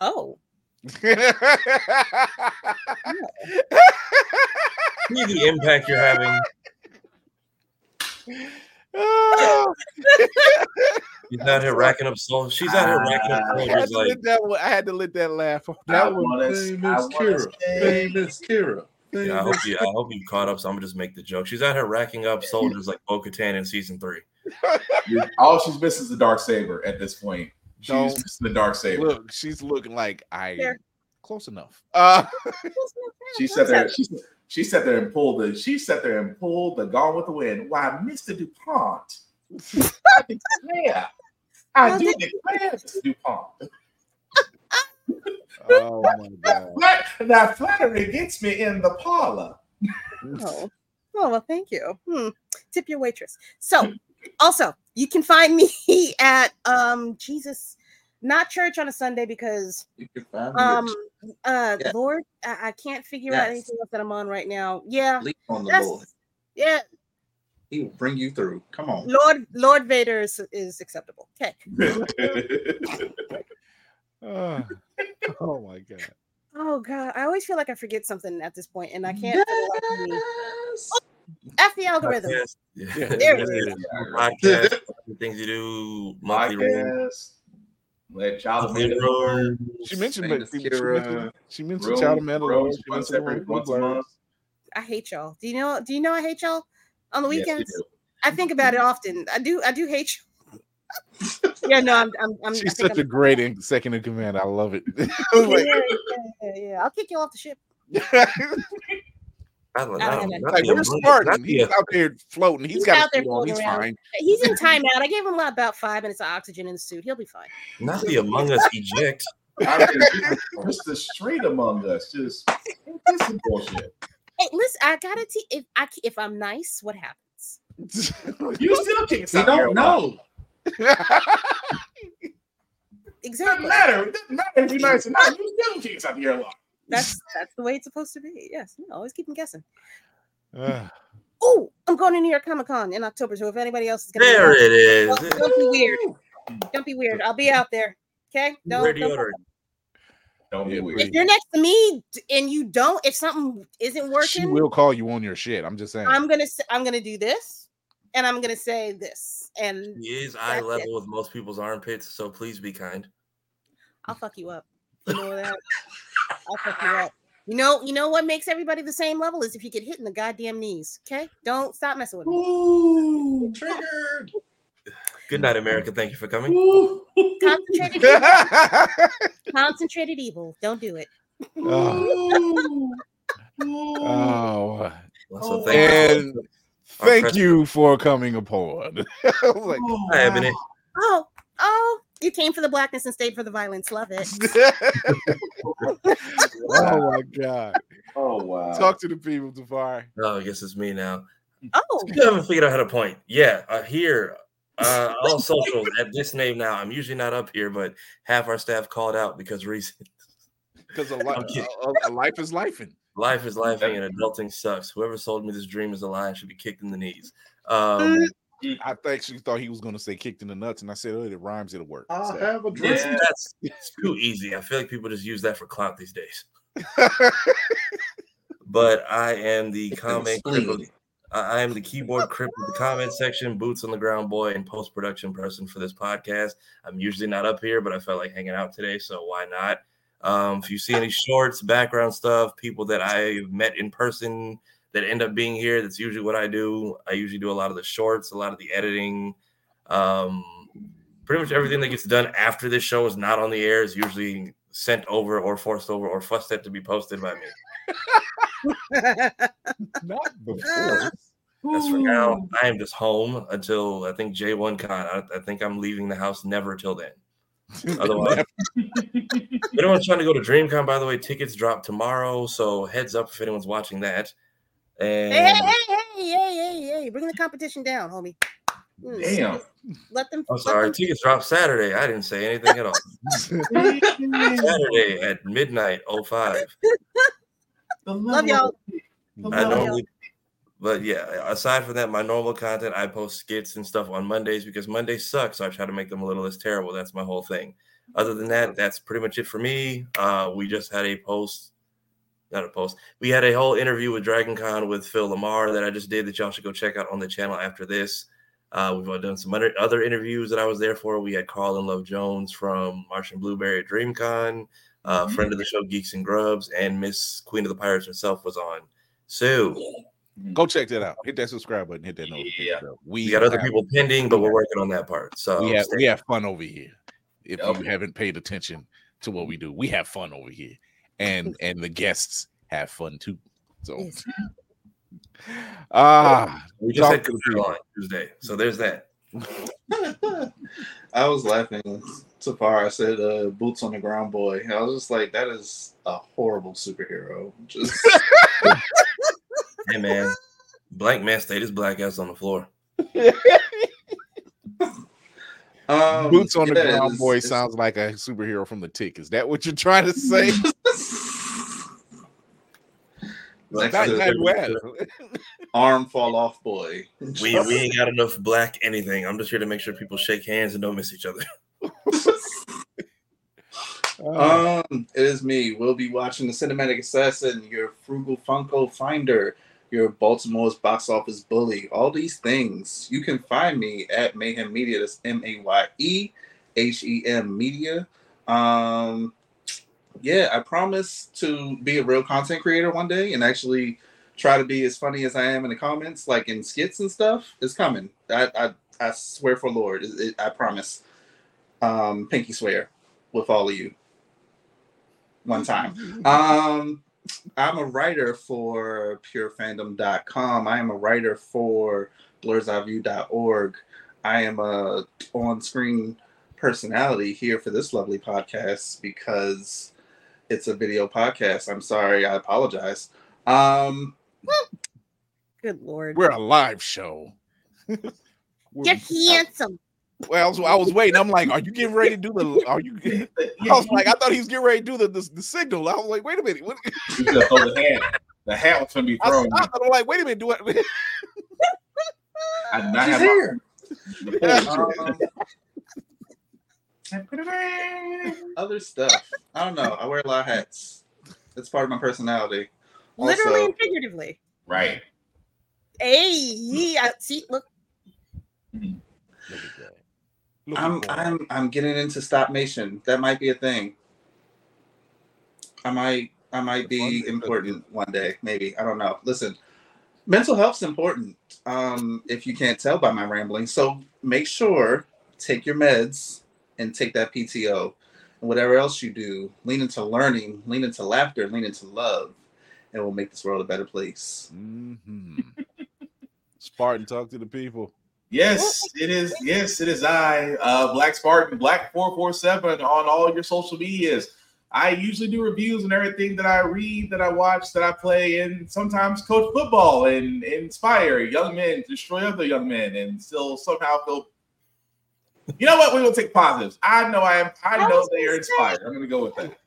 Oh, See the impact you're having. Oh, She's out here racking up soul. She's out here racking up I, had soldiers to like let that one, I had to let that laugh. I That was wanna, I Famous wanna Kira. say, Famous Kira. Yeah, I hope you. I hope you caught up. So I'm gonna just make the joke. She's out here racking up soldiers like Bo-Katan in season three. all she's missing is the dark saber at this point. She's Don't- missing the dark saber. look, she's looking like I There. close enough. Uh She sat there. She, she sat there and pulled the. She sat there and pulled the Gone with the Wind. Why, Mister Dupont? I declare, I do did- declare, Mr. Dupont. oh my god. That, that flattery gets me in the parlor. Oh, oh well, thank you. Hmm. Tip your waitress. So, also, you can find me at um Jesus, not church on a Sunday because You can find me um uh Yeah. Lord, I, I can't figure out anything else that I'm on right now. Yeah, on the that's Lord. yeah. He will bring you through. Come on. Lord Lord Vader is, is acceptable. Okay. Ah, oh my god. Oh God, I always feel like I forget something at this point, and I can't. for the life of me. Yes. F the algorithm. Podcast. Yeah. Yeah, there it is. Podcast. the things you do. Monthly room. Podcast. Let child of Monthly Mandalore. She mentioned Famous that she mentioned, she mentioned Rose- Child of Mandalore. Rose She once mentioned every Blue once a Blurs. month. I hate y'all. Do you know? Do you know I hate y'all on the weekends? do. I think about it often. I do. I do hate you. yeah, no, I'm. I'm. I'm She's such a I'm- great in- second in command. I love it. Yeah, Like- yeah, yeah, yeah. I'll kick you off the ship. I don't I don't know. know. Not like, the where's Spartan? He's out there floating. He's He's got out there floating He's around. fine. He's in timeout. I gave him about five minutes of oxygen in the suit. He'll be fine. Not the Among Us eject. I mean, just the street among us. Just this is bullshit. Hey, listen, I gotta teach. If I if I'm nice, what happens? You still can't We stop don't know. Doesn't Exactly. matter. It doesn't matter if you're nice or not. You still can't stop your alarm. That's that's the way it's supposed to be. Yes. No, always keep them guessing. Ah, Oh, I'm going to New York Comic Con in October. So if anybody else is gonna be There out- it is. Don't, don't be weird. Don't be weird. I'll be out there. Okay. Don't, don't- deodorant. Don't be weird. if you're next to me and you don't, if something isn't working, she will call you on your shit. I'm just saying. I'm gonna s- I'm gonna do this, and I'm gonna say this, and He is eye That's it. level with most people's armpits, so please be kind. I'll fuck you up. You know that? I'll fuck you up. You know, you know what makes everybody the same level is if you get hit in the goddamn knees. Okay, don't stop messing with me. Ooh, triggered. Good night, America. Thank you for coming. Concentrated, evil. concentrated evil. Don't do it. oh. Oh. So thank And you. Our thank pres- you for coming upon. I was like, Hi, Ebony. Oh, oh, you came for the blackness and stayed for the violence. Love it. oh my god. Oh wow. Talk to the people, Tafari. Oh, I guess it's me now. Oh, You haven't figured out how to point. Yeah, uh, here, uh, all socials at this name now. I'm usually not up here, but half our staff called out because reason Because a, li- I'm kidding. a, a life is lifing. life is laughing and adulting sucks. Whoever sold me this dream is a lie and should be kicked in the knees. Um, I actually thought he was going to say kicked in the nuts, and I said, "Oh, it rhymes. It'll work." I So- have a it's, dream. that's it's too easy. I feel like people just use that for clout these days. But I am the comment crip of, Spleen. I am the keyboard crip of the comment section, boots on the ground boy, and post production person for this podcast. I'm usually not up here, but I felt like hanging out today, so why not? Um, if you see any shorts, background stuff, people that I met in person that end up being here, that's usually what I do. I usually do a lot of the shorts, a lot of the editing. Um, pretty much everything that gets done after this show is not on the air is usually sent over or forced over or fussed at to be posted by me. Not before. As for now, I am just home until I think J1 Con. I, I think I'm leaving the house never till then. Otherwise, anyone's trying to go to DreamCon, by the way, tickets drop tomorrow. So heads up if anyone's watching that. And hey, hey, hey, hey, hey, hey, hey, bring the competition down, homie. Mm, Damn. Let them. I'm sorry, them- tickets drop Saturday. I didn't say anything at all. Saturday at midnight 05. Love y'all. I Love normally, but yeah, aside from that, my normal content, I post skits and stuff on Mondays because Mondays suck. So I try to make them a little less terrible. That's my whole thing. Other than that, that's pretty much it for me. Uh, we just had a post, not a post. We had a whole interview with Dragon Con with Phil LaMarr that I just did that y'all should go check out on the channel after this. Uh, we've done some other, other interviews that I was there for. We had Carl and Love Jones from Martian Blueberry at DreamCon, uh, friend of the show Geeks and Grubs, and Miss Queen of the Pirates herself was on. So Go check that out. Hit that subscribe button. Hit that notification Yeah. bell. We we got other people pending, but we're working on that part. So We have we have fun over here. If Yep. you haven't paid attention to what we do, we have fun over here, and and the guests have fun too. So Yes. ah, we just had talk to the Cooper people. on Tuesday. So there's that. I was laughing so far. I said uh, "boots on the ground boy." I was just like, "That is a horrible superhero." Just Hey man, Blank man stayed his black ass on the floor. um, Boots on the ground boy it's- sounds like a superhero from the Tick. Is that what you're trying to say? Next Not- to not well. arm fall off boy. We we ain't got enough black anything. I'm just here to make sure people shake hands and don't miss each other. Uh, Um, it is me. We'll be watching the Cinematic Assassin, your Frugal Funko Finder, your Baltimore's box office bully. All these things you can find me at Mayhem Media. That's M A Y E H E M Media. Um, yeah, I promise to be a real content creator one day and actually try to be as funny as I am in the comments, like in skits and stuff. It's coming. I I, I swear for Lord, it, it- I promise. Um, pinky swear with all of you one time. Um, I'm a writer for purefandom.com. I am a writer for blerdseyeview.org. I am a on-screen personality here for this lovely podcast because it's a video podcast. I'm sorry, I apologize. Um, Good lord. we're a live show. We're- You're handsome. Well, I was, I was waiting. I'm like, are you getting ready to do the? Are you? I was like, I thought he was getting ready to do the the, the signal. I was like, wait a minute. What? You just throw the hat. The hat was gonna be thrown. stopped. I'm like, wait a minute. Do it. I did not she's have here. my- Um, other stuff. I don't know. I wear a lot of hats. It's part of my personality. Literally Also- and figuratively. right. Hey, yeah, see, look. I'm I'm I'm getting into stop nation. That might be a thing. I might I might be important one day, maybe. I don't know. Listen, mental health's important. Um, if you can't tell by my rambling. So make sure take your meds and take that PTO. And whatever else you do, lean into learning, lean into laughter, lean into love, and we'll make this world a better place. Mhm. Spartan, talk to the people. Yes, it is. Yes, it is. I, uh, Black Spartan, Black Four Four Seven, on all your social medias. I usually do reviews and everything that I read, that I watch, that I play, and sometimes coach football and inspire young men, destroy other young men, and still somehow feel. You know what? We will take positives. I know I am. I I know they are inspired. I'm going to go with that.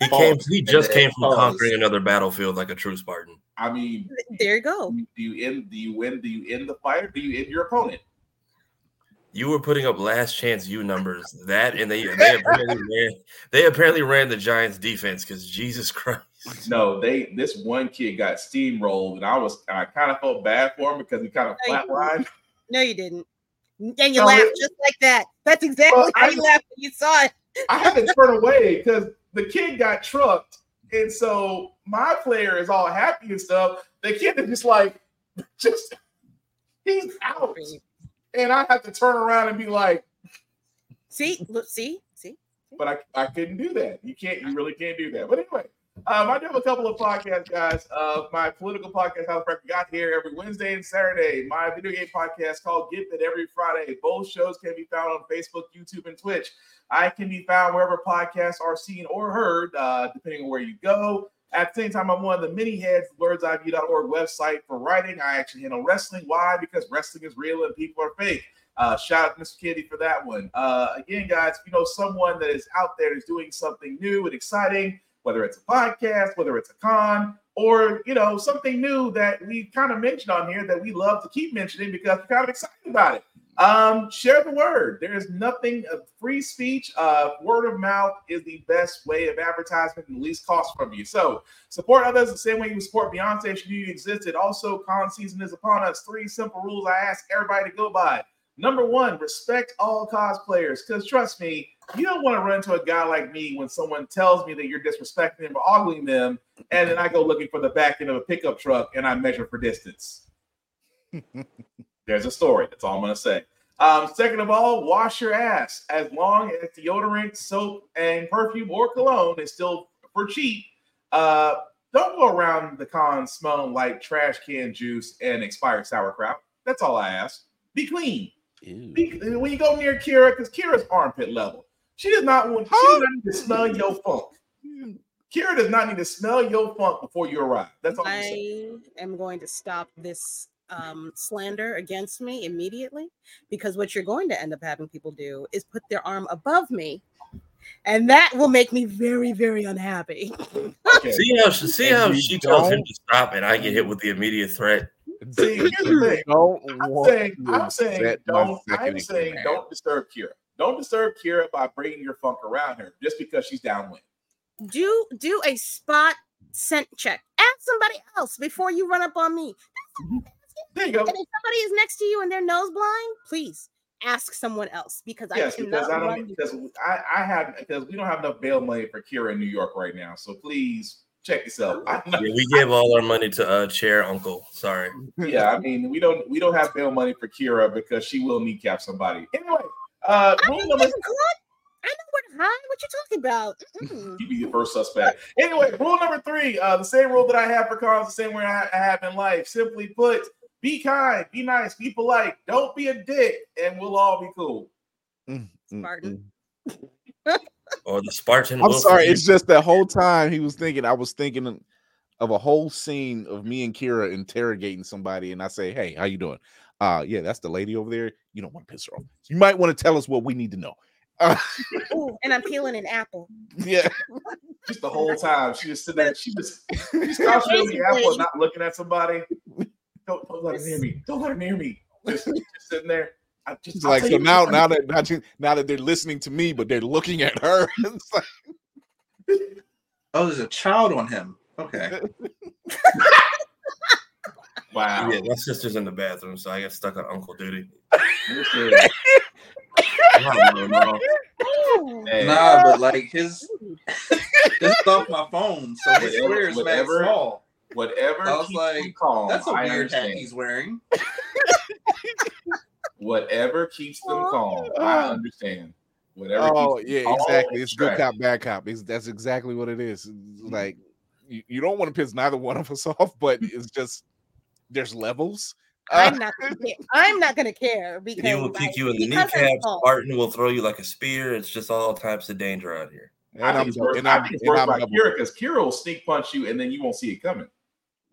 He Pause. came. He just came from pause. conquering another battlefield like a true Spartan. I mean, There you go. do you end? Do you win? Do you end the fight? Do you end your opponent? You were putting up last chance U numbers. That and they they apparently ran they apparently ran the Giants defense because Jesus Christ. No, they. This one kid got steamrolled, and I was. I kind of felt bad for him because he kind of No, you flatlined. No, you didn't. And you No, laughed it- just like that. That's exactly Well, how I- you laughed when you saw it. I had to turn away because the kid got trucked, and so my player is all happy and stuff. The kid is just like, just he's out, and I have to turn around and be like, See, look, see, see. but I, I couldn't do that. You can't, you really can't do that. But anyway, um, I do have a couple of podcasts, guys. Uh, my political podcast, How House Record, got here every Wednesday and Saturday. My video game podcast called Get It every Friday. Both shows can be found on Facebook, YouTube, and Twitch. I can be found wherever podcasts are seen or heard, uh, depending on where you go. At the same time, I'm one of the many heads, of blerdseyeview.org website for writing. I actually handle wrestling. Why? Because wrestling is real and people are fake. Uh, shout out to Mr. Kitty for that one. Uh, again, guys, if you know someone that is out there is doing something new and exciting, whether it's a podcast, whether it's a con, or you know something new that we kind of mentioned on here that we love to keep mentioning because we're kind of excited about it. Um, share the word. There is nothing of free speech. Uh, word of mouth is the best way of advertisement and the least cost from you. So support others the same way you support Beyonce she you existed. Also, con season is upon us. Three simple rules I ask everybody to go by. Number one, respect all cosplayers. Because trust me, you don't want to run into a guy like me when someone tells me that you're disrespecting them or ogling them, and then I go looking for the back end of a pickup truck and I measure for distance. There's a story. That's all I'm going to say. Um, second of all, wash your ass. As long as deodorant, soap, and perfume or cologne is still for cheap, uh, don't go around the con smelling like trash can juice and expired sauerkraut. That's all I ask. Be clean. Be- when you go near Kira, because Kira's armpit level, she does not want. She does not need to smell your funk. Kira does not need to smell your funk before you arrive. That's all I'm saying. I am going to stop this um, slander against me immediately because what you're going to end up having people do is put their arm above me, and that will make me very, very unhappy. Okay. See how she, see how she tells him to stop, and I get hit with the immediate threat. See, here's the thing. Don't I'm saying, I'm saying, don't. I'm saying, don't disturb Kira. Don't disturb Kira by bringing your funk around her just because she's downwind. do do a spot scent check. Ask somebody else before you run up on me. There you go. And if somebody is next to you and they're nose blind, please ask someone else because Yes, I because I don't you. because I, I have because we don't have enough bail money for Kira in New York right now. So please check yourself. I, Yeah, we gave all our money to uh, Chair Uncle. Sorry. yeah, I mean we don't we don't have bail money for Kira because she will kneecap somebody. Anyway, uh, rule number what? I know where to hide. What you talking about? Mm-mm. you be the first suspect. Anyway, rule number three, uh, the same rule that I have for cars, the same way I, I have in life. Simply put, be kind, be nice, be polite, don't be a dick, and we'll all be cool. Mm, mm, Spartan. mm. Or the Spartan. I'm sorry. It's just that whole time he was thinking. I was thinking of a whole scene of me and Kira interrogating somebody, and I say, "Hey, how you doing? Uh, yeah, that's the lady over there. You don't want to piss her off. You might want to tell us what we need to know." Uh, Ooh, and I'm peeling an apple. yeah, Just the whole time, she just sitting there, she just she's concentrating on the apple, not looking at somebody. Don't, don't let her near me. Don't let her near me. Just, just sitting there. I just like so now, now that now, that- now that they're listening to me, but they're looking at her. It's like, Oh, there's a child on him. Okay. Wow. Yeah, my sister's in the bathroom, so I get stuck on uncle duty. Hey, Nah, but like his this is off my phone, so his Whatever- square is mad whatever- small. Whatever I was keeps like, calm. That's a I weird hat he's wearing. Whatever keeps them calm. I oh. understand. Whatever. oh keeps yeah, exactly. It's good cop, bad cop. It's, that's exactly what it is. It's mm-hmm. Like you, you don't want to piss neither one of us off, but it's just there's levels. Uh, I'm not. Gonna care. I'm not gonna care because He will I- kick you in the because I'm kneecaps. Barton will throw you like a spear. It's just all types of danger out here. And I I'm, think it's worse, and I I'm, think it's and I'm Kira because Kira will sneak punch you and then you won't see it coming.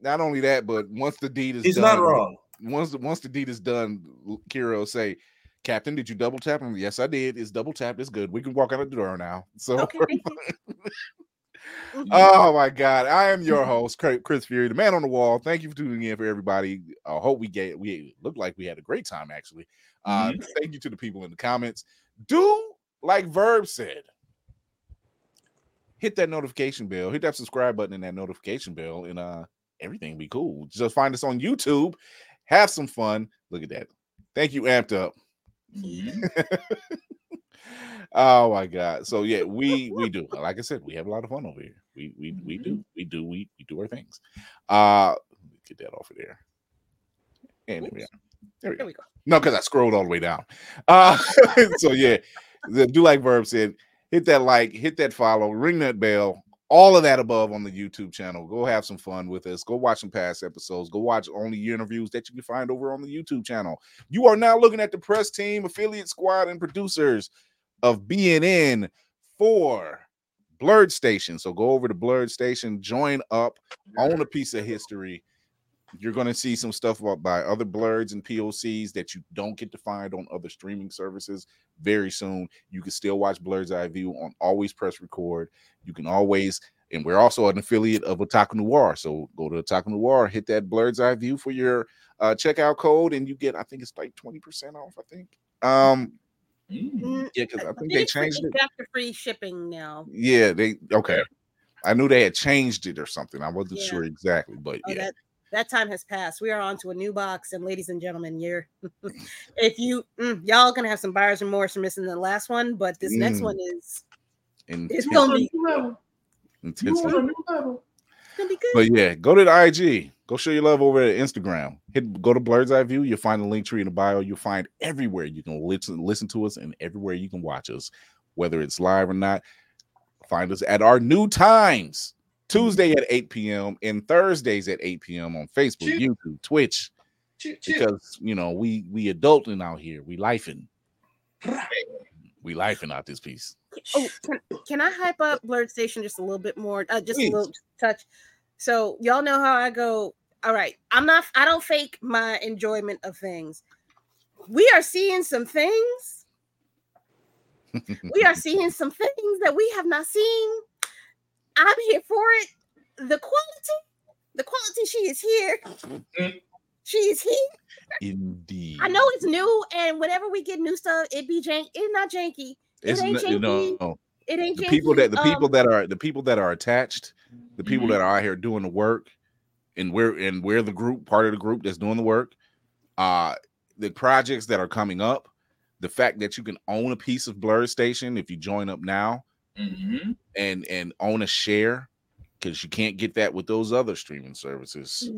not only that, but once the deed is He's done, not wrong. Once the once the deed is done, Kira will say, Captain, did you double tap him? Yes, I did. It's double tapped. It's good. We can walk out of the door now. So Okay, thank you. Oh my God! I am your host, Chris Fury, the man on the wall. Thank you for tuning in for everybody. I hope we get we looked like we had a great time actually. Uh, Thank you to the people in the comments. Do like Verb said. Hit that notification bell. Hit that subscribe button and that notification bell, and uh, everything be cool. Just find us on YouTube. Have some fun. Look at that. Thank you, Amped Up. oh my god. So yeah we we do like i said we have a lot of fun over here. We we we do we do we, we do our things. Uh get that off of there. And there we are there we There go. we go. no because i scrolled all the way down. Uh so yeah the, do like verb said hit that like hit that follow ring that bell all of that above on the youtube channel. Go have some fun with us. Go watch some past episodes. Go watch only interviews that you can find over on the youtube channel. You are now looking at the press team affiliate squad and producers of BNN for Blerd Station. So go over to Blerd Station, join up, own a piece of history. You're going to see some stuff about by other blerds and POCs that you don't get to find on other streaming services very soon. You can still watch Blerd's Eye View on Always Press Record. You can always, and we're also an affiliate of Otaku Noir. So go to Otaku Noir, hit that Blerd's Eye View for your uh, checkout code, and you get, I think it's like 20% off, I think. Um, Mm, yeah, because I I think think they it's free- changed it. it's after free shipping now. Yeah, they okay. I knew they had changed it or something. I wasn't Yeah. sure exactly, but Oh, yeah. that that time has passed. We are on to a new box, and ladies and gentlemen, you're if you mm, y'all gonna have some buyer's remorse for missing the last one, but this next Mm. one is And it's gonna be intensely. Gonna be good. But yeah, go to the IG. Go show your love over at Instagram. Hit go to Blerd's Eye View. You'll find the link tree in the bio. You'll find everywhere you can listen listen to us and everywhere you can watch us, whether it's live or not. Find us at our new times. Tuesday at 8 p.m. and Thursdays at 8 p.m. on Facebook, YouTube, Twitch. Because you know, we we adulting out here. We lifing. We lifing out this piece. Oh, can, can I hype up Blerd Station just a little bit more? Uh, just Please. a little touch. So y'all know how I go. All right, I'm not. I don't fake my enjoyment of things. We are seeing some things. we are seeing some things that we have not seen. I'm here for it. The quality, the quality. She is here. She is here. Indeed. I know it's new, and whenever we get new stuff, it be jank. It's not janky. It It's ain't n- janky. no, no. It ain't the janky. people that the Um, people that are the people that are attached, the people Mhm. that are out here doing the work, and we're and we're the group part of the group that's doing the work. Uh the projects that are coming up, the fact that you can own a piece of Blerd Station if you join up now, Mm-hmm. and and own a share, because you can't get that with those other streaming services.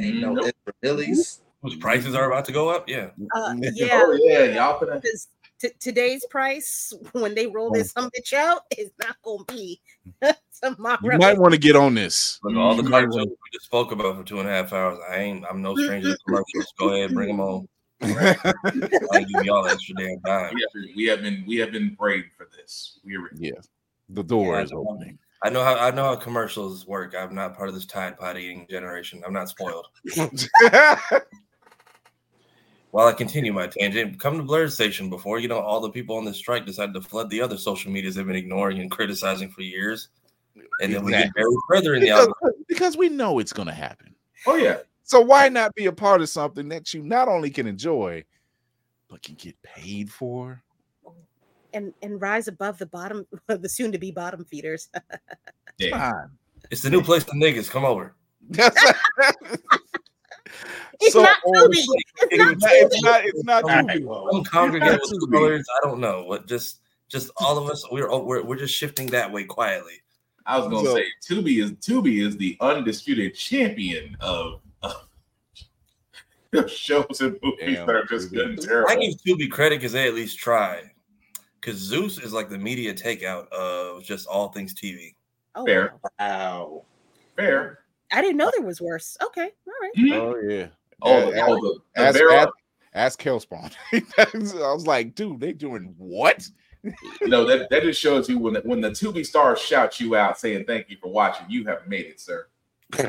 Ain't no Ezra Millies. Whose prices are about to go up? Yeah. Uh, yeah. Oh yeah, y'all finna. Because t- today's price, when they roll this some bitch out, is not gonna be tomorrow. You might want to get on this. Look, all the You commercials we just spoke about for two and a half hours. I ain't. I'm no stranger to commercials. Go ahead, bring them on. I give y'all extra damn time. We have, been, we have been we have been brave for this. We're yes. The door Yeah, is opening. I know how I know how commercials work. I'm not part of this Tide Pod eating generation. I'm not spoiled. While I continue my tangent, come to Blerd Station before you know all the people on this strike decided to flood the other social medias they've been ignoring and criticizing for years. And then we get Exactly. buried further in the because, because we know it's gonna happen. Oh yeah. So why not be a part of something that you not only can enjoy, but can get paid for? And and rise above the bottom, the soon to be bottom feeders. Yeah. It's the new place for niggas. Come over. It's So not. Tubi. It's not it's not. It's not. Come- Tubi. Some congregate with colors. I don't know. What just just all of us we're oh, we're we're just shifting that way quietly. I was gonna So- say Tubi is Tubi is the undisputed champion of, of shows and movies Damn, that are just good and terrible. I terrible. give Tubi credit because they at least try. Because Zeus is like the media takeout of just all things TV. Oh, Fair. wow. Wow. Fair. I didn't know there was worse. Okay, all right. Mhm. Oh yeah. Oh, the, Yeah, oh, the, the ask, Vera- ask, ask Hellspawn. I was like, dude, they doing what? you know that that just shows you when the, when the Tubi stars shout you out saying thank you for watching, you have made it, sir.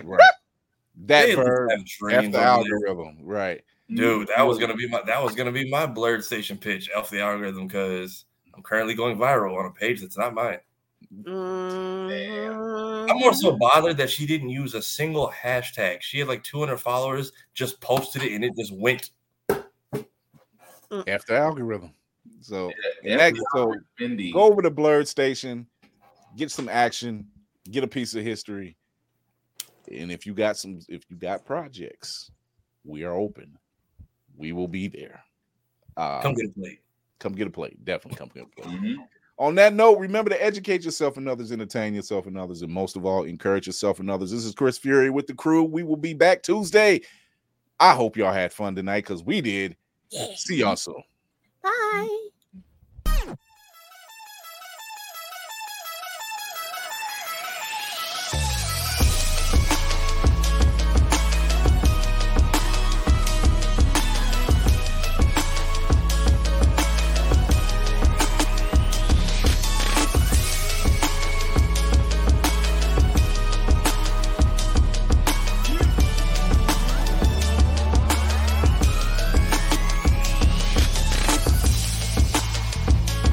Right. That They at bird have F trains the algorithm. Right. Dude, that was gonna be my that was gonna be my Blerd Station pitch, F the algorithm, because I'm currently going viral on a page that's not mine. Mhm. I'm more so bothered that she didn't use a single hashtag. She had like 200 followers, just posted it, and it just went. after the algorithm. So Yeah, next, so Indeed. go over to Blerd Station, get some action, get a piece of history. And if you got some, if you got projects, we are open. We will be there. Uh, Come get a plate. Come get a plate. Definitely come get a plate. Mhm. On that note, remember to educate yourself and others, entertain yourself and others, and most of all, encourage yourself and others. This is Chris Fury with the crew. We will be back Tuesday. I hope y'all had fun tonight because we did. See y'all soon. Bye.